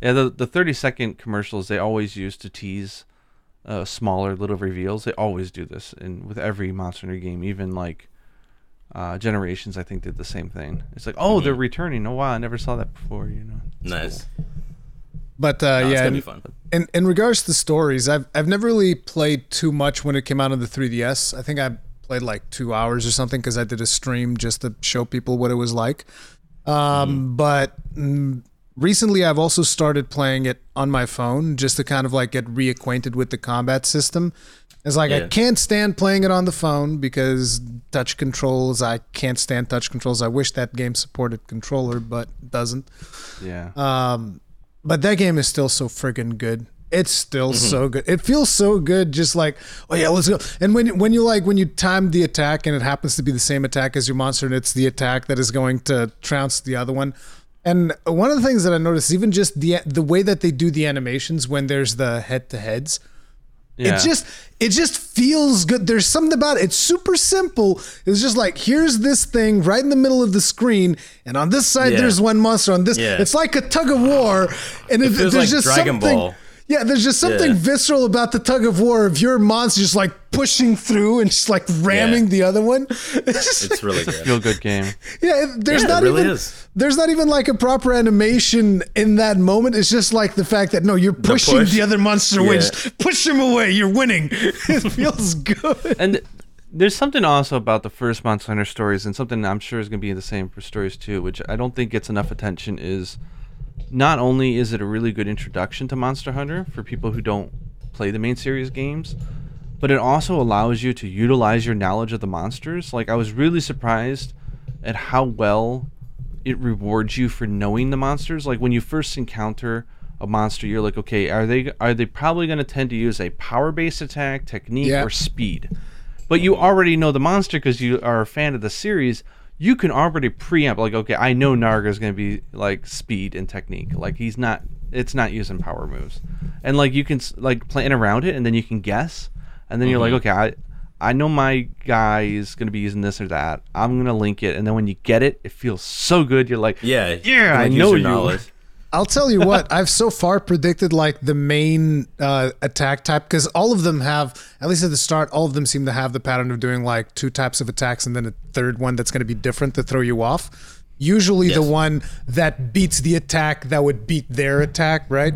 yeah, the the thirty second commercials they always use to tease uh, smaller little reveals. They always do this, and with every Monster Hunter game, even like uh, Generations, I think did the same thing. It's like, oh, they're returning. Oh wow, I never saw that before. You know, It's Nice. But uh, No, yeah, gonna in, fun. in in regards to the stories, I've I've never really played too much when it came out on the 3DS. I think I played like two hours or something because I did a stream just to show people what it was like. Um, Mm-hmm. But mm, recently, I've also started playing it on my phone just to kind of like get reacquainted with the combat system. It's like I can't stand playing it on the phone because touch controls. I can't stand touch controls. I wish that game supported controller, but doesn't. yeah. Um, but that game is still so friggin' good. It's still mm-hmm. so good. It feels so good, just like, oh yeah, let's go. And when when you like when you time the attack and it happens to be the same attack as your monster, and it's the attack that is going to trounce the other one. And one of the things that I noticed, even just the the way that they do the animations when there's the head to heads, yeah. it just it just feels good. There's something about it. It's super simple. It's just like here's this thing right in the middle of the screen, and on this side Yeah. there's one monster. On this, Yeah. it's like a tug of war, and it, feels there's like just Dragon something. Ball. Yeah, there's just something Yeah. visceral about the tug of war of your monster just like pushing through and just like ramming Yeah. the other one. It's just It's (laughs) really good. feel good game. yeah, it- there's Yeah, it not really even is. there's not even like a proper animation in that moment. It's just like the fact that no, you're pushing the, push. other monster away. Yeah. Just push him away. You're winning. (laughs) It feels good. And there's something also about the first Monster Hunter stories, and something I'm sure is going to be the same for stories too, which I don't think gets enough attention. Is not only is it a really good introduction to Monster Hunter for people who don't play the main series games, but it also allows you to utilize your knowledge of the monsters. Like I was really surprised at how well it rewards you for knowing the monsters. Like when you first encounter a monster, you're like, okay, are they are they probably going to tend to use a power based attack, technique, Yeah. or speed? But you already know the monster because you are a fan of the series. You can already preempt, like, okay, I know Narga is going to be like speed and technique. Like he's not, it's not using power moves, and like you can s- like plan around it, and then you can guess, and then you're like, okay, I. I know my guy is going to be using this or that. I'm going to link it. And then when you get it, it feels so good. You're like, Yeah, Yeah, I know you. I'll tell you what, I've so far predicted like the main uh, attack type because all of them have, at least at the start, all of them seem to have the pattern of doing like two types of attacks and then a third one that's going to be different to throw you off. Usually the one that beats the attack that would beat their attack, right?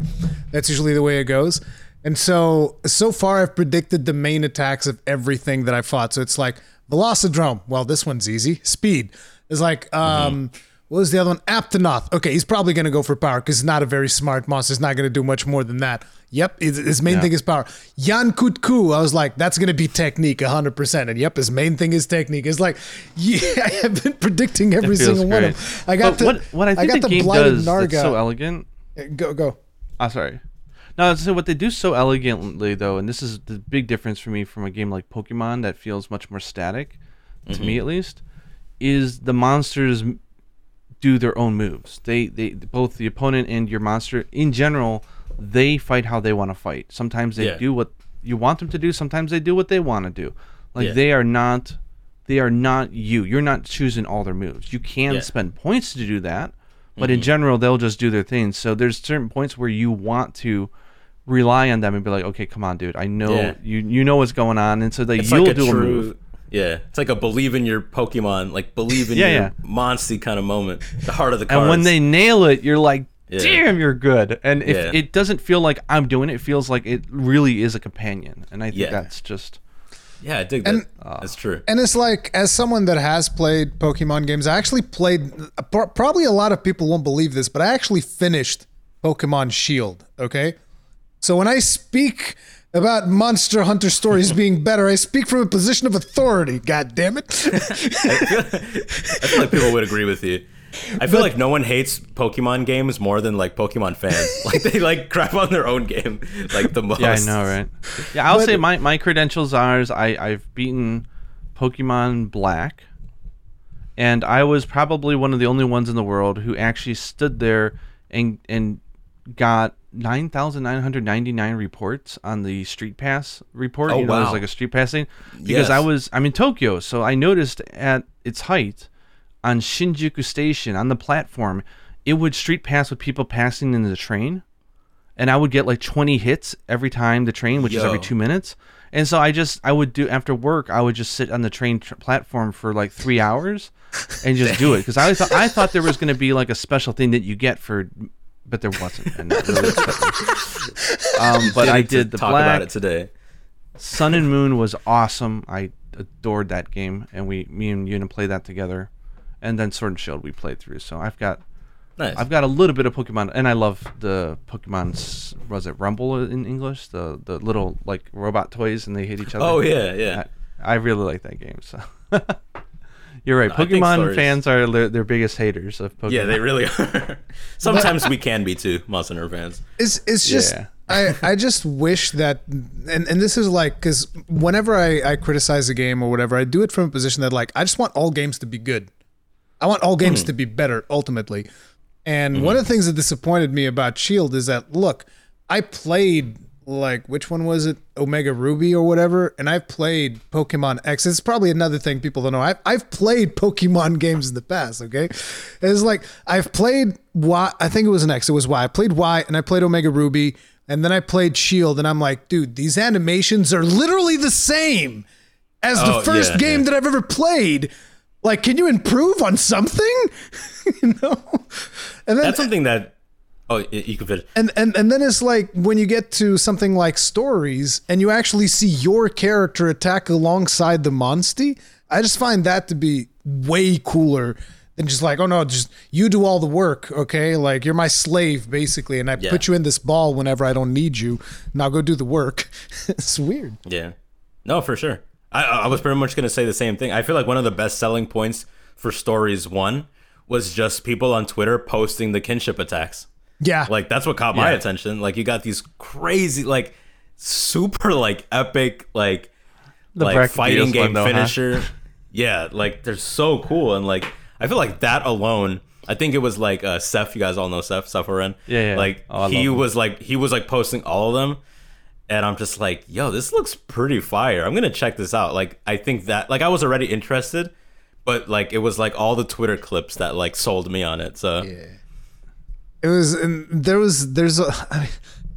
That's usually the way it goes. And so, so far, I've predicted the main attacks of everything that I fought. So it's like Velocidrome. Well, this one's easy. Speed is like, um, what was the other one? Aptonoth. Okay, he's probably going to go for power because he's not a very smart monster. He's not going to do much more than that. Yep, his, his main thing is power. Yian Kut-Ku, I was like, that's going to be technique 100%. And yep, his main thing is technique. It's like, (laughs) yeah, I have been predicting every It feels single one of them. I got but the, what what I think got the, game blighted does that's so elegant. go, go. Ah, sorry. No, so what they do so elegantly though, and this is the big difference for me from a game like Pokemon that feels much more static, to me at least, is the monsters m- do their own moves. They they both the opponent and your monster in general, they fight how they want to fight. Sometimes they Yeah. do what you want them to do. Sometimes they do what they want to do. Like Yeah. they are not they are not you. You're not choosing all their moves. You can Yeah. spend points to do that, but in mm-hmm. general they'll just do their thing. So there's certain points where you want to rely on them and be like, okay, come on, dude. I know you you know what's going on, and so that It's you'll like a do a true, move. Yeah. It's like a believe in your Pokemon, like believe in Yeah, your yeah. Monstie kind of moment. The heart of the cards. And when they nail it, you're like, Yeah. damn, you're good. And if Yeah. it doesn't feel like I'm doing it, it feels like it really is a companion. And I think Yeah. that's just yeah, I dig And- that. That's true. And it's like, as someone that has played Pokemon games, I actually played. Probably a lot of people won't believe this, but I actually finished Pokemon Shield. Okay, so when I speak about Monster Hunter stories (laughs) being better, I speak from a position of authority. God damn it! I feel like people would agree with you. I feel like no one hates Pokemon games more than like Pokemon fans. (laughs) like they like crap on their own game like the most. yeah, I know, right? Yeah, I'll But- say my my credentials are is I I've beaten Pokemon Black, and I was probably one of the only ones in the world who actually stood there and and got 9,999 reports on the Street Pass report. Oh, you know, it was like a Street Pass thing. Because Yes. I was, I'm in Tokyo, so I noticed at its height on Shinjuku Station, on the platform, it would Street Pass with people passing in the train. And I would get like 20 hits every time the train, which is every two minutes. And so I just, I would do, after work, I would just sit on the train tr- platform for like three hours and just do it. (laughs) Because I thought, I thought there was going to be like a special thing that you get for, but there wasn't. And (laughs) that really upset me. um, but I did the talk black. about it today. Sun and Moon was awesome. I adored that game, and we, me and Yuna played that together. And then Sword and Shield we played through. So I've got, Nice. I've got a little bit of Pokemon, and I love the Pokemon. s- Was it Rumble in English? The the little like robot toys, and they hit each other. oh yeah, yeah. I, I really like that game. So (laughs) you're right. I Pokemon fans are their, their biggest haters of Pokemon. Yeah, they really are. (laughs) Sometimes we can be too, Monster Hunter fans. It's it's just Yeah. I I just wish that and and this is like because whenever I I criticize a game or whatever, I do it from a position that like I just want all games to be good. I want all games hmm. to be better ultimately. And hmm. one of the things that disappointed me about Shield is that look, I played like which one was it Omega Ruby or whatever, and I've played Pokemon X. It's probably another thing people don't know. I've I've played Pokemon (laughs) games in the past. Okay, it's like I've played Y. I think it was an X. It was Y. I played Y and I played Omega Ruby, and then I played Shield, and I'm like, dude, these animations are literally the same as the Oh, first yeah, game yeah. that I've ever played. Like, can you improve on something? (laughs) you know, and then That's something that. Oh, you can finish. and, and and then it's like when you get to something like stories and you actually see your character attack alongside the monstie i just find that to be way cooler than just like oh no just you do all the work okay like you're my slave basically and i Yeah. put you in this ball whenever i don't need you now go do the work (laughs) it's weird Yeah. No, for sure. I, I was pretty much going to say the same thing. I feel like one of the best selling points for Stories 1 was just people on Twitter posting the kinship attacks. Yeah Like, that's what caught my Yeah. attention. Like, you got these crazy, like, super, like, epic, like, The like Brachydios fighting game one, though, huh? finisher. Yeah, like, they're so cool. And, like, I feel like that alone. I think it was like uh, Seth. You guys all know Seth Sephiroth. Yeah, yeah. Like Oh, he love him. was like he was like posting all of them, and I'm just like, yo, this looks pretty fire. I'm gonna check this out. Like I think that like I was already interested, but like it was like all the Twitter clips that like sold me on it. So it It was, and there was, there's a, I mean,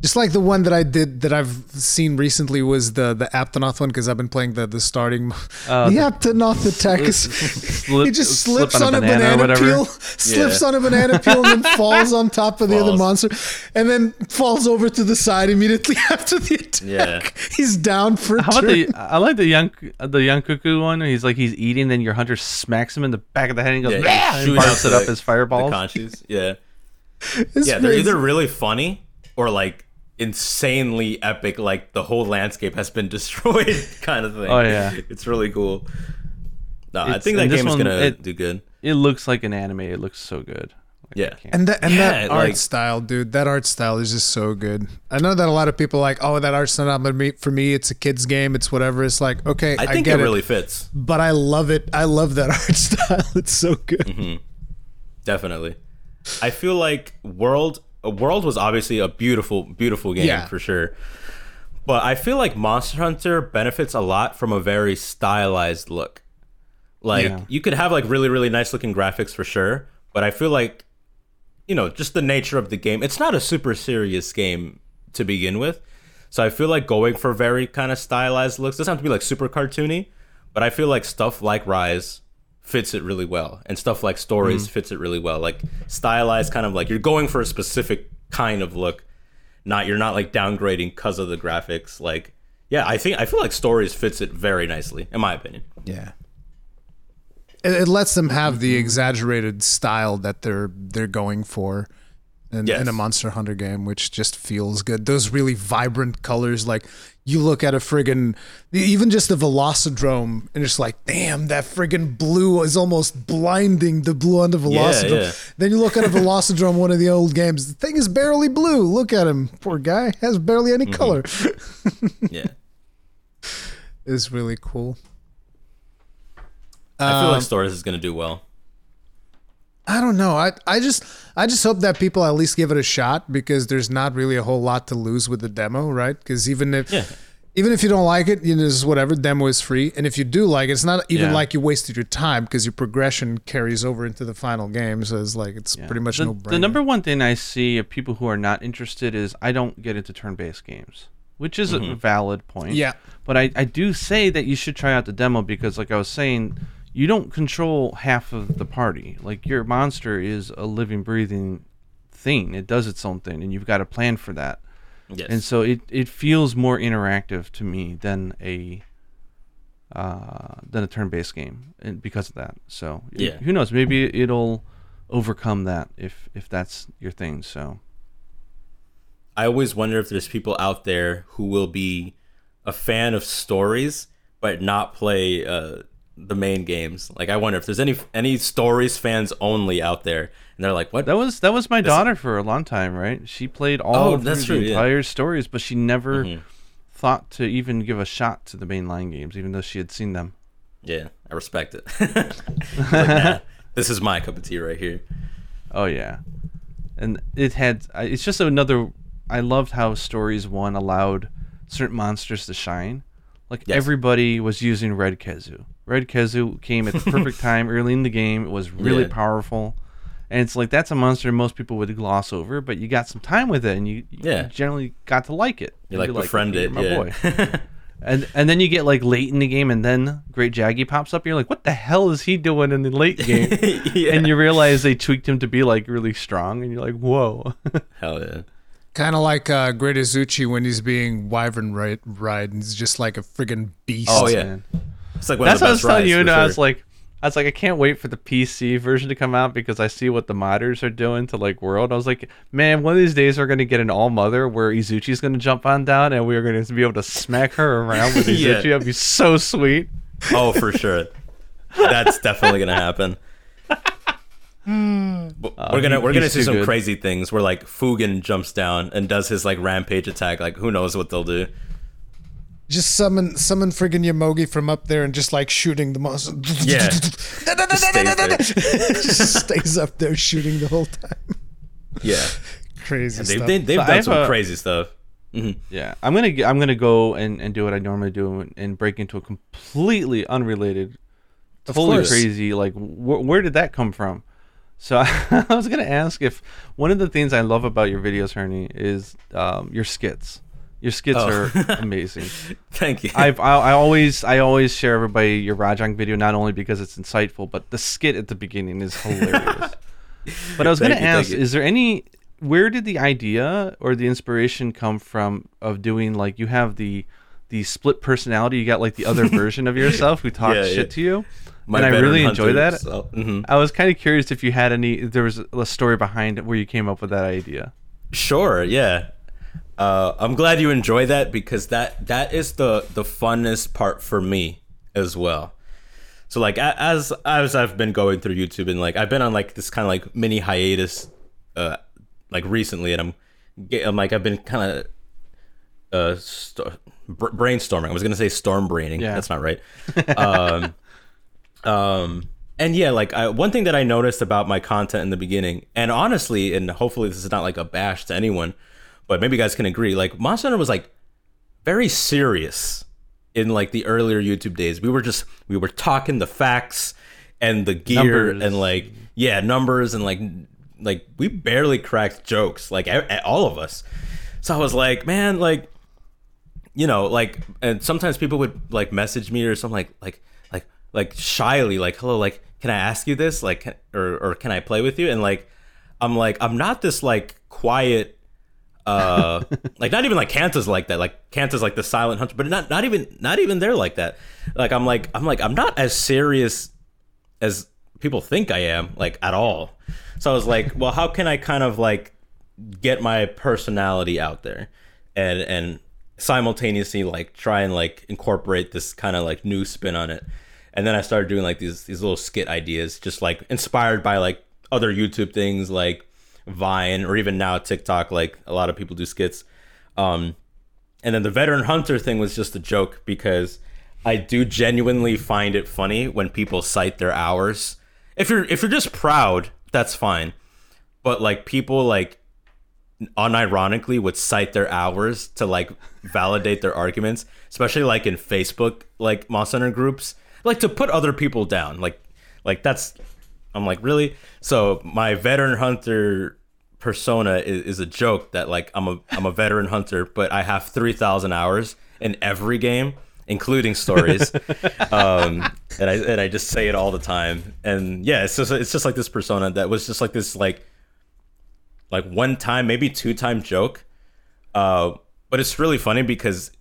just like the one that I did that I've seen recently was the the Aptonoth one because I've been playing the the starting. Uh, the the- Aptonoth attack is (laughs) Slip- he just slip slips on, a or banana, whatever. peel, (laughs) slips Yeah. on a banana peel, and then (laughs) falls on top of the other monster, and then falls over to the side immediately after the attack. Yeah. He's down for a How about turn. the? I like the young, the Yian Kut-Ku one. He's like he's eating, then your hunter smacks him in the back of the head and goes, Yeah, yeah, he's and shooting barfs it up the- as fireballs. The conchies. Yeah. (laughs) It's Yeah, they're either really funny or like insanely epic, like the whole landscape has been (laughs) destroyed kind of thing. Oh, yeah. It's really cool. No, I think that and this game is gonna it- do good. It looks like an anime. It looks so good. Like, Yeah. And that and that art like- style, dude, that art style is just so good. I know that a lot of people are like, oh, that art's not for me. For me, it's a kid's game. It's whatever. It's like, okay, I, I think get it it, really fits. but I love it. I love that (laughs) art style. It's so good. Mm-hmm. Definitely. I feel like World uh, World was obviously a beautiful, beautiful game Yeah. for sure. But I feel like Monster Hunter benefits a lot from a very stylized look. Like Yeah. you could have like really, really nice looking graphics for sure, but I feel like you know, just the nature of the game. It's not a super serious game to begin with. So I feel like going for very kind of stylized looks doesn't have to be like super cartoony, but I feel like stuff like Rise fits it really well, and stuff like Stories fits it really well. Like stylized, kind of like you're going for a specific kind of look, not you're not like downgrading because of the graphics. Like, yeah, I think I feel like Stories fits it very nicely, in my opinion. Yeah. It, it lets them have the Mm-hmm. exaggerated style that they're they're going for in, Yes. in a Monster Hunter game, which just feels good. Those really vibrant colors, like you look at a friggin' even just the Velocidrome, and it's like, damn, that friggin' blue is almost blinding. The blue on the Velocidrome. yeah. Then you look at a Velocidrome, one of the old games. The thing is barely blue. Look at him, poor guy, has barely any Mm-hmm. color. (laughs) Yeah, It's really cool. I feel Um, like Stories is gonna do well. I don't know. I I just I just hope that people at least give it a shot because there's not really a whole lot to lose with the demo, right? Because even if Yeah. even if you don't like it, you know, just whatever demo is free, and if you do like it, it's not even Yeah. like you wasted your time because your progression carries over into the final game. So it's like it's Yeah. pretty much the, no brainer. the number one thing I see of people who are not interested is I don't get into turn-based games, which is a mm-hmm. valid point. Yeah. But I, I do say that you should try out the demo because, like I was saying, you don't control half of the party. Like your monster is a living, breathing thing. It does its own thing, and you've got to plan for that. Yes. And so it, it feels more interactive to me than a uh, than a turn-based game, and because of that. So Yeah. who knows? Maybe it'll overcome that if if that's your thing. So I always wonder if there's people out there who will be a fan of stories but not play uh, the main games. Like I wonder if there's any any stories fans only out there, and they're like, "What?" that was that was my daughter for a long time, right? She played all Oh, the true, yeah. entire stories, but she never Mhm. thought to even give a shot to the mainline games, even though she had seen them. Yeah, I respect it. (laughs) Like, nah, (laughs) this is my cup of tea right here. Oh yeah, and it had. It's just another. I loved how Stories One allowed certain monsters to shine. Like Yes. everybody was using Red Khezu. Red Khezu came at the perfect (laughs) time early in the game. It was really Yeah. powerful, and it's like that's a monster most people would gloss over, but you got some time with it, and you, you Yeah. generally got to like it. You And like befriend it, my yeah. boy." (laughs) And and then you get like late in the game, and then Great Jaggi pops up. You're like, what the hell is he doing in the late game? (laughs) yeah. and you realize they tweaked him to be like really strong, and you're like, whoa. Hell yeah. Kind of like uh, Great Izuchi when he's being wyvern ride, ride and he's just like a friggin' beast. Oh, yeah. man. It's like That's of what I was telling you. for And I was like, I was like, I can't wait for the PC version to come out because I see what the modders are doing to like World. I was like, man, one of these days we're gonna get an all mother where Izuchi's gonna jump on down and we're gonna be able to smack her around with (laughs) Yeah. Izuchi. That'd be so sweet. Oh, for sure. That's definitely gonna happen. Mm. But uh, we're gonna he- we're gonna he's see some good. crazy things where like Fugen jumps down and does his like rampage attack. Like who knows what they'll do? Just summon summon friggin' Yomogi from up there and just like shooting the monster. Yeah. (laughs) Just just stays up there shooting the whole time. Yeah, Crazy they've stuff. they, they've So I done have some a- crazy stuff. Mm-hmm. Yeah, I'm gonna g- I'm gonna go and, and do what I normally do and, and break into a completely unrelated, Of totally crazy. Like, wh- where did that come from? So (laughs) I was gonna ask if one of the things I love about your videos, Hernie, is um, your skits. Your skits Oh. are (laughs) amazing. Thank you. I've I, I always I always share everybody your Rajang video not only because it's insightful, but the skit at the beginning is hilarious. (laughs) but I was gonna you, ask, is there any where did the idea or the inspiration come from of doing like you have the the split personality, you got like the other version of yourself who talks Yeah, shit yeah. to you? My and I really enjoy that. so- mhm. I was kind of curious if you had any if there was a story behind it where you came up with that idea. Sure, yeah. Uh, I'm glad you enjoy that because that that is the the funnest part for me as well. So like as as I've been going through YouTube and like I've been on like this kind of like mini hiatus, uh, like recently, and I'm I'm like I've been kind of uh st- brainstorming. I was gonna say storm braining. Yeah. That's not right. (laughs) um, um, and yeah, like I, one thing that I noticed about my content in the beginning, and honestly, and hopefully this is not like a bash to anyone, but maybe you guys can agree. Like Monster Hunter was like very serious in like the earlier YouTube days. We were just we were talking the facts and the gear Numbers. and like yeah numbers and like like we barely cracked jokes like all of us. So I was like, man, like you know, like, and sometimes people would like message me or something like, like, like, shyly, like, hello, like, can I ask you this, like, can- or or can I play with you? And like, I'm like, I'm not this like quiet, uh, (laughs) like not even like Kanta's like that. Like Kanta's like the silent hunter, but not not even not even there like that. Like I'm like I'm like I'm not as serious as people think I am, like at all. So I was like, well, how can I kind of like get my personality out there and and simultaneously like try and like incorporate this kind of like new spin on it. And then I started doing like these these little skit ideas, just like inspired by like other YouTube things like Vine or even now TikTok. Like a lot of people do skits. Um, and then the veteran hunter thing was just a joke because I do genuinely find it funny when people cite their hours. If you're if you're just proud, that's fine. But like people like unironically would cite their hours to like validate their arguments, especially like in Facebook like Monster Hunter groups, like to put other people down. Like like that's I'm like really. So my veteran hunter persona is, is a joke that like I'm a I'm a veteran hunter, but I have three thousand hours in every game, including stories. (laughs) um, and I and I just say it all the time. And yeah, it's just it's just like this persona that was just like this like like one time, maybe two time joke. Uh, but it's really funny because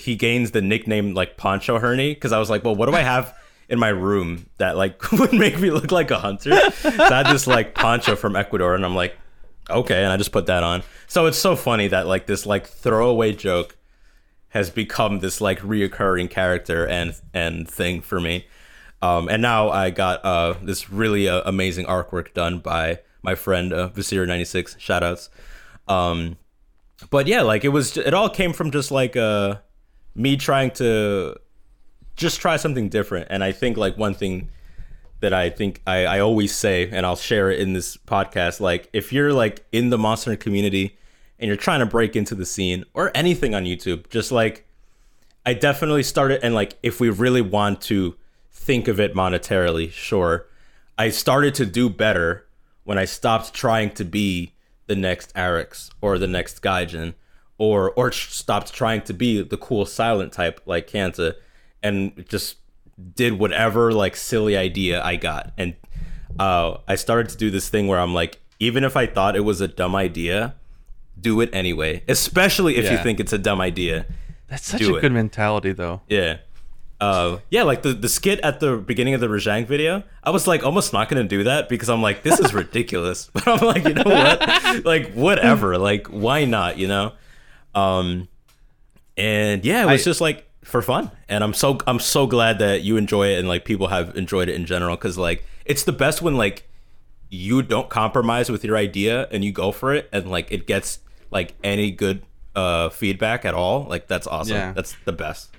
he gains the nickname like Poncho Herney because I was like, well, what do I have in my room that like (laughs) would make me look like a hunter? so I had this like poncho from Ecuador, and I'm like, okay, and I just put that on. So it's so funny that like this like throwaway joke has become this like reoccurring character and and thing for me. Um, and now I got uh, this really uh, amazing artwork done by my friend uh, Visir96. Shoutouts. Um, but yeah, like it was, it all came from just like uh, me trying to just try something different. And I think like one thing that I think I, I always say, and I'll share it in this podcast, like if you're like in the Monster community and you're trying to break into the scene or anything on YouTube, just like I definitely started, and like if we really want to think of it monetarily, sure, I started to do better when I stopped trying to be the next Arekkz or the next Gaijin, or or stopped trying to be the cool silent type like Kanta, and just did whatever like silly idea I got, and uh, I started to do this thing where I'm like, even if I thought it was a dumb idea, do it anyway, especially if you think it's a dumb idea. That's such a it. good mentality, though. Yeah. Uh, yeah, like the, the skit at the beginning of the Rajang video, I was like almost not gonna do that because I'm like, this is ridiculous. (laughs) But I'm like, you know what? (laughs) like, whatever. Like, why not? You know? Um, and yeah, it was I- just like for fun. And I'm so I'm so glad that you enjoy it and like people have enjoyed it in general because like it's the best when like you don't compromise with your idea and you go for it and like it gets like any good uh feedback at all. Like that's awesome. Yeah. That's the best.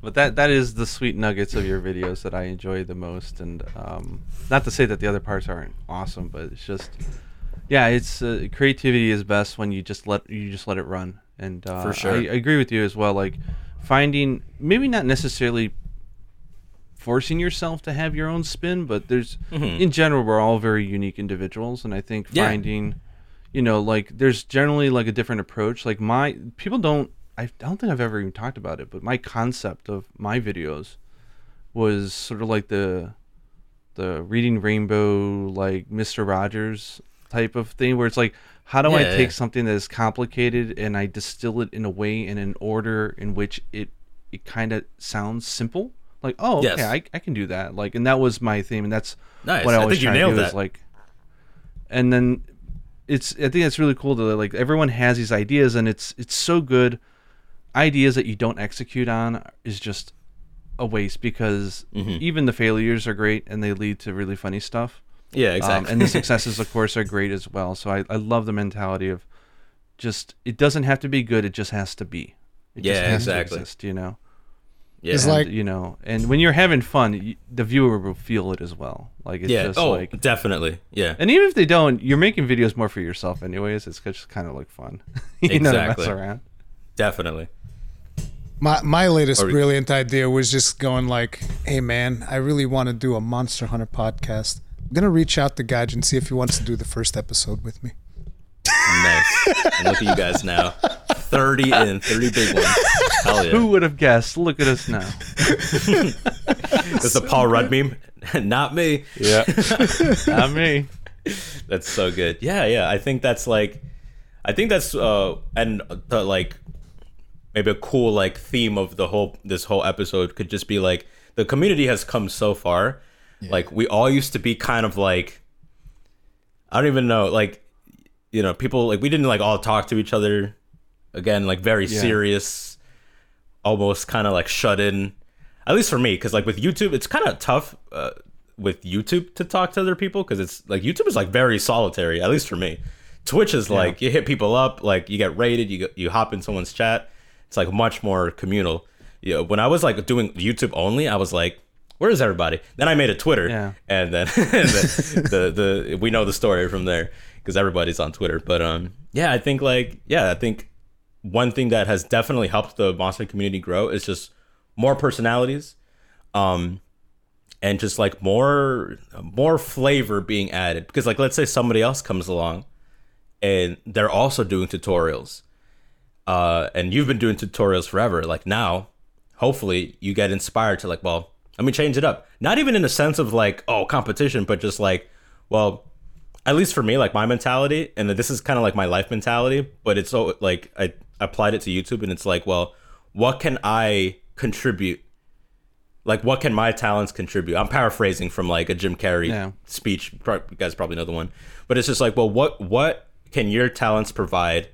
But that that is the sweet nuggets of your videos that I enjoy the most, and um, not to say that the other parts aren't awesome, but it's just, yeah, it's uh, creativity is best when you just let you just let it run, and uh, For sure. I, I agree with you as well. Like finding maybe not necessarily forcing yourself to have your own spin, but there's in general we're all very unique individuals, and I think Mm-hmm. Yeah. finding, you know, like there's generally like a different approach. Like my people don't. I don't think I've ever even talked about it, but my concept of my videos was sort of like the the reading rainbow like Mr. Rogers type of thing where it's like how do I take yeah. something that is complicated and I distill it in a way and an order in which it it kind of sounds simple like oh okay Yes. I, I can do that like and that was my theme and that's Nice. what I I always think you try to do is that. like and then it's I think it's really cool that like everyone has these ideas and it's it's so good ideas that you don't execute on is just a waste because Mm-hmm. even the failures are great and they lead to really funny stuff. Yeah, Um, exactly. and the (laughs) successes, of course, are great as well. So I, I love the mentality of just it doesn't have to be good; it just has to be. It just Yeah, has exactly. To exist, you know. yeah. It's And, like- you know, and when you're having fun, y the viewer will feel it as well. Like it's yeah. just Oh, like, definitely. Yeah. and even if they don't, you're making videos more for yourself, anyways. It's just kind of like fun, (laughs) you know, to mess Exactly. around. Definitely. My my latest Or- brilliant idea was just going like, "Hey man, I really want to do a Monster Hunter podcast. I'm gonna reach out to Gaj and see if he wants to do the first episode with me." Nice. and look at you guys now. 30 in, 30 big ones. Hell yeah. Who would have guessed? Look at us now. (laughs) It's a Paul Rudd meme. (laughs) Not me. Yeah, (laughs) not me. That's so good. Yeah, yeah. I think that's like, I think that's uh, and the like, maybe a cool like theme of the whole this whole episode could just be like the community has come so far. Like we all used to be kind of like, I don't even know, like, you know, people like we didn't like all talk to each other. Again, like very Yeah. serious, almost kind of like shut in. At least for me, because like with YouTube, it's kind of tough uh, with YouTube to talk to other people because it's like YouTube is like very solitary. At least for me, Twitch is like you hit people up, like you get rated, you you hop in someone's chat. It's like much more communal. You know, when I was like doing YouTube only, I was like, "Where is everybody?" Then I made a Twitter, Yeah. and then (laughs) the, the the we know the story from there because everybody's on Twitter. But um, yeah, I think like yeah, I think one thing that has definitely helped the monster community grow is just more personalities um and just like more more flavor being added because like let's say somebody else comes along and they're also doing tutorials uh and you've been doing tutorials forever like now hopefully you get inspired to like well let me change it up. Not even in the sense of like oh competition but just like well at least for me like my mentality and this is kind of like my life mentality but it's so like i applied it to youtube and it's like well what can i contribute? Like what can my talents contribute? I'm paraphrasing from like a jim carrey Yeah. speech you guys probably know the one. But it's just like well what what can your talents provide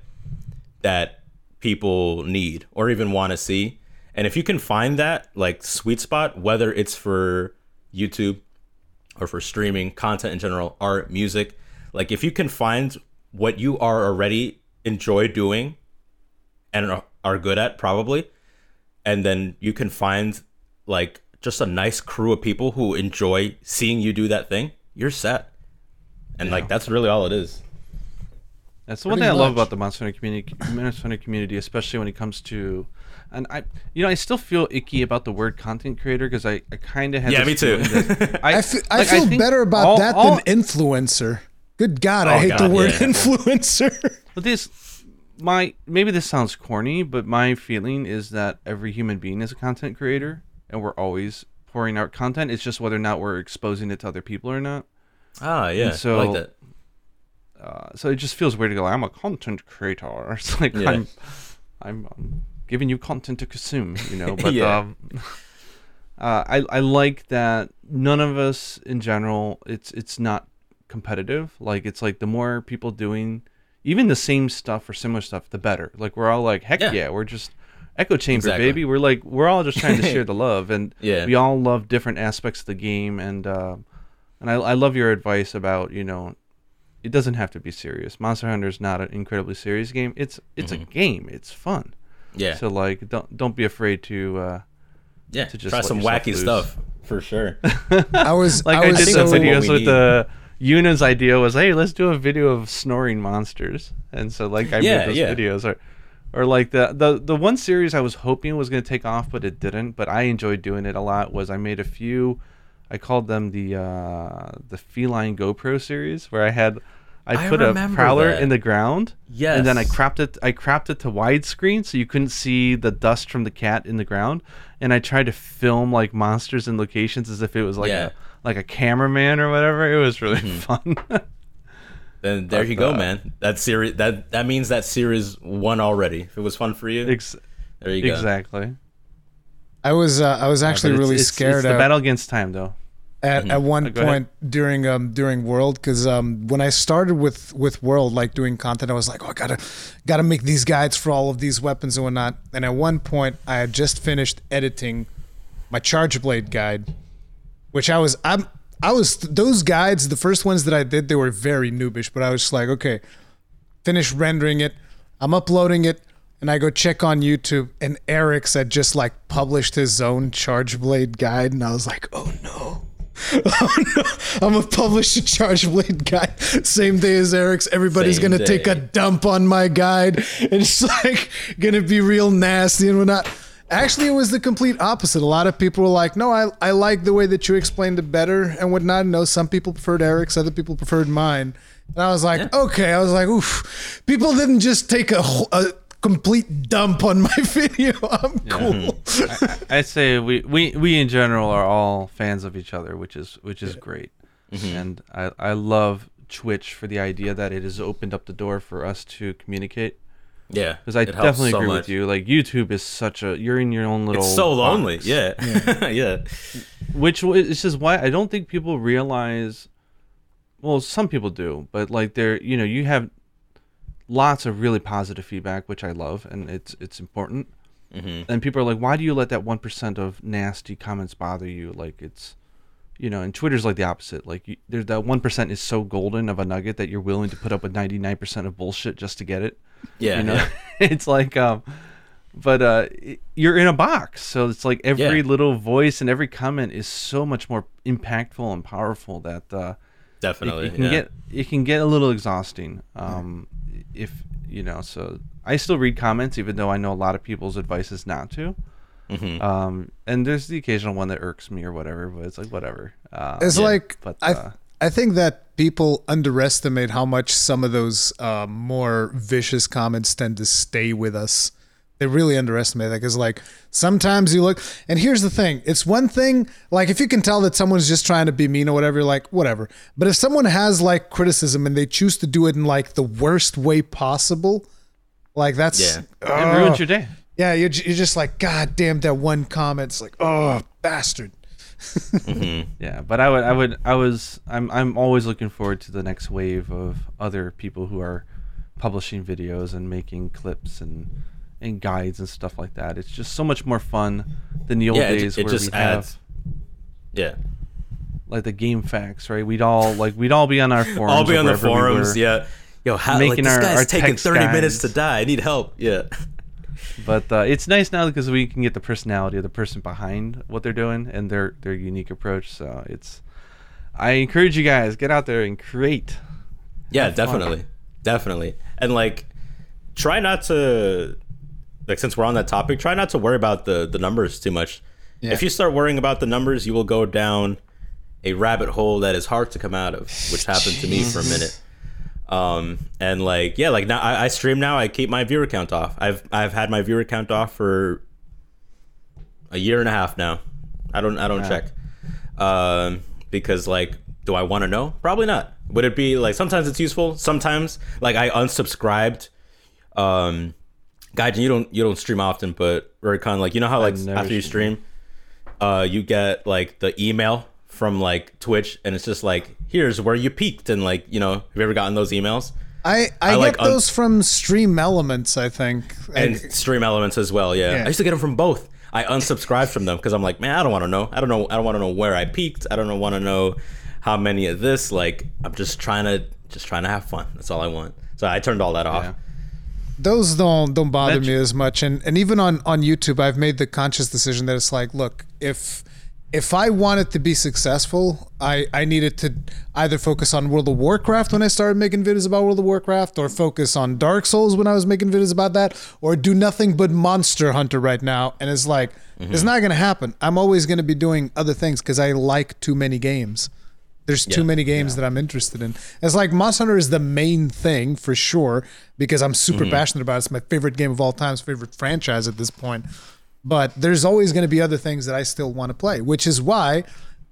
that people need or even want to see and if you can find that like sweet spot whether it's for youtube or for streaming content in general art music like if you can find what you are already enjoy doing and are- are good at probably and then you can find like just a nice crew of people who enjoy seeing you do that thing you're set. And like that's really all it is. That's the one Pretty thing I love about the Monster Hunter community, Monster Hunter community, especially when it comes to, and I, you know, I still feel icky about the word content creator because I, I kind of had. Yeah, this me too. feeling that- (laughs) I, fe- I like, feel think better about all- that all- than influencer. Good God, I Oh, hate the word yeah. influencer. (laughs) But this, my maybe this sounds corny, but my feeling is that every human being is a content creator, and we're always pouring out content. It's just whether or not we're exposing it to other people or not. ah yeah so- I like that Uh, so it just feels weird to go. I'm a content creator. (laughs) It's like Yeah. I'm, I'm, um giving you content to consume. You know, (laughs) but Yeah. um, (laughs) uh, I I like that none of us in general. It's it's not competitive. Like it's like the more people doing even the same stuff or similar stuff, the better. Like we're all like, heck yeah, Yeah. we're just echo chamber Exactly. baby. We're like we're all just trying to (laughs) share the love, and Yeah. we all love different aspects of the game. And uh, and I I love your advice about you know it doesn't have to be serious. Monster Hunter is not an incredibly serious game. It's it's a game. It's fun. Yeah So like don't don't be afraid to uh yeah to just try some wacky loose. stuff for sure (laughs) I was like I I, was did so, some videos with need. the Yuna's idea was hey let's do a video of snoring monsters and so like I Yeah, made those yeah. videos or or like the the the one series I was hoping was going to take off, but it didn't. But I enjoyed doing it a lot. Was I made a few. I called them the uh, the feline GoPro series, where I had I I put a prowler that. in the ground, and then I Yes. cropped it. I cropped it to widescreen so you couldn't see the dust from the cat in the ground, and I tried to film like monsters and locations as if it was like Yeah. a like a cameraman or whatever. It was really Mm-hmm. fun. (laughs) Then there But, you go, uh, man. That series that that means that series won already. If it was fun for you, Ex- there you go. exactly. I was uh, I was actually But it's- really it's- scared It's the out battle against time, though. At, at one go ahead. point during um during World because um when I started with with World like doing content I was like oh I gotta gotta make these guides for all of these weapons and whatnot. And at one point I had just finished editing my Charge Blade guide which I was I'm I was those guides the first ones that I did they were very noobish but I was like okay finish rendering it I'm uploading it and I go check on YouTube and Eric's had just like published his own Charge Blade guide and I was like oh no (laughs) oh no, I'm a published Charge Blade guide same day as Eric's. Everybody's Same gonna take a dump on my guide, and it's (laughs) like gonna be real nasty and whatnot. Actually, it was the complete opposite. A lot of people were like, "No, I I like the way that you explained it better and whatnot." No, some people preferred Eric's, other people preferred mine, and I was like, "Okay." I was like, "Oof." People didn't just take a, a complete dump on my (laughs) video. I'm cool. (laughs) I say we, we we in general are all fans of each other, which is which is great, Mm-hmm. and I I love Twitch for the idea that it has opened up the door for us to communicate. Yeah, Because I definitely so agree much. with you. Like YouTube is such a you're in your own little. It's so lonely. box. Yeah, yeah. (laughs) which w- is just why I don't think people realize. Well, some people do, but like they're you know you have lots of really positive feedback, which I love, and it's it's important. Mm-hmm. And people are like, why do you let that one percent of nasty comments bother you? Like it's, you know, and Twitter's like the opposite. Like you, there's that one percent is so golden of a nugget that you're willing to put up with ninety nine percent of bullshit just to get it. Yeah, You know, yeah. (laughs) it's like, um, but uh, it- you're in a box, so it's like every Yeah. little voice and every comment is so much more impactful and powerful that uh, definitely. it can yeah. get it can get a little exhausting. Um, if you know, so I still read comments, even though I know a lot of people's advice is not to. Mhm. Um, and there's the occasional one that irks me or whatever, but it's like whatever. Uh, It's Yeah, like but, I uh, I think that people underestimate how much some of those uh, more vicious comments tend to stay with us. They really underestimate that because like sometimes you look and here's the thing it's one thing like if you can tell that someone's just trying to be mean or whatever you're like whatever. But if someone has like criticism and they choose to do it in like the worst way possible like that's Yeah. it ruins your day. yeah you're, you're just like god damn that one comment's like oh bastard. Mm-hmm. (laughs) Yeah, but I would, I would, I was, I'm, I'm always looking forward to the next wave of other people who are publishing videos and making clips and and guides and stuff like that. It's just so much more fun than the old yeah, it, days it where just we have adds. Yeah, like the game facts, right? We'd all like we'd all be on our (laughs) forums. I'll be on the we forums. were. yeah, yo, how like making this our- guy's our taking thirty minutes to die. I need help. Yeah, (laughs) But uh, it's nice now because we can get the personality of the person behind what they're doing and their their unique approach. So it's, I encourage you guys get out there and create. yeah, Have fun. definitely, definitely, and like, try not to, like, since we're on that topic, try not to worry about the the numbers too much. Yeah. If you start worrying about the numbers, you will go down a rabbit hole that is hard to come out of, which happened to me for a minute. Um, and like, yeah, like now I, I stream now. I keep my viewer count off. I've I've had my viewer count off for a year and a half now. I don't I don't Yeah. check, um, because like, do I want to know? Probably not. Would it be like sometimes it's useful? Sometimes like I unsubscribed. Um, Gaijin, you don't you don't stream often, but Rurikhan, like you know how like after you stream. stream, uh, you get like the email from like Twitch, and it's just like here's where you peaked, and like you know, have you ever gotten those emails? I, I, I get like un- those from Stream Elements, I think. and I- stream elements as well. Yeah. Yeah. I used to get them from both. I unsubscribed from them because I'm like, man, I don't want to know. I don't know. I don't want to know where I peaked. I don't want to know how many of this. Like, I'm just trying to just trying to have fun. That's all I want. So I turned all that off. Yeah. Those don't don't bother me as much and and even on on youtube i've made the conscious decision that it's like look if if I wanted to be successful, I, I needed to either focus on World of Warcraft when I started making videos about World of Warcraft, or focus on Dark Souls when I was making videos about that, or do nothing but Monster Hunter right now. And it's like, it's mm-hmm. not going to happen. I'm always going to be doing other things because I like too many games. There's too many games that I'm interested in. It's like Monster Hunter is the main thing for sure because I'm super mm-hmm. passionate about it. It's my favorite game of all time, it's favorite franchise at this point. But there's always going to be other things that I still want to play, which is why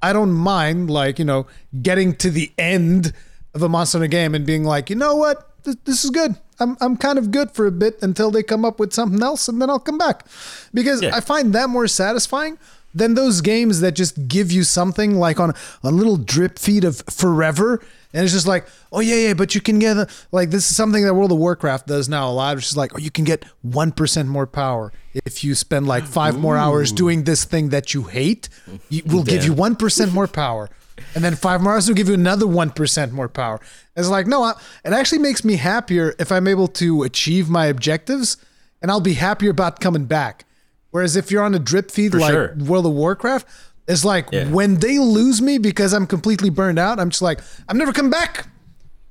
I don't mind like, you know, getting to the end of a Monster Hunter game and being like, "You know what? This, this is good. I'm I'm kind of good for a bit until they come up with something else and then I'll come back." Because Yeah. I find that more satisfying than those games that just give you something like on a little drip feed of forever. And it's just like, oh yeah, yeah, but you can get a, like this is something that World of Warcraft does now a lot. which is like, oh, you can get one percent more power if you spend like five more hours doing this thing that you hate. You, we'll give you one percent more power, and then five more hours will give you another one percent more power. It's like, no, I, it actually makes me happier if I'm able to achieve my objectives, and I'll be happier about coming back. Whereas if you're on a drip feed like sure. World of Warcraft, it's like Yeah. when they lose me because I'm completely burned out, I'm just like, I'm never coming back.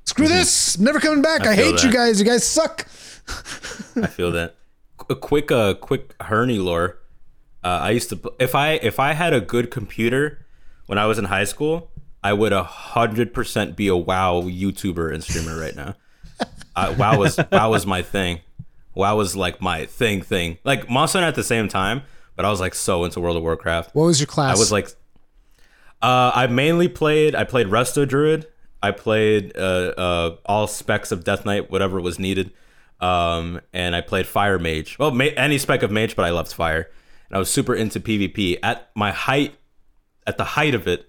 Screw this. I'm never coming back. I, I hate you guys. You guys suck. I feel that. A quick, uh, quick Herney lore. Uh, I used to if I if I had a good computer when I was in high school, I would a hundred percent be a WoW YouTuber and streamer right now. Uh, WoW was (laughs) WoW was my thing. WoW was like my thing thing. Like Monster Hunter at the same time, but I was like so into World of Warcraft. What was your class? I was like, uh, I mainly played. I played Resto Druid. I played uh, uh, all specs of Death Knight, whatever was needed, um, and I played Fire Mage. Well, ma- any spec of Mage, but I loved Fire, and I was super into PvP. At my height, at the height of it,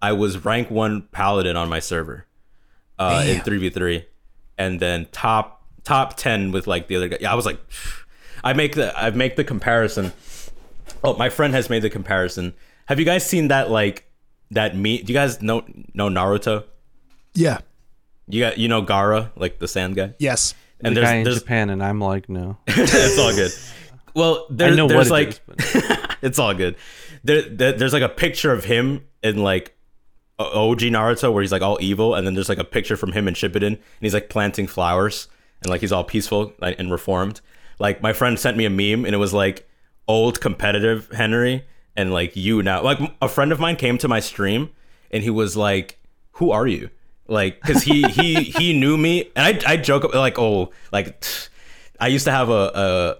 I was rank one Paladin on my server, uh, in three v three, and then top top ten with like the other guy. Yeah, I was like, (sighs) I make the I make the comparison. Oh, my friend has made the comparison. Have you guys seen that like that me? Do you guys know know Naruto? yeah. You got you know Gaara, like the sand guy. Yes. And the there's guy in there's Japan, and I'm like, no. (laughs) it's all good. Well, there, I know there's what it like is, but (laughs) it's all good. There, there, there's like a picture of him in like O- OG Naruto where he's like all evil, and then there's like a picture from him in Shippuden, and he's like planting flowers, and like he's all peaceful and reformed. Like my friend sent me a meme, and it was like old competitive Henry and like you now. Like a friend of mine came to my stream, and he was like, "Who are you?" Like, cause he he (laughs) he knew me, and I I joke like, "Oh, like." I used to have a, a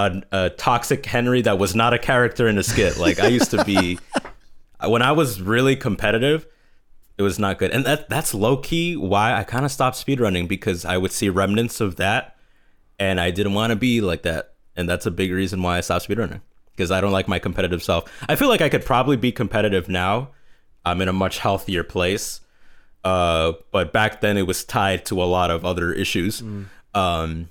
a, a toxic Henry that was not a character in a skit. Like I used to be (laughs) when I was really competitive, it was not good. And that that's low key why I kind of stopped speedrunning because I would see remnants of that and I didn't want to be like that. And that's a big reason why I stopped speedrunning because I don't like my competitive self. I feel like I could probably be competitive now. I'm in a much healthier place. Uh, but back then it was tied to a lot of other issues. Um,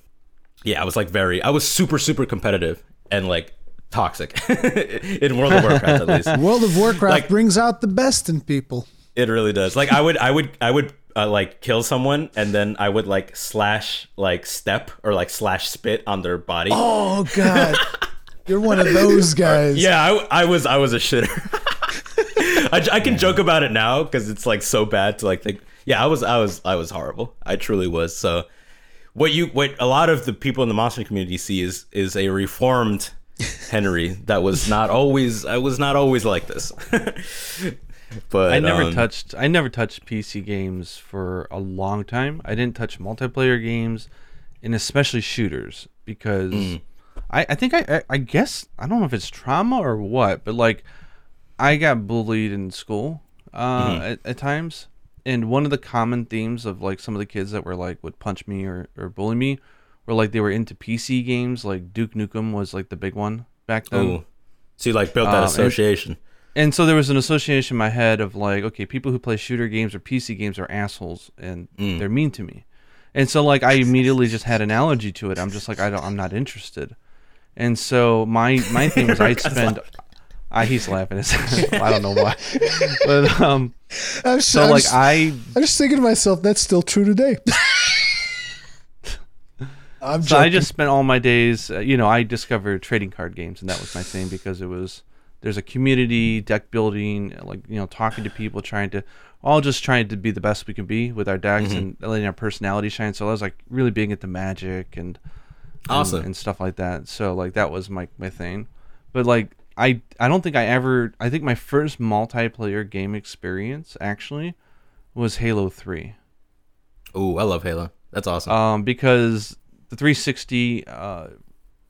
yeah, I was like very, I was super, super competitive and like toxic (laughs) in World of Warcraft at least. World of Warcraft Like- brings out the best in people. It really does. Like I would, I would, I would uh, like kill someone and then I would like slash like step or like slash spit on their body. Oh God. You're one of those guys. Yeah, I, I was, I was a shitter. (laughs) I, I can joke about it now because it's like so bad to like think. Yeah, I was, I was, I was horrible. I truly was. So, what you, what a lot of the people in the monster community see is is a reformed Henry that was not always. I was not always like this. (laughs) but I never um, touched. I never touched PC games for a long time. I didn't touch multiplayer games, and especially shooters because Mm. I, I think I, I I guess I don't know if it's trauma or what, but like I got bullied in school uh, Mm-hmm. at, at times, and one of the common themes of like some of the kids that were like would punch me or or bully me were like they were into PC games. Like Duke Nukem was like the big one back then. Ooh. So you like built that Um, association. And so there was an association in my head of like, okay, people who play shooter games or PC games are assholes and Mm. they're mean to me. And so like I immediately just had an allergy to it. I'm just like I don't I'm not interested. And so my my thing was I'd (laughs) spend I, he's laughing. (laughs) I don't know why. (laughs) But um I'm so I'm like just- I I'm just thinking to myself, that's still true today. I'm so I just spent all my days, uh, you know, I discovered trading card games and that was my thing because it was there's a community, deck building, like you know, talking to people, trying to all just trying to be the best we can be with our decks and letting our personality shine. So I was like really big into magic and and- Awesome. and, stuff like that. So like that was my my thing. But like I I don't think I ever I think my first multiplayer game experience actually was Halo 3. oh I love Halo. That's awesome. Um because the 360 uh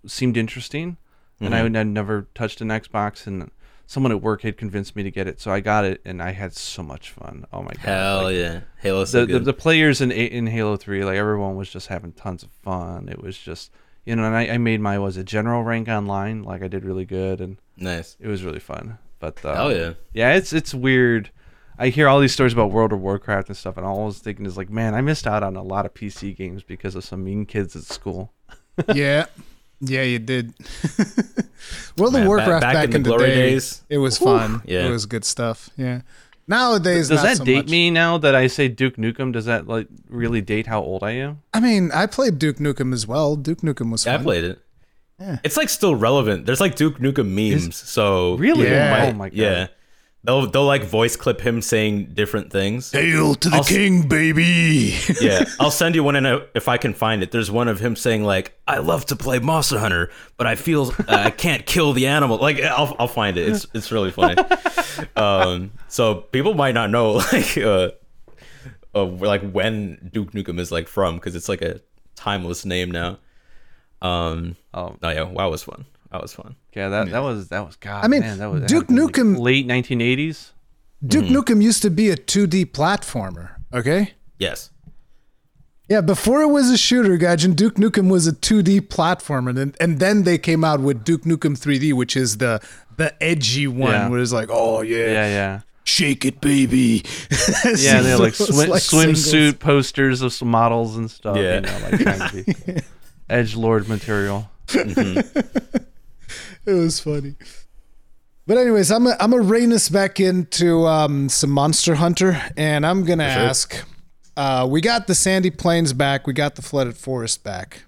seemed interesting and I had never touched an Xbox and someone at work had convinced me to get it. So I got it and I had so much fun. Oh my god. Hell Like, yeah, Halo's so the, the, good. the players in in Halo Three, like everyone was just having tons of fun. It was just you know, and I, I made my was a general rank online, like I did really good, and nice. it was really fun. But uh, Hell yeah. yeah, it's it's weird. I hear all these stories about World of Warcraft and stuff, and all I was thinking is like, man, I missed out on a lot of PC games because of some mean kids at school. (laughs) yeah, yeah, you did. (laughs) World Man, of Warcraft back back, in the in the glory day, days. it was fun. Yeah. it was good stuff. Yeah. Nowadays, Does that so date much. me now that I say Duke Nukem? Does that like really date how old I am? I mean, I played Duke Nukem as well. Duke Nukem was Yeah, I fun. played it. Yeah. It's like still relevant. There's like Duke Nukem memes. so Really? Yeah. Oh my god. yeah, they'll they'll like voice clip him saying different things. Hail to the I'll king, baby! (laughs) yeah, I'll send you one in a, if I can find it. There's one of him saying like, "I love to play Monster Hunter, but I feel uh, I can't kill the animal." Like, I'll I'll find it. It's it's really funny. (laughs) um, so people might not know (laughs) like uh, uh like when Duke Nukem is like from because it's like a timeless name now. Um, Oh, oh yeah, WoW was fun. That was fun. yeah. That that was that was God. I mean, man, that was Duke had to like, Nukem- late 1980s. Duke Mm-hmm. Nukem used to be a 2D platformer. Okay. Yes. Yeah, before it was a shooter, Gaijin, Duke Nukem was a 2D platformer, and and then they came out with Duke Nukem 3D, which is the the edgy one, Yeah. where it's like, oh yeah, Yeah, yeah. shake it, baby. (laughs) Yeah, and they had like, (laughs) Those, swim, singles. swimsuit posters of some models and stuff. Yeah. You know, like trying to be edge lord material. It was funny. But anyways, I'm i I'm gonna rein us back into um, some Monster Hunter, and I'm gonna sure. ask. Uh, we got the sandy plains back. We got the flooded forest back.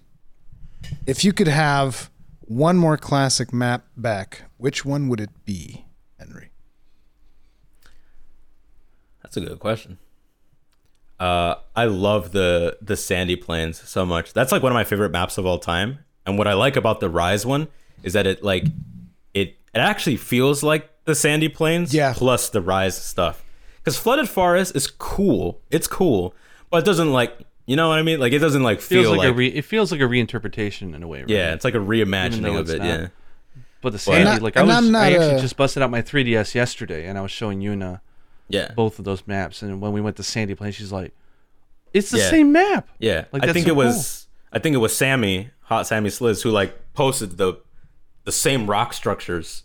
If you could have one more classic map back, which one would it be, Henry? That's a good question. Uh, I love the the sandy plains so much. That's like one of my favorite maps of all time. And what I like about the Rise one is that it like it it actually feels like the sandy plains Yeah. plus the Rise stuff. Because flooded forest is cool. It's cool, but it doesn't like you know what I mean. Like it doesn't like Feels feel like, like, a re- it feels like a reinterpretation in a way. Right? yeah. It's like a reimagining of it's it. not. Yeah. But the sandy, not- like I was, I'm not I actually a- just busted out my 3ds yesterday, and I was showing Yuna Yeah. both of those maps. And when we went to Sandy Plains, she's like, "It's the Yeah. same map." Yeah, Like, I think so it was. I think it was Sammy, Hot Sammy Sliz, who like posted the the same rock structures.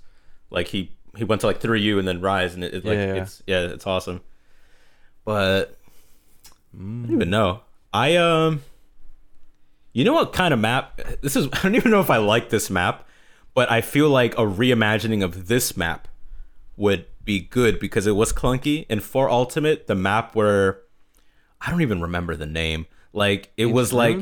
Like he he went to like 3U and then Rise, and it, it like Yeah. it's yeah, it's awesome. But I don't even know. I um, you know what kind of map? This is (laughs) I don't even know if I like this map, but I feel like a reimagining of this map would be good because it was clunky. And for Ultimate, the map where I don't even remember the name. Like it was like?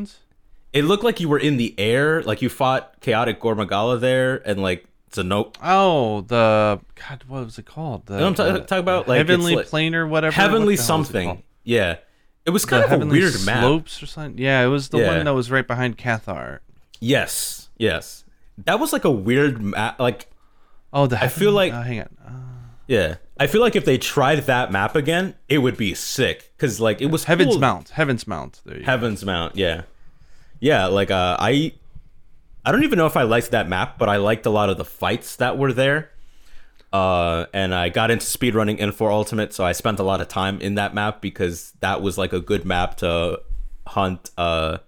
It looked like you were in the air, like you fought chaotic Gore Magala there, and like Zeno- Oh, the God, what was it called? The, you know what I'm ta- the- talking about? Like, heavenly like- or whatever. heavenly What the something. Yeah, it was The kind of a heavenly weird map. slopes or something. Yeah, it was the Yeah. one that was right behind Cathar. Yes, yes, that was like a weird map. Like Oh, the I feel like- uh, hang on. Uh, yeah, I feel like if they tried that map again, it would be sick because like it was Heaven's cool. Mount. Heaven's Mount. There you go. Heaven's Mount, yeah. Yeah, like uh I I don't even know if I liked that map, but I liked a lot of the fights that were there. Uh and I got into speedrunning in for Ultimate, so I spent a lot of time in that map because that was like a good map to hunt uh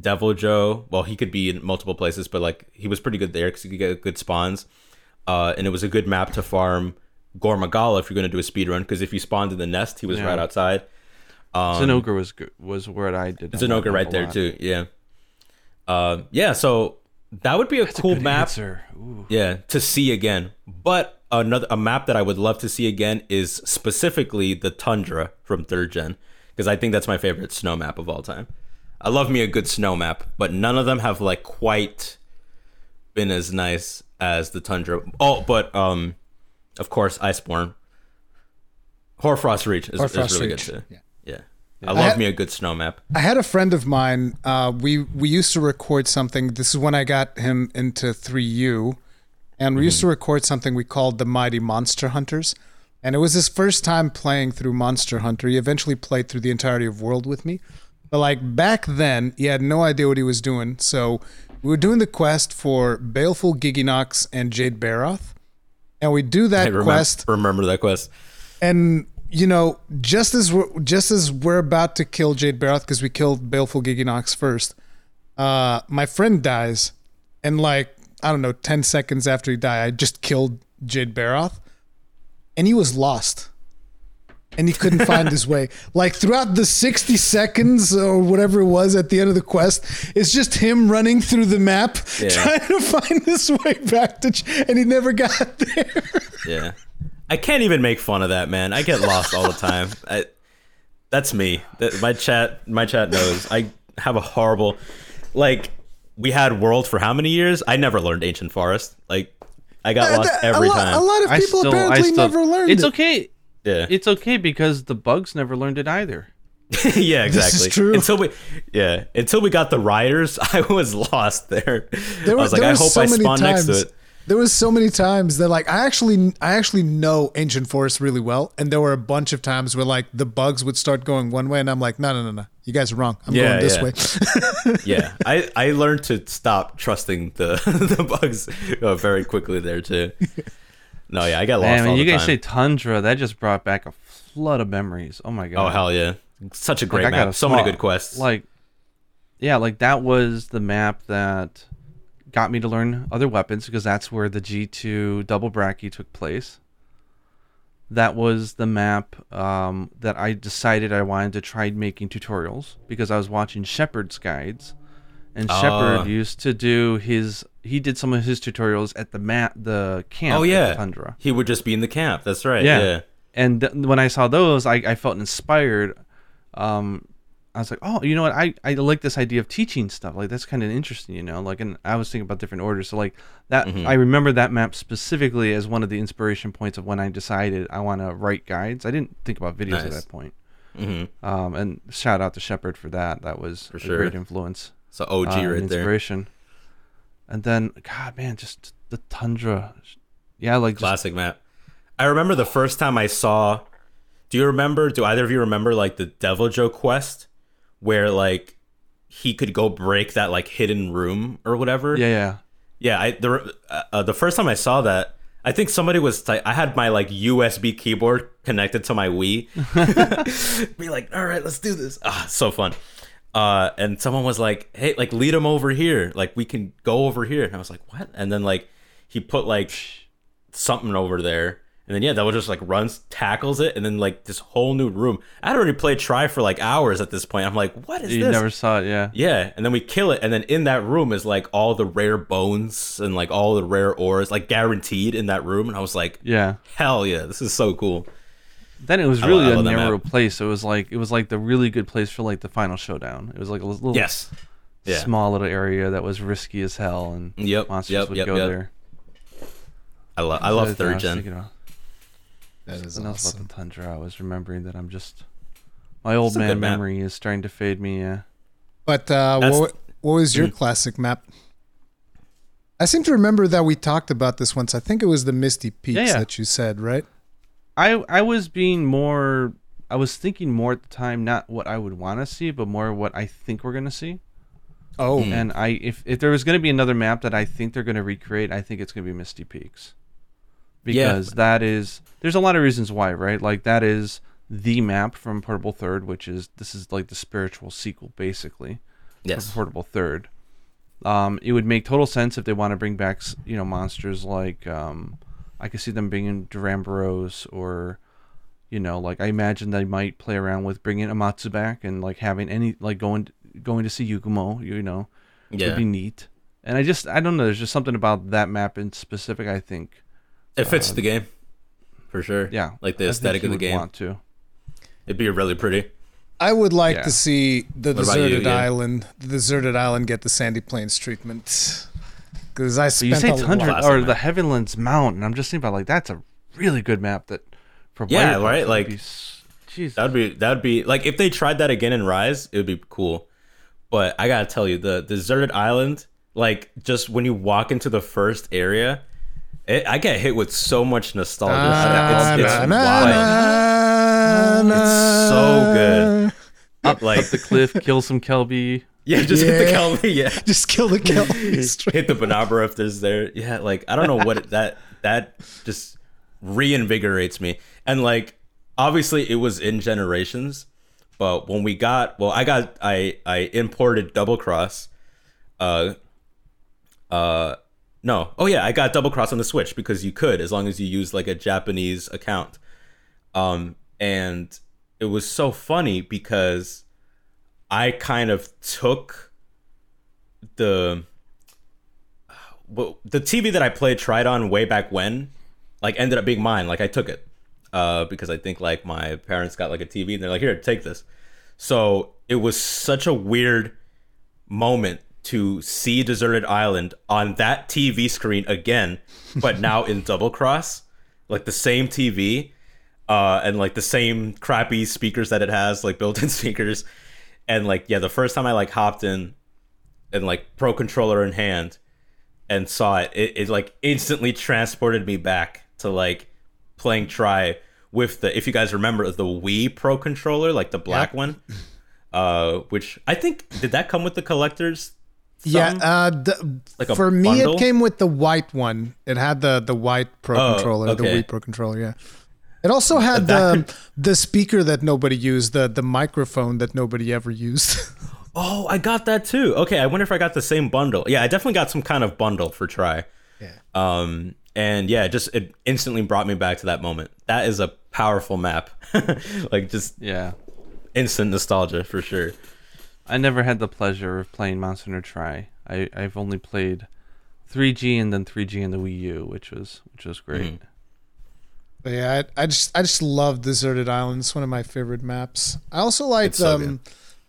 Deviljho. Well, he could be in multiple places, but like he was pretty good there because he could get good spawns. Uh, and it was a good map to farm Gore Magala if you're going to do a speed run because if you spawned in the nest, he was Yeah. right outside. Zinogre was good, was where I did. An right there too. Yeah. Uh, yeah. So that would be a cool Good map. Yeah, to see again. But another a map that I would love to see again is specifically the tundra from third gen because I think that's my favorite snow map of all time. I love me a good snow map, but none of them have like quite been as nice as the tundra. Oh, but um, of course, Iceborne. Hoarfrost Reach is, is really Reach, good too. yeah. I love had- me a good snow map. I had a friend of mine. Uh, we we used to record something. This is when I got him into 3U, and we used to record something we called the Mighty Monster Hunters. And it was his first time playing through Monster Hunter. He eventually played through the entirety of World with me, but like back then, he had no idea what he was doing. So we were doing the quest for Baleful Giginox and Jade Baroth, and we do (laughs) I that remember, quest remember that quest. and you know, just as we're just as we're about to kill Jade Baroth because we killed Baleful Giginox first, uh, my friend dies, and like I don't know, ten seconds after he died, I just killed Jade Baroth, and he was lost, and he couldn't find his way. (laughs) Like throughout the sixty seconds or whatever it was at the end of the quest, it's just him running through the map Yeah. trying to find his way back to, and he never got (laughs) there. Yeah. I can't even make fun of that, man. I get lost all the time. I, that's me. That- My chat, my chat knows. I have a horrible, like, we had World for how many years? I never learned Ancient Forest. Like, I got lost a, every lot, time. a lot of I people still, I apparently still, never learned it. It's it. okay. yeah, It's okay because the bugs never learned it either. (laughs) yeah, exactly. is true. Until we, yeah, until we got the riders, (laughs) I was lost there. There I was like, there I hope so I spawn next to it. There was so many times that like I actually I actually know ancient forest really well, and there were a bunch of times where like the bugs would start going one way, and I'm like, no, no, no, no, you guys are wrong. I'm Yeah, going this yeah. way. (laughs) yeah, I, I learned to stop trusting the (laughs) the bugs uh, very quickly there too. No, yeah, I got lost Man, all you the guys time. say tundra, that just brought back a flood of memories. Oh my god. oh hell yeah, such a Like, great I got map. a So many good quests. Like, yeah, like that was the map that got me to learn other weapons because that's where the G2 double bracky took place. That was the map um, that I decided I wanted to try making tutorials because I was watching Shepard's guides, and Ah. Shepard used to do his. He did some of his tutorials at the mat, the camp. oh yeah, Tundra. he would just be in the camp. That's right. Yeah. Yeah, And th- when I saw those, I, I felt inspired. Um, I was like, oh, you know what? I, I like this idea of teaching stuff. Like that's kind of interesting, you know. Like, and I was thinking about different orders. So like that, Mm-hmm. I remember that map specifically as one of the inspiration points of when I decided I want to write guides. I didn't think about videos at that point. hmm Um, and shout out to Shepard for that. That was For a sure. great influence. So OG uh, right there. inspiration. And then, God, man, just the tundra. Yeah, like just, Classic map. I remember the first time I saw. Do you remember? Do either of you remember like the Deviljho quest, where like he could go break that like hidden room or whatever? yeah, yeah. Yeah, I the uh, uh, the first time I saw that, I think somebody was like, I had my like USB keyboard connected to my Wii. (laughs) Be like, all right, let's do this. Ah, so fun. Uh, and someone was like, hey, like lead him over here. Like we can go over here. And I was like, what? And then like he put like something over there. And then yeah, that would just like runs, tackles it, and then like this whole new room. I'd already played Tri for like hours at this point. I'm like, what is this? You this? never saw it, yeah. Yeah, and then we kill it, and then in that room is like all the rare bones and like all the rare ores, like guaranteed in that room. And I was like, Yeah. hell yeah, this is so cool. Then it was really lo- I a narrow place. It was like it was like the really good place for like the final showdown. It was like a little Yes. Yeah. small little area that was risky as hell, and Yep, monsters yep, would yep, go yep. there. I love I love I third gen. thinking about? That is Something else awesome. about the tundra. I was remembering that I'm just my old It's man good map. memory is starting to fade me. Yeah. But uh, what, what was your Mm. classic map? I seem to remember that we talked about this once. I think it was the Misty Peaks Yeah, yeah. that you said, right? I I was being more. I was thinking more at the time, not what I would want to see, but more what I think we're gonna see. Oh. And I, if if there was gonna be another map that I think they're gonna recreate, I think it's gonna be Misty Peaks. Yeah. Because that is, there's a lot of reasons why, right? Like that is the map from Portable Third, which is this is like the spiritual sequel, basically. Yes. Portable Third. Um, it would make total sense if they want to bring back, you know, monsters like um, I could see them bringing Duramboros or, you know, like I imagine they might play around with bringing Amatsu back and like having any like going going to see Yukumo, you know, Yeah. would be neat. And I just I don't know, there's just something about that map in specific. I think, It fits the um, game. For sure. yeah, Like the aesthetic of the would game. Want to? It'd be really pretty. I would like Yeah. to see the What about you, deserted Ian? island, the deserted island, get the Sandy Plains treatment. because I So you spent say a Tundra lot. Classic or map. the Heavenlands Mount, and I'm just thinking about like that's a really good map that for Yeah, White right, like- jeez. That would be that would be like if they tried that again in Rise, it would be cool. But I gotta tell you, the deserted island, like just when you walk into the first area, it, I get hit with so much nostalgia. it's, it's Na, na, wild. na, It's so good. up, like- up the cliff, kill some Kelbi. Yeah, just hit the Kelbi. Yeah, (laughs) Just kill the Kelbi. (laughs) hit the Bnahabra if there's there. Yeah, like I don't know what it, that that just reinvigorates me. And like obviously it was in generations, but when we got well, I got I I imported Double Cross. Uh, uh, no, oh yeah, I got Double Cross on the Switch because you could as long as you use like a Japanese account. Um, and it was so funny because I kind of took the well, the TV that I played tried on way back when, like ended up being mine. Like I took it, uh, because I think like my parents got like a TV and they're like, here, take this. So it was such a weird moment to see Deserted Island on that TV screen again, but (laughs) now in double cross, like the same TV, uh, and like the same crappy speakers that it has, like built-in (laughs) speakers, and like yeah, the first time I like hopped in, and like pro controller in hand, and saw it, it, it like instantly transported me back to like playing Tri with the if you guys remember the Wii Pro controller, like the black Yep. one, uh, which I think did that come with the collectors? Yeah, uh, the, Like for me, bundle? it came with the white one. It had the the white Pro Oh, controller, the okay. Wii Pro controller. Yeah, it also had That the the speaker that nobody used, the the microphone that nobody ever used. (laughs) Oh, I got that too. Okay, I wonder if I got the same bundle. Yeah, I definitely got some kind of bundle for Tri. Yeah. Um, and yeah, just it instantly brought me back to that moment. That is a powerful map. (laughs) like just Yeah. instant nostalgia for sure. I never had the pleasure of playing Monster Hunter Tri. I, I've only played 3G and then 3G in the Wii U, which was which was great. But yeah, I, I just I just love Deserted Island. It's one of my favorite maps. I also like so um,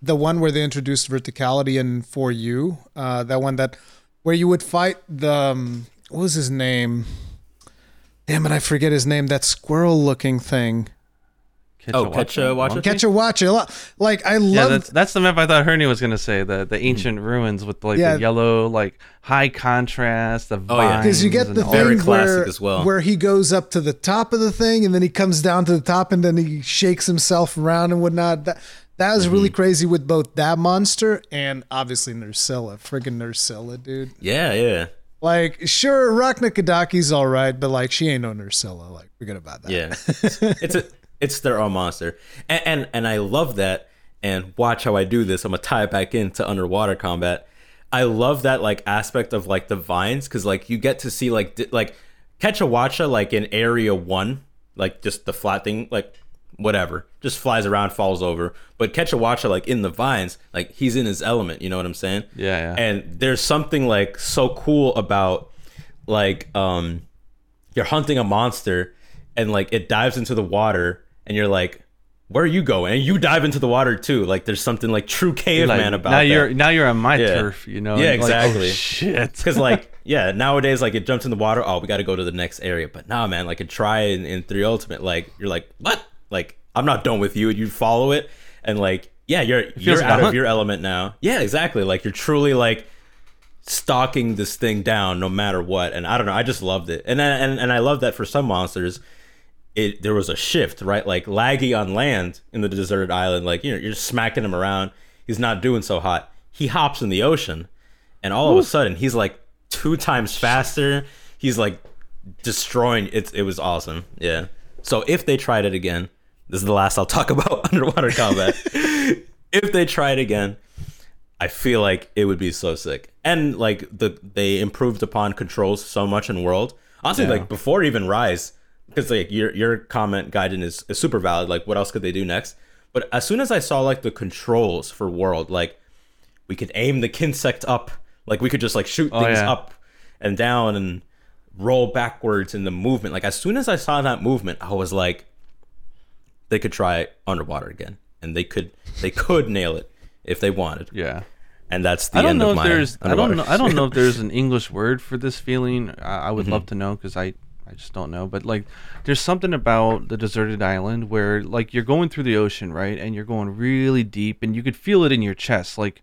the one where they introduced verticality in For You. Uh, that one that where you would fight the um, what was his name? Damn it, I forget his name. That squirrel-looking thing. Catch Oh, a Kecha Wacha. Watch a- Catch a watch. a lot. Like I Yeah, love. that's that's the map I thought Hernia was gonna say the the ancient ruins with like Yeah. the yellow like high contrast the Oh, yeah. because you get the and Very thing classic where, as well. where he goes up to the top of the thing and then he comes down to the top and then he shakes himself around and whatnot. That that was really Mm-hmm. crazy with both that monster and obviously Nerscylla. Friggin' Nerscylla, dude. Yeah, yeah, Like, sure, Rakna-Kadaki's all right, but like, she ain't no Nerscylla. Like, forget about that. yeah. (laughs) it's a it's their own monster, and, and and I love that. And watch how I do this. I'm gonna tie it back into underwater combat. I love that like aspect of like the vines because like you get to see like di- like Kecha Wacha like in area one, like just the flat thing, like whatever, just flies around, falls over. But Kecha Wacha like in the vines, like he's in his element. You know what I'm saying? Yeah, yeah. And there's something like so cool about like um you're hunting a monster and like it dives into the water and you're like where are you going? And you dive into the water too. Like there's something like true Like, caveman about now that. you're now you're on my Yeah. turf, you know. Yeah, and like, oh, exactly. shit. (laughs) because like (laughs) yeah nowadays like it jumps in the water oh we got to go to the next area. But nah man like a Tri in, in three ultimate like you're like what? Like i'm not done with you. And you follow it and like yeah you're you're like out of your element now. Yeah exactly. Like you're truly like stalking this thing down no matter what and i don't know i just loved it. And and and i love that for some monsters it there was a shift right? Like laggy on land in the deserted island like you know you're smacking him around. He's not doing so hot. He hops in the ocean and all of a sudden he's like two times faster. He's like destroying it it was awesome. Yeah. So if they tried it again this is the last i'll talk (laughs) about underwater combat. (laughs) If they try it again I feel like it would be so sick. And like the they improved upon controls so much in World. Honestly, Yeah. like before even Rise, because like your your comment guidance is, is super valid. Like what else could they do next? But as soon as I saw like the controls for World, like we could aim the Kinsect up, like we could just like shoot Oh, things yeah. up and down and roll backwards in the movement. Like as soon as I saw that movement, I was like, they could try underwater again, and they could they could nail it if they wanted yeah. and that's the I don't end know of if my. there's. I don't know. I don't know if there's an English word for this feeling. I, I would Mm-hmm. love to know because I. I just don't know, but like, there's something about the deserted island where, like, you're going through the ocean, right, and you're going really deep, and you could feel it in your chest, like,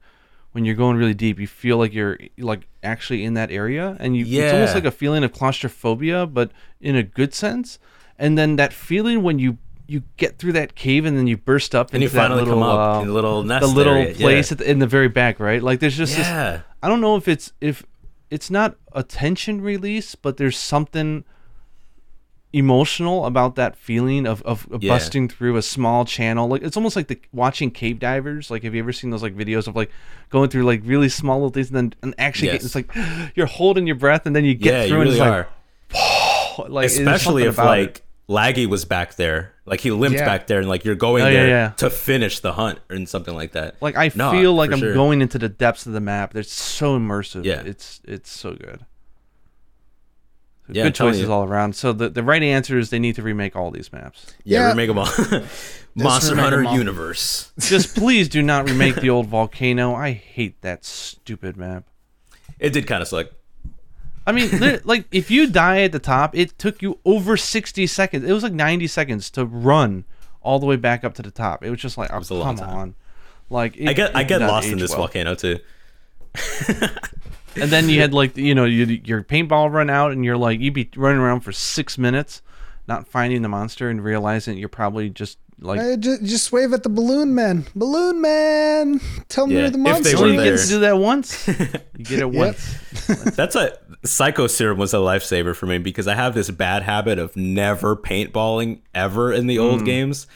when you're going really deep, you feel like you're like actually in that area, and you it's almost like a feeling of claustrophobia, but in a good sense. And then that feeling when you you get through that cave and then you burst up And you finally little come up uh, in the little nest the little area, place yeah. at the, in the very back, right? Like there's just this I don't know if it's if it's not a tension release, but there's something emotional about that feeling of, of, of Yeah. busting through a small channel. Like it's almost like the watching cave divers. Like have you ever seen those like videos of like going through like really small little things and then and actually get, it's like (gasps) you're holding your breath and then you get yeah, through you and really it's are. like, like Especially if about it. like Laggy was back there, like he limped Yeah. back there, and like you're going Oh, there yeah. to finish the hunt or something like that. Like I No, feel like I'm sure. going into the depths of the map. It's so immersive. Yeah. It's it's so good. Yeah, good choices you. all around. So the, the right answer is they need to remake all these maps. Yeah, Yeah. remake them all. (laughs) Monster Hunter all. Universe. Just (laughs) please do not remake the old volcano. I hate that stupid map. It did kind of suck. I mean, (laughs) like if you die at the top, it took you over sixty seconds. It was like ninety seconds to run all the way back up to the top. It was just like, oh, was a long come time. on. Like it, I get I get lost in this well. volcano too. And then you had like you know you, your paintball run out, and you're like you'd be running around for six minutes, not finding the monster, and realizing you're probably just like Hey, just, just wave at the balloon man. Balloon man, tell me Yeah, where the if they monster were you there. get to do that once. (laughs) You get it once. (laughs) That's a Psycho Serum was a lifesaver for me because I have this bad habit of never paintballing ever in the Hmm. old games.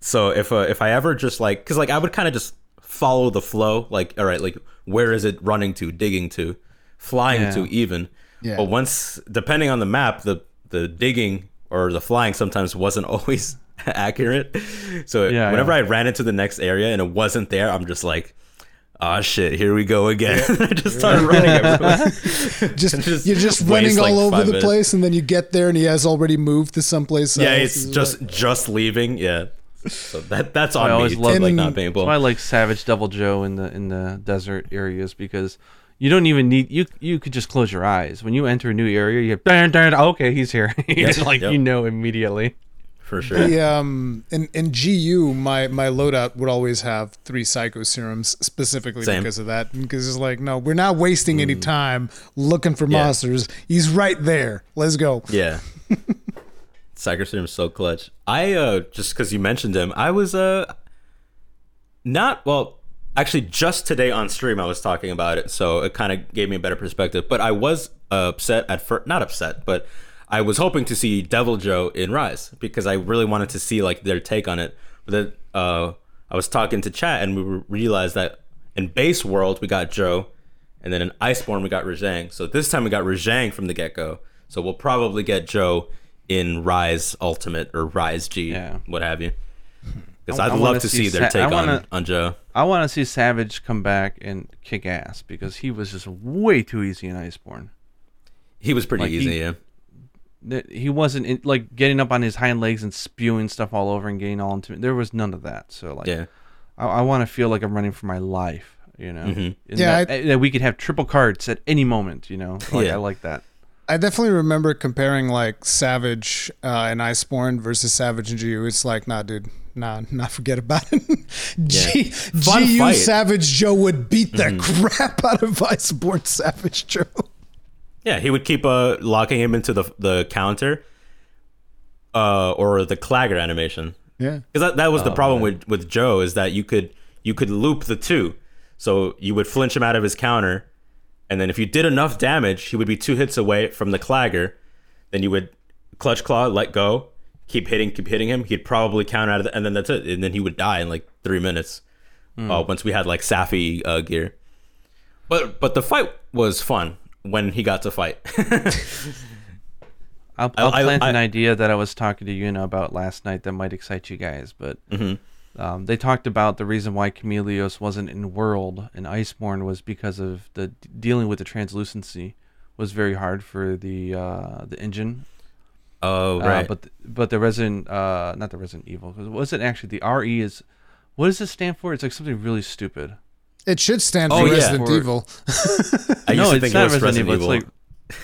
So if uh, if I ever just like because like I would kind of just follow the flow, like all right, like where is it running to, digging to, flying Yeah. to, even. Yeah. But once depending on the map, the the digging or the flying sometimes wasn't (laughs) always accurate. So Yeah, whenever yeah. I ran into the next area and it wasn't there, I'm just like. Oh shit! Here we go again. (laughs) I just started running everywhere. (laughs) Just, Just you're just running like, all over the minutes. place, and then you get there, and he has already moved to someplace Yeah, else. it's just just leaving. Yeah, so that that's on I always me. love- to, like In- not That's paintball. why I like Savage Deviljho in the in the desert areas because you don't even need you you could just close your eyes when you enter a new area. You get darn darn okay he's here. (laughs) It's like Yep. you know immediately. for sure. The, um, in, in GU, my, my loadout would always have three psycho serums specifically Same. because of that. Because it's like, no, we're not wasting any time looking for monsters. He's right there. Let's go. Yeah. (laughs) Serum's so clutch. I uh just because you mentioned him, I was uh not well. Actually, just today on stream, I was talking about it, so it kind of gave me a better perspective. But I was uh, upset at first, not upset, but I was hoping to see Deviljho in Rise because I really wanted to see like their take on it. But then uh, I was talking to chat, and we realized that in Base World we got Joe, and then in Iceborne we got Rajang. So this time we got Rajang from the get go. So we'll probably get Joe in Rise Ultimate or Rise G, Yeah. what have you. (laughs) Because I- I'd I love wanna see see their Sa- take on wanna- on Joe. I want to see Savage come back and kick ass because he was just way too easy in Iceborne. He was pretty Like, he- easy, yeah. That he wasn't in, like getting up on his hind legs and spewing stuff all over and getting all into There was none of that. So like, Yeah. I, I want to feel like I'm running for my life. You know, Mhm. Yeah, that, that we could have triple cards at any moment. You know, like, Yeah. I like that. I definitely remember comparing like Savage uh, and Iceborne versus Savage and GU. It's like, nah, dude, nah, (laughs) nah, forget about it. G- Fun GU fight. Savage Joe would beat the crap out of Iceborne Savage Joe. Yeah, he would keep uh locking him into the the counter, uh, or the clagger animation. Yeah. Because that, that Oh, was the problem with with Joe is that you could you could loop the two, so you would flinch him out of his counter, and then if you did enough damage, he would be two hits away from the clagger. Then you would clutch claw, let go, keep hitting, keep hitting him. He'd probably counter out of the, and then that's it. And then he would die in like three minutes. Hmm. Uh, once we had like Safi uh, gear, but but the fight was fun when he got to fight. (laughs) I'll, I'll I- plant I- an idea that I was talking to Yuna about last night that might excite you guys. But Mm-hmm. Um, they talked about the reason why Chameleos wasn't in World and Iceborne was because of the dealing with the translucency was very hard for the uh, the engine. oh Uh, right, but but the Resident uh, not the Resident Evil 'cause was it actually the RE is what does this stand for? It's like something really stupid. It should stand for Oh, yeah. Resident For- Evil. (laughs) I used no, to it's think not it was Resident, Resident Evil. Evil. It's like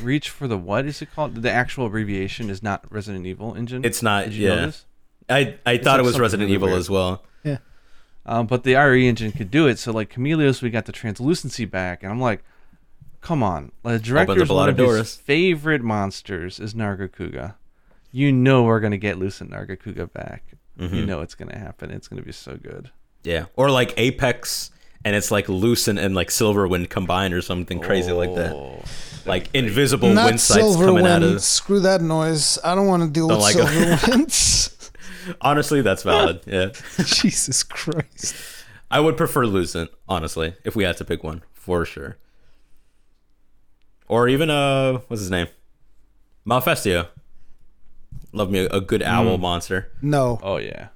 Reach for the what is it called? The actual abbreviation is not Resident Evil engine. It's not, Did you know yeah. this? I I thought like it was Resident really Evil weird. as well. Um, but the RE engine could do it. So like Chameleos, we got the translucency back, and I'm like, come on, the director's a lot one of of his doors. favorite monsters is Nargacuga. You know we're gonna get Lucent Nargacuga back. Mm-hmm. You know it's gonna happen. It's gonna be so good. Yeah, or like Apex, and it's like Lucent and like Silverwind combined or something crazy like that. Oh. Like invisible Not wind sights coming out Silverwind. of. Screw that noise. I don't want to deal Don't with like it. Silverwind. (laughs) Honestly, that's valid. (laughs) Yeah, Jesus Christ. I would prefer Lucent, honestly, if we had to pick one for sure. Or even uh, what's his name? Malfestio. Love me a, a good owl monster. No, Oh yeah.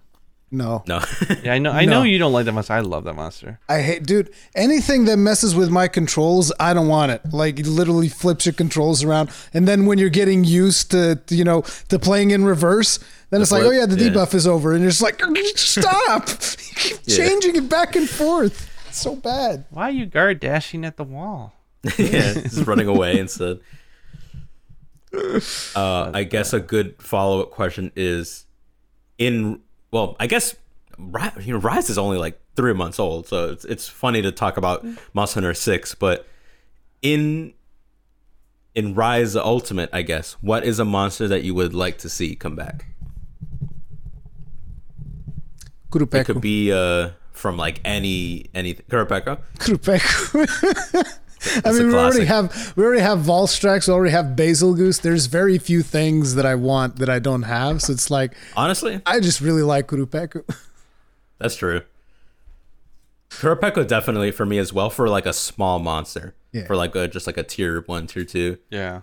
No. No, (laughs) Yeah, I know. I know you don't like that monster. I love that monster. I hate, dude. Anything that messes with my controls, I don't want it. Like, it literally flips your controls around, and then when you're getting used to, to, you know, to playing in reverse, then it's like, oh yeah, the yeah. debuff is over, and you're just like, (laughs) stop, (laughs) You keep Yeah. changing it back and forth. It's so bad. Why are you guard dashing at the wall? yeah, just running away instead. Uh, I guess a good follow up question is, in well, I guess Ri- you know Rise is only like three months old, so it's it's funny to talk about Monster Hunter Six, but in in Rise Ultimate, I guess, what is a monster that you would like to see come back? It could be uh from like any any Kurapeka. Kurupeku. (laughs) I mean, we already have we already have Valstrax, we already have Bazelgeuse. There's very few things that I want that I don't have. So it's like Honestly, I just really like Qurupeco. (laughs) That's true. Qurupeco definitely for me as well for like a small monster. Yeah. For like a just like a tier one, tier two. Yeah.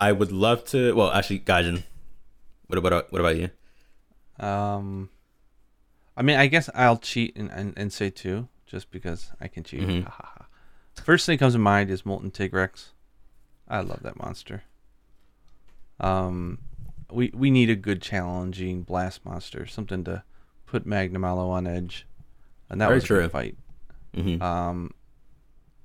I would love to well actually Gaijin. What about what about you? Um, I mean, I guess I'll cheat and, and, and say two, just because I can cheat. Mhm. Ha, ha, ha. First thing that comes to mind is Molten Tigrex. I love that monster. Um, we we need a good challenging blast monster, something to put Magnamalo on edge, and that Very was a true. good fight. hmm Um,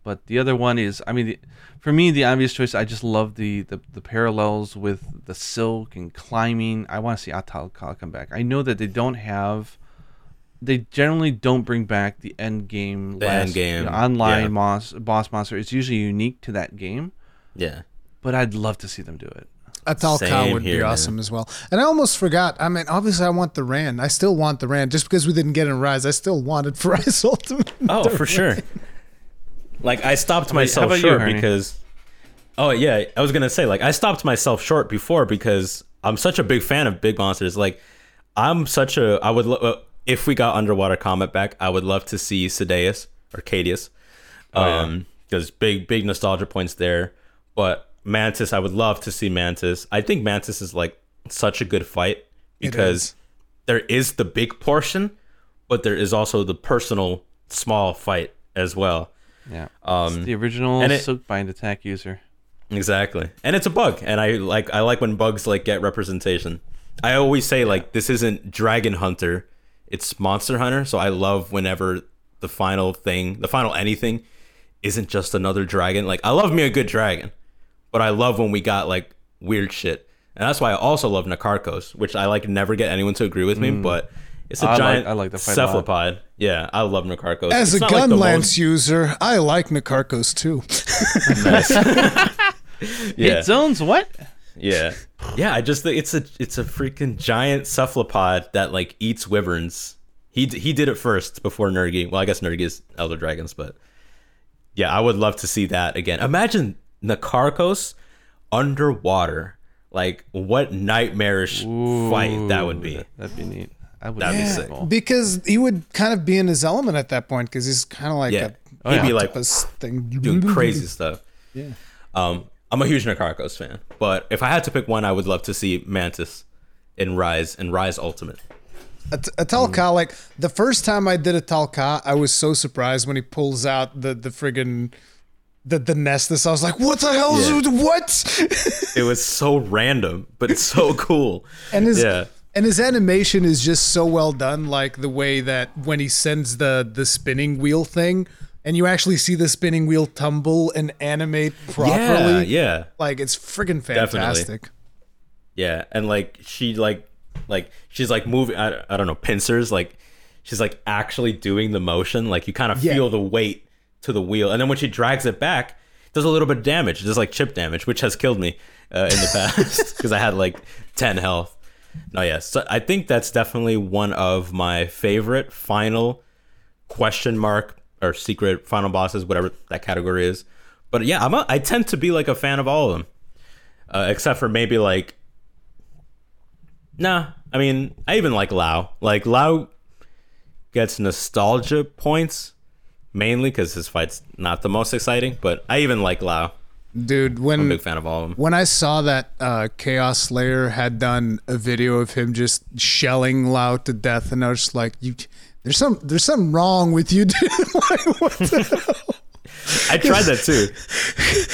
but the other one is, I mean, the, for me, the obvious choice. I just love the, the the parallels with the silk and climbing. I want to see Ahtal-Ka come back. I know that they don't have, they generally don't bring back the end game, The end game, online yeah. boss boss monster. It's usually unique to that game, Yeah. but I'd love to see them do it. Ahtal-Ka Same would here, be man. awesome as well. And I almost forgot. I mean, obviously, I want the Rand. I still want the Rand. Just because we didn't get it in Rise, I still wanted (laughs) for Rise Ultimate. Oh, for sure. Like I stopped myself how about you, short because Oh yeah, I was going to say like I stopped myself short before because I'm such a big fan of big monsters. Like I'm such a I would lo- uh, if we got underwater comet back, I would love to see Ceadeus or Cadius. Oh, yeah. Um because big big nostalgia points there. But Mantis, I would love to see Mantis. I think Mantis is like such a good fight because is. there is the big portion, but there is also the personal small fight as well. Yeah, Um, it's the original and it- attack user. Exactly. And it's a bug. And I like I like when bugs like get representation. I always say like this isn't Dragon Hunter, it's Monster Hunter. So I love whenever the final thing, the final anything isn't just another dragon. Like I love me a good dragon, but I love when we got like weird shit. And that's why I also love Nakarkos, which I like never get anyone to agree with me, mm. but it's a I like- giant I like the fight a cephalopod. Yeah, I love Nakarkos. As It's a not like gun lance most- user, I like Nakarkos too. (laughs) (laughs) yeah. Hit zones, what? Yeah, (laughs) yeah. I just think it's a it's a freaking giant cephalopod that like eats wyverns. He he did it first before Nergi. Well, I guess Nergi is Elder Dragons, but yeah, I would love to see that again. Imagine Nakarkos underwater. Like what nightmarish fight that would be. That'd be neat. I would That'd be be sick. because he would kind of be in his element at that point because he's kind of like Yeah. a He'd be like thing. doing crazy stuff. Yeah. Um, I'm a huge Nakarkos fan, but if I had to pick one, I would love to see Mantis in Rise and Rise Ultimate. A, Ahtal-Ka, like the first time I did Ahtal-Ka, I was so surprised when he pulls out the the friggin' the the Nestus. I was like, what the hell? Yeah. Is, what? (laughs) It was so random, but it's so cool. and his yeah. And his animation is just so well done, like the way that when he sends the the spinning wheel thing, and you actually see the spinning wheel tumble and animate properly. Yeah, yeah. Like it's friggin' Definitely. fantastic. Yeah, and like she like like she's like moving. I, I don't know pincers. Like she's like actually doing the motion. Like you kind of Yeah. feel the weight to the wheel, and then when she drags it back, it does a little bit of damage, just like chip damage, which has killed me uh, in the (laughs) past because I had like ten health. No, yes, so I think that's definitely one of my favorite final question mark or secret final bosses, whatever that category is. But yeah, I'm a, I tend to be like a fan of all of them, uh, except for maybe like Nah, I mean, I even like Lao. Like Lao gets nostalgia points mainly because his fight's not the most exciting, but I even like Lao. Dude, I'm a when big fan of all of them. when I saw that uh, Chaos Slayer had done a video of him just shelling Lao to death, and I was just like, "You, there's some, there's something wrong with you, (laughs) dude." like, what the (laughs) hell? I tried that too.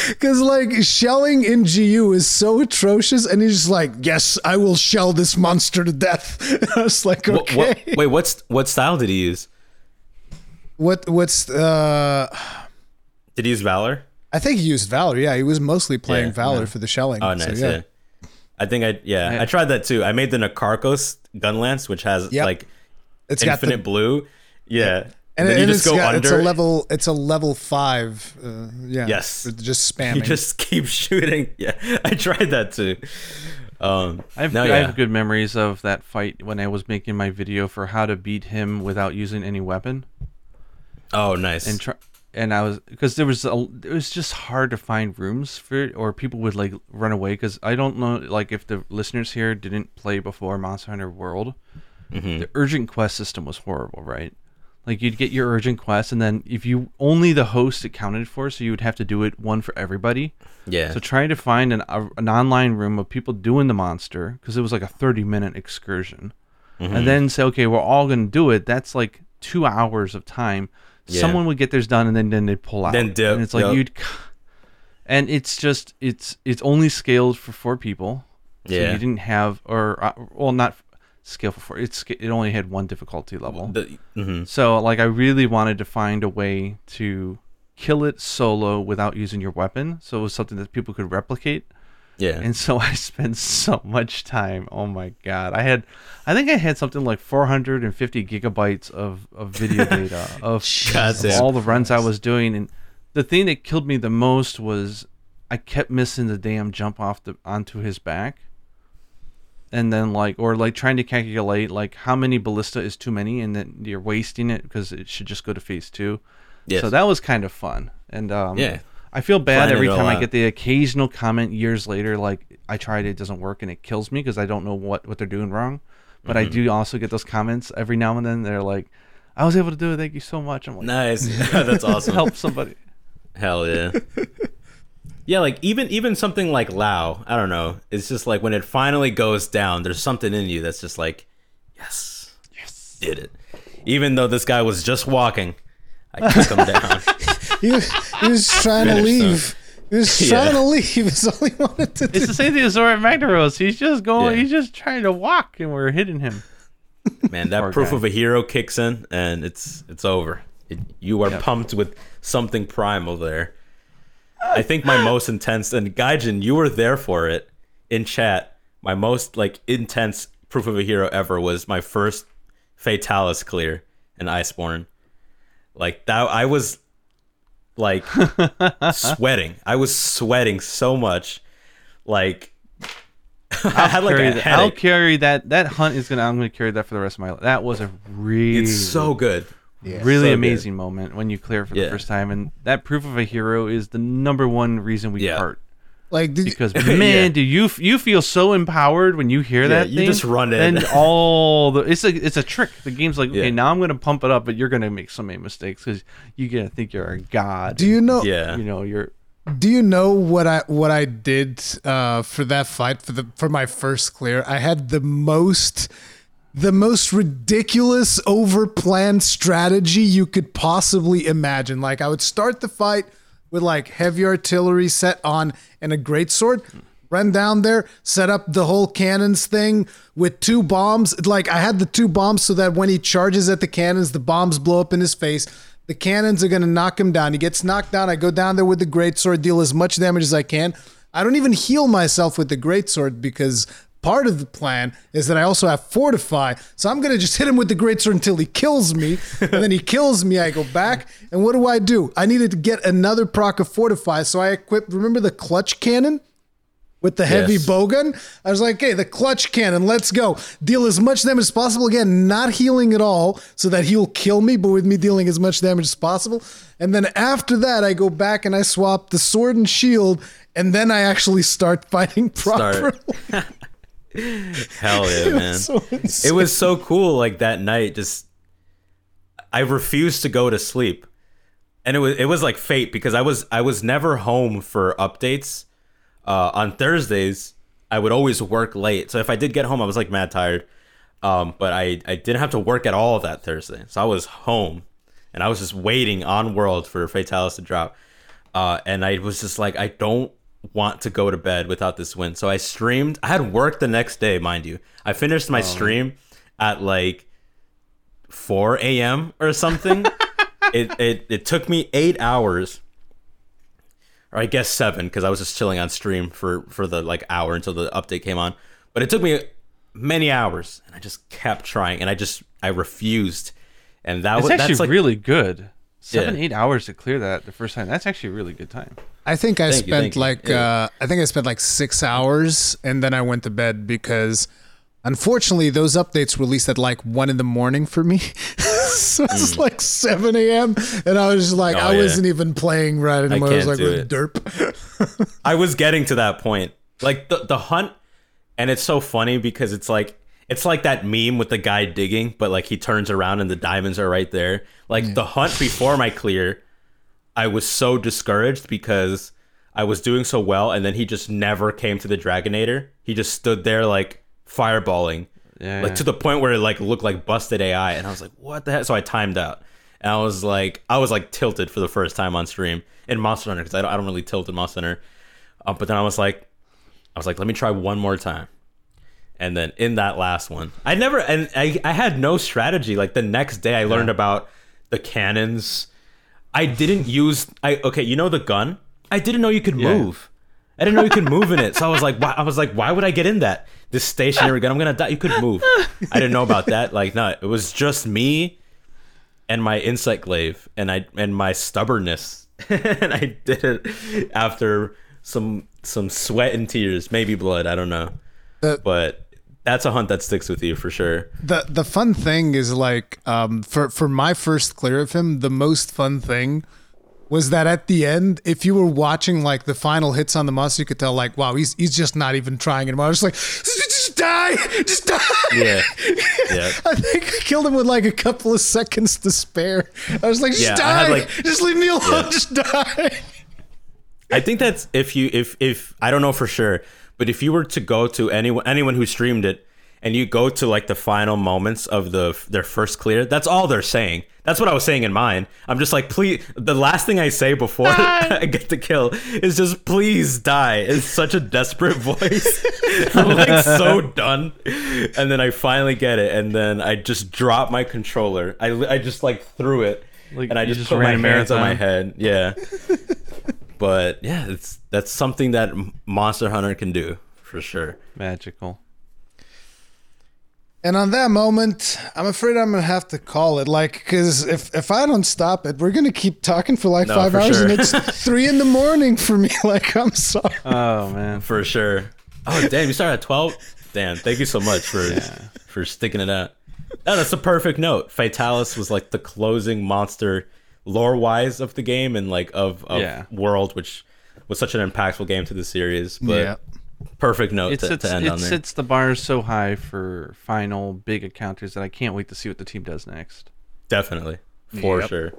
Because like shelling in GU is so atrocious, and he's just like, "Yes, I will shell this monster to death." And (laughs) I was like, What, "Okay." what, wait, what's what style did he use? What what's uh? Did he use Valor? I think he used Valor. Yeah, he was mostly playing Yeah, Valor yeah. for the shelling. Oh, So, nice. yeah. I think I yeah, Yeah. I tried that too. I made the Nakarkos gun lance, which has Yep. like It's got infinite the blue. Yeah, and, then you and just it's go got, under. It's a level. It's a level five. Uh, yeah. Yes. Just (laughs) spamming. you just keep (laughs) shooting. Yeah, I tried that too. Um, I have, no, I have good memories of that fight when I was making my video for how to beat him without using any weapon. Oh, nice. and try, and I was because there was a, it was just hard to find rooms for it, or people would like run away because I don't know like if the listeners here didn't play before Monster Hunter World, Mm-hmm. the urgent quest system was horrible, right? Like you'd get your urgent quest, and then if you only the host it counted for, so you would have to do it one for everybody. yeah. So trying to find an a, an online room of people doing the monster because it was like a thirty minute excursion, Mm-hmm. and then say, okay, we're all gonna do it. That's like two hours of time. Yeah. Someone would get theirs done, and then then they'd pull out. Then dip, and it's like yep. you'd, and it's just it's it's only scaled for four people. So Yeah. you didn't have or uh, well not scale for. It's it only had one difficulty level. The, mhm. So like I really wanted to find a way to kill it solo without using your weapon. So it was something that people could replicate. Yeah. And so (laughs) I spent so much time. Oh my god. I had I think I had something like 450 gigabytes of, of video (laughs) data of Goddamn. all the runs I was doing and the thing that killed me the most was I kept missing the damn jump off the onto his back. And then like or like trying to calculate like how many ballista is too many and then you're wasting it because it should just go to phase 2. Yes. So that was kind of fun. And um Yeah. I feel bad every time I out. get the occasional comment years later, like I tried, it doesn't work, and it kills me because I don't know what what they're doing wrong. But Mm-hmm. I do also get those comments every now and then. They're like, "I was able to do it. Thank you so much." I'm like, nice. (laughs) (laughs) That's awesome. help somebody. Hell yeah. (laughs) yeah, like even even something like Lao, I don't know. It's just like when it finally goes down, there's something in you that's just like, yes, yes, did it. Even though this guy was just walking, I took him down. (laughs) he, was, he was (laughs) trying to Finish leave. He was Yeah. trying to leave. It's all he wanted to do. It's the same thing as Zorah Magdaros. He's just going. Yeah. He's just trying to walk, and we're hitting him. Man, that proof guy. of a hero kicks in, and it's it's over. It, you are Yep. pumped with something primal there. I think my most intense, and Gaijin, you were there for it in chat. My most like intense proof of a hero ever was my first Fatalis clear in Iceborne. Like that, I was like (laughs) sweating. I was sweating so much, like (laughs) I had like a that- I'll carry that. That hunt is gonna. I'm gonna carry that for the rest of my life. That was a really, It's so good. Really so good. amazing moment when you clear for the first time, and that proof of a hero is the number one reason we Yeah. part. like, did, because (laughs) Yeah. man, do you you feel so empowered when you hear that? you thing, just run in. and all the it's a it's a trick. The game's like, okay, now I'm gonna pump it up, but you're gonna make so many mistakes because you're gonna think you're a god. do you know? Yeah. You know, you're Do you know what I what I did uh, for that fight for the for my first clear? I had the most the most ridiculous overplanned strategy you could possibly imagine. Like I would start the fight with like heavy artillery set on and a great sword, Run down there, set up the whole cannons thing with two bombs. Like I had the two bombs so that when he charges at the cannons, the bombs blow up in his face. The cannons are gonna knock him down. He gets knocked down. I go down there with the great sword, deal as much damage as I can. I don't even heal myself with the great sword because part of the plan is that I also have fortify. So I'm gonna just hit him with the great sword until he kills me, and then he (laughs) kills me. I go back, and what do I do? I needed to get another proc of fortify, so I equipped. Remember the clutch cannon? With the heavy Yes. bowgun, I was like, "Hey, the clutch cannon, let's go! Deal as much damage as possible. Again, not healing at all, so that he'll kill me, but with me dealing as much damage as possible. And then after that, I go back and I swap the sword and shield, and then I actually start (laughs) fighting properly. Start. (laughs) Hell yeah, (laughs) man. so it was so cool like that night just i refused to go to sleep. And it was it was like fate because i was i was never home for updates. Uh on thursdays i would always work late. So if i did get home i was like mad tired. Um but i i didn't have to work at all that thursday. So i was home and i was just waiting on world for fatalis to drop. Uh and i was just like i don't want to go to bed without this win. So I streamed. I had work the next day, mind you. I finished my oh. stream at like 4 a.m. or something. (laughs) it, it it took me eight hours, or I guess seven, because I was just chilling on stream for for the like hour until the update came on. But it took me many hours, and I just kept trying, and I just I refused, and that was actually that's like really good. Seven, Yeah. eight hours to clear that the first time. That's actually a really good time. I think I Thank spent you. like Yeah. uh, I think I spent like six hours, and then I went to bed because, unfortunately, those updates released at like one in the morning for me. (laughs) so it's like seven a.m. and I was just like. Oh, I yeah. wasn't even playing right anymore. I, was can't like, do it. derp. (laughs) I was getting to that point. Like the the hunt and it's so funny because it's like it's like that meme with the guy digging, but like he turns around and the diamonds are right there. Like the hunt before my clear, I was so discouraged because I was doing so well and then he just never came to the Dragonator. He just stood there like fireballing. Yeah. Like to the point where it like looked like busted AI and I was like, what the heck? So I timed out. And I was like I was like tilted for the first time on stream in Monster Hunter because I don't, I don't really tilt in Monster Hunter. Um, but then I was like, I was like, let me try one more time. And then in that last one, I never, and I, I had no strategy. Like the next day, I learned about the cannons. I didn't use, I okay, you know the gun. I didn't know you could Yeah. move. I didn't know you could move in it. So I was like, why, I was like, why would I get in that? This stationary gun, I'm gonna die. You could move. I didn't know about that. Like, no, it was just me and my insect glaive and I and my stubbornness. (laughs) and I did it after some some sweat and tears, maybe blood, I don't know. Uh, but that's a hunt that sticks with you for sure. the the fun thing is like um, for for my first clear of him, the most fun thing was that at the end, if you were watching like the final hits on the monster, you could tell like, wow, he's he's just not even trying anymore. I was just like, (laughs) just die, just die. Yeah. (laughs) Yeah. I think I killed him with like a couple of seconds to spare. I was like, just Yeah, die, had, like- just leave me alone, Yeah. just die. I think that's if you if if I don't know for sure, but if you were to go to anyone anyone who streamed it and you go to like the final moments of the their first clear, that's all they're saying. That's what I was saying in mine. I'm just like, please. The last thing I say before (laughs) I get the kill is just, please die. It's such a desperate (laughs) voice. (laughs) I'm like so done, and then I finally get it, and then I just drop my controller. I I just like threw it, Like, and I just, just put my ran a hands on my head. Yeah. But yeah, it's that's something that Monster Hunter can do for sure. Magical. And on that moment, I'm afraid I'm gonna have to call it. Like, because if if I don't stop it, we're gonna keep talking for like No, five for hours, sure. and it's (laughs) three in the morning for me. (laughs) Like, I'm sorry. Oh man. For sure. Oh damn, you started at twelve. Damn, thank you so much for for sticking it out. No, that's a perfect note. Fatalis was like the closing monster lore wise of the game and like of, of Yeah. world, which was such an impactful game to the series. But yeah. perfect note It to, sits, to end it on there. sits the bar so high for final big encounters that I can't wait to see what the team does next. Definitely. For Yep. sure.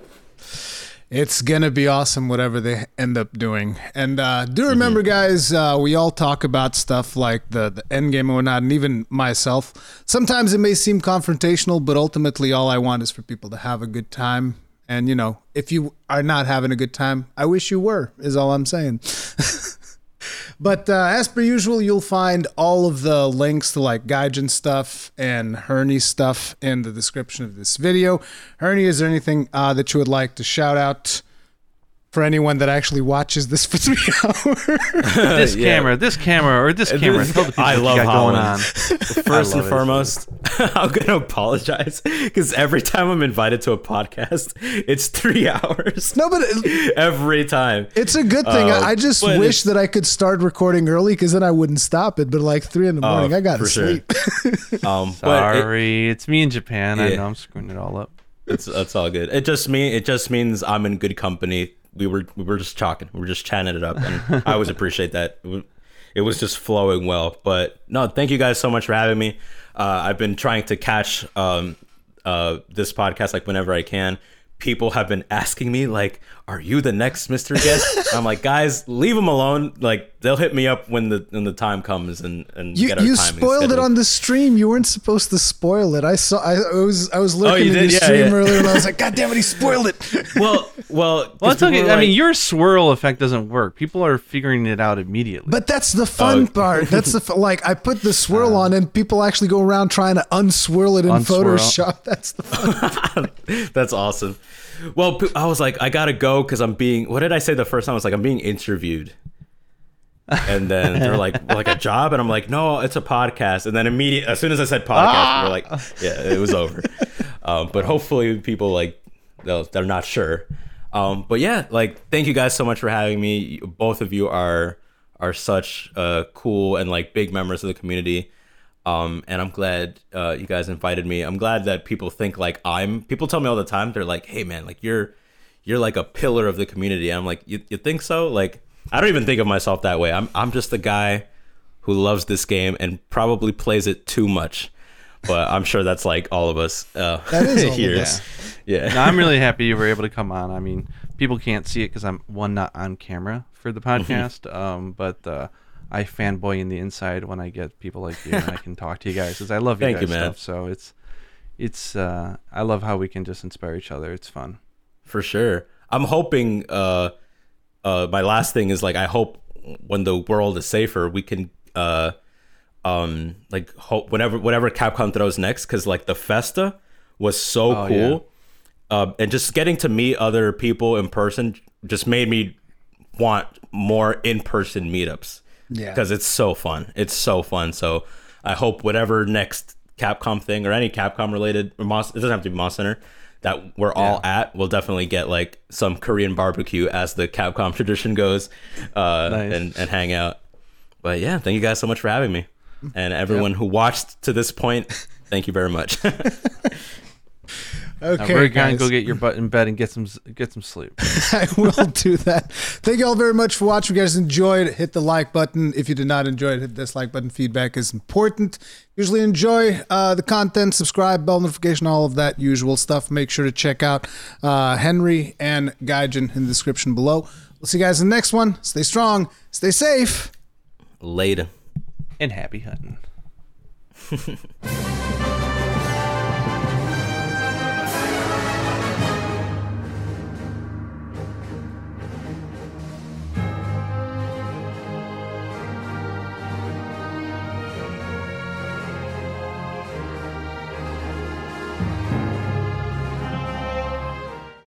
It's gonna be awesome, whatever they end up doing. And uh, do Mm-hmm. remember, guys, uh, we all talk about stuff like the the end game and whatnot, and even myself. Sometimes it may seem confrontational, but ultimately, all I want is for people to have a good time. And you know, if you are not having a good time, I wish you were. Is all I'm saying. (laughs) But uh, as per usual, you'll find all of the links to like Gaijin stuff and Herney stuff in the description of this video. Herney, is there anything uh, that you would like to shout out? For anyone that actually watches this for three (laughs) hours. (laughs) this (laughs) Yeah. camera, this camera, or this camera. Tell the people I love got going on. First and foremost, I'm gonna apologize because every time I'm invited to a podcast, it's three hours. no, but it, Every time. it's a good thing. Uh, I I just wish that I could start recording early because then I wouldn't stop it. But like three in the morning, I gotta Oh, for sure. sleep. Um, but it- Sorry, it's me in Japan. I know I'm screwing it all up. it's it's all good. It just mean it just means I'm in good company. We were we were just talking. We were just chatting it up, and I always appreciate that. It was just flowing well. But no, thank you guys so much for having me. Uh, I've been trying to catch um, uh, this podcast like whenever I can. People have been asking me like, "Are you the next Mr. Guest?" (laughs) I'm like, guys, leave them alone. Like they'll hit me up when the when the time comes and and You, get our you timing spoiled it on the stream. You weren't supposed to spoil it. I saw. I, I was. I was looking Oh, you at did? your Yeah, stream yeah. earlier, and I was like, (laughs) "God damn it, he spoiled it." (laughs) well, well, Well, it's 'cause people okay. were I mean, your swirl effect doesn't work. People are figuring it out immediately. But that's the fun Oh. part. That's the like I put the swirl uh. on, and people actually go around trying to unswirl it in Unswirl. Photoshop. That's the fun. That's awesome. Well, I was like, I gotta go because I'm being. What did I say the first time? I was like, I'm being interviewed. And then they're like, (laughs) like a job, and I'm like, no, it's a podcast. And then immediate, as soon as I said podcast, we're like, yeah, it was over. (laughs) Um, but hopefully, people like they'll, they're not sure. Um, but yeah, like, thank you guys so much for having me. Both of you are are such uh, cool and like big members of the community. Um, and I'm glad uh, you guys invited me. I'm glad that people think like I'm. People tell me all the time. They're like, "Hey, man, like you're you're like a pillar of the community." I'm like, "You, you think so?" Like, I don't even think of myself that way. I'm I'm just the guy who loves this game and probably plays it too much. But I'm sure that's like all of us uh, (laughs) That is here. us. Yeah. No, I'm really happy you were able to come on. I mean, people can't see it because I'm one not on camera for the Mm-hmm. podcast, um, but uh, I fanboy in the inside when I get people like you and I can talk to you guys because I love you Thank guys you, man. stuff. So it's it's uh, I love how we can just inspire each other. It's fun. for sure. I'm hoping. Uh, uh, my last thing is like I hope when the world is safer, we can uh, um, like hope whenever whatever Capcom throws next, because like the Festa was so Oh, cool, uh, and just getting to meet other people in person just made me want more in person meetups. Yeah. because it's so fun. It's so fun. So I hope whatever next Capcom thing or any Capcom related, or Mon- it doesn't have to be Monster Hunter, that we're all at, we'll definitely get like some Korean barbecue as the Capcom (laughs) tradition goes, uh, Nice. and and hang out. But yeah, thank you guys so much for having me, and everyone who watched to this point, thank you very much. (laughs) Now, Okay, we're gonna guys. go get your butt in bed and get some get some sleep. (laughs) I will do that. Thank you all very much for watching. If you guys enjoyed, hit the like button. If you did not enjoy it, hit the dislike button. Feedback is important. Usually enjoy uh, the content, subscribe, bell notification, all of that usual stuff. Make sure to check out uh, Henry and Gaijin in the description below. We'll see you guys in the next one. Stay strong, stay safe. Later. and happy hunting. (laughs)